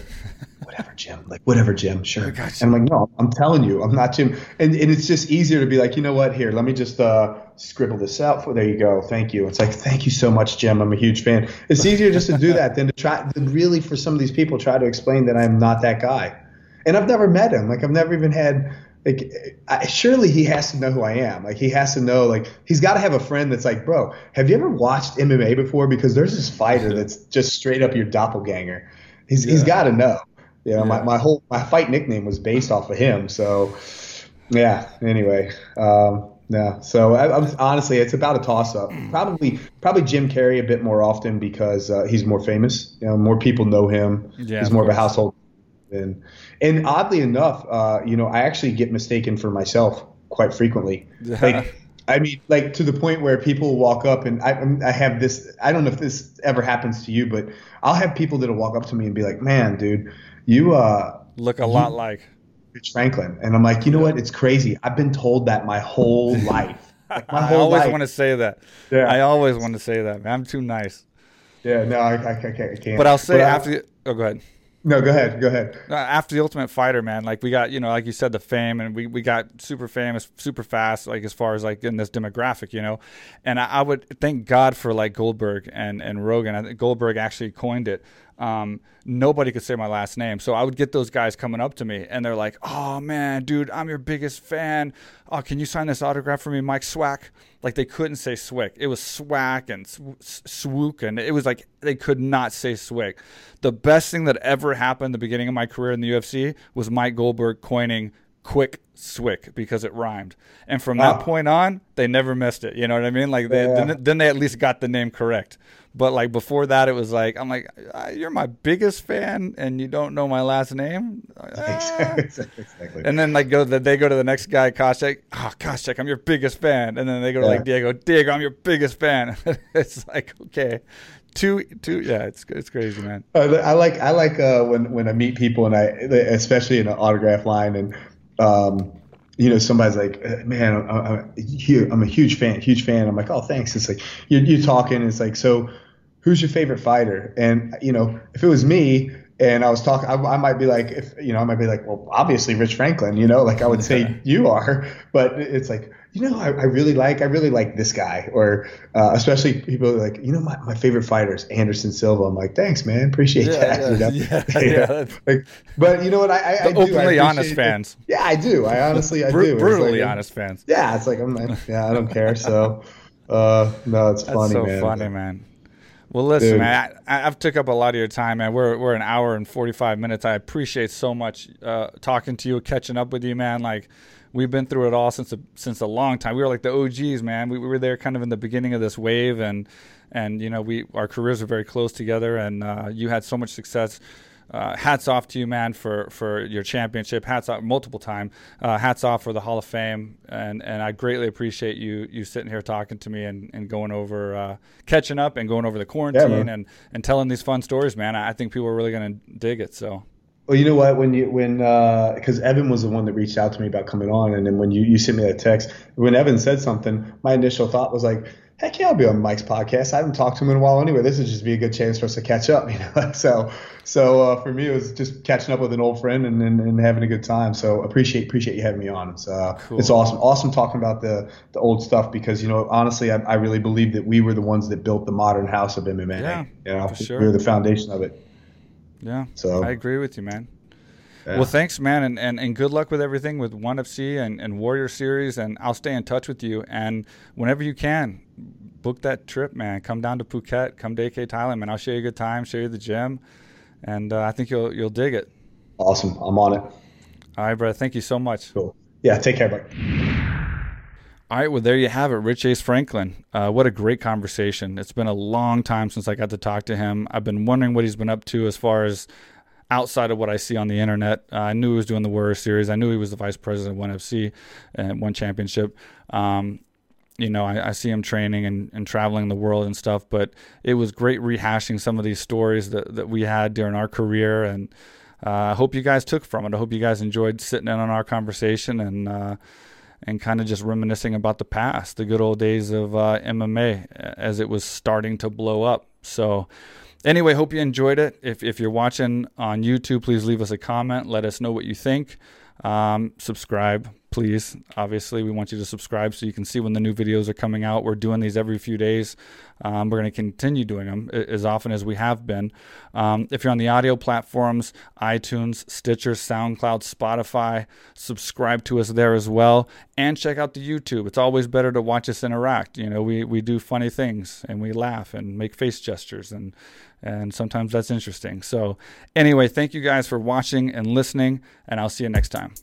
whatever, Jim, like whatever, Jim, sure. And I'm like, no, I'm telling you, I'm not Jim, and and it's just easier to be like, you know what, here, let me just uh, scribble this out for. There you go, thank you. It's like, thank you so much, Jim. I'm a huge fan. It's easier just to do that than to try, to really for some of these people try to explain that I'm not that guy, and I've never met him. Like I've never even had like I, surely he has to know who I am. Like he has to know. Like he's got to have a friend that's like, bro, have you ever watched MMA before? Because there's this fighter that's just straight up your doppelganger. He's yeah. he's got to know. You know, yeah. my, my whole my fight nickname was based off of him. So yeah. Anyway, um, yeah. So I, I honestly, it's about a toss up. Probably probably Jim Carrey a bit more often because uh, he's more famous. You know, more people know him. Yeah, he's more of, of a household. And and oddly enough, uh, you know, I actually get mistaken for myself quite frequently. Like, I mean, like to the point where people walk up and I, I have this. I don't know if this ever happens to you, but I'll have people that'll walk up to me and be like, "Man, dude, you uh look a you, lot like Rich Franklin," and I'm like, "You know what? It's crazy. I've been told that my whole life." Like my whole I always life. want to say that. Yeah. I always want to say that. Man. I'm too nice. Yeah, no, I, I, I can't. But I'll say but after. I, oh, go ahead. No, go ahead. Go ahead. Uh, after the Ultimate Fighter, man, like we got, you know, like you said, the fame, and we, we got super famous, super fast, like as far as like in this demographic, you know. And I, I would thank God for like Goldberg and and Rogan. I think Goldberg actually coined it um, nobody could say my last name. So I would get those guys coming up to me and they're like, oh man, dude, I'm your biggest fan. Oh, can you sign this autograph for me, Mike Swack? Like they couldn't say Swick. It was Swack and Swook. And it was like they could not say Swick. The best thing that ever happened the beginning of my career in the UFC was Mike Goldberg coining quick swick because it rhymed and from that point on they never missed it you know what i mean like they, yeah. then, then, they at least got the name correct But like before that, it was like I'm like, uh, you're my biggest fan, and you don't know my last name. Ah. exactly. And then like go the they go to the next guy, Koscheck. Oh, Koscheck, I'm your biggest fan. And then they go to yeah. like Diego, Diego, I'm your biggest fan. it's like okay, two two yeah it's it's crazy man uh, i like i like uh, when when i meet people and i especially in an autograph line and um, you know somebody's like uh, man I'm, I'm, I'm, a huge fan huge fan i'm like oh thanks it's like you're, you're talking it's like so who's your favorite fighter and you know if it was me and I was talking, I, I, might be like, if you know, I might be like, well, obviously Rich Franklin, you know, like I would say you are, but it's like, you know, I, I, really like, I really like this guy, or uh, especially people like, you know, my, my favorite fighter is Anderson Silva. I'm like, thanks, man, appreciate yeah, that. Yeah, you know? yeah, yeah. like, but you know what? I, I, I do, openly honest fans. Yeah, I do. I honestly, I Br- do. Brutally like, honest fans. Yeah, it's like I'm, yeah, I don't care. So, uh, no, it's That's funny, so man. funny, man. Well, listen, Dude. man, I, have took up a lot of your time, man. We're we're an hour and forty five minutes. I appreciate so much uh, talking to you, catching up with you, man. Like we've been through it all since a, since a long time. We were like the OGs, man. We, we were there kind of in the beginning of this wave, and and you know we our careers were very close together, and uh, you had so much success. Uh, hats off to you, man, for, for your championship. Hats off multiple time. Uh, hats off for the Hall of Fame, and and I greatly appreciate you you sitting here talking to me and, and going over uh, catching up and going over the quarantine yeah, and and telling these fun stories, man. I think people are really gonna dig it. So well, you know what? When you when because uh, Evan was the one that reached out to me about coming on, and then when you you sent me that text, when Evan said something, my initial thought was like, heck yeah, I'll be on Mike's podcast. I haven't talked to him in a while anyway. This would just be a good chance for us to catch up, you know. so so uh, for me, it was just catching up with an old friend and, and, and, having a good time. So appreciate appreciate you having me on. It's uh, cool. it's awesome awesome talking about the the old stuff because you know honestly, I, I really believe that we were the ones that built the modern house of MMA. Yeah, you know, for sure. we were the foundation of it. Yeah. So I agree with you, man. Yeah. Well, thanks, man, and, and, and good luck with everything with ONE FC and, and Warrior Series, and I'll stay in touch with you. And whenever you can, book that trip, man. Come down to Phuket, come to AK Thailand, man. I'll show you a good time, show you the gym, and uh, I think you'll you'll dig it. Awesome, I'm on it. All right, brother. Thank you so much. Cool. Yeah, take care, buddy. All right, well, there you have it, Rich Ace Franklin. Uh, what a great conversation. It's been a long time since I got to talk to him. I've been wondering what he's been up to as far as outside of what I see on the internet. Uh, I knew he was doing the Warrior Series. I knew he was the vice president of ONE FC and one championship. Um, you know, I, I, see him training and, and traveling the world and stuff, but it was great rehashing some of these stories that, that we had during our career. And uh, I hope you guys took from it. I hope you guys enjoyed sitting in on our conversation and, uh, and kind of just reminiscing about the past, the good old days of uh, MMA as it was starting to blow up. So, Anyway, hope you enjoyed it. If, if you're watching on YouTube, please leave us a comment. Let us know what you think. Um, subscribe, please. Obviously, we want you to subscribe so you can see when the new videos are coming out. We're doing these every few days. Um, we're going to continue doing them as often as we have been. Um, if you're on the audio platforms, iTunes, Stitcher, SoundCloud, Spotify, subscribe to us there as well. And check out the YouTube. It's always better to watch us interact. You know, we, we do funny things and we laugh and make face gestures and and sometimes that's interesting. So, anyway, thank you guys for watching and listening, and I'll see you next time.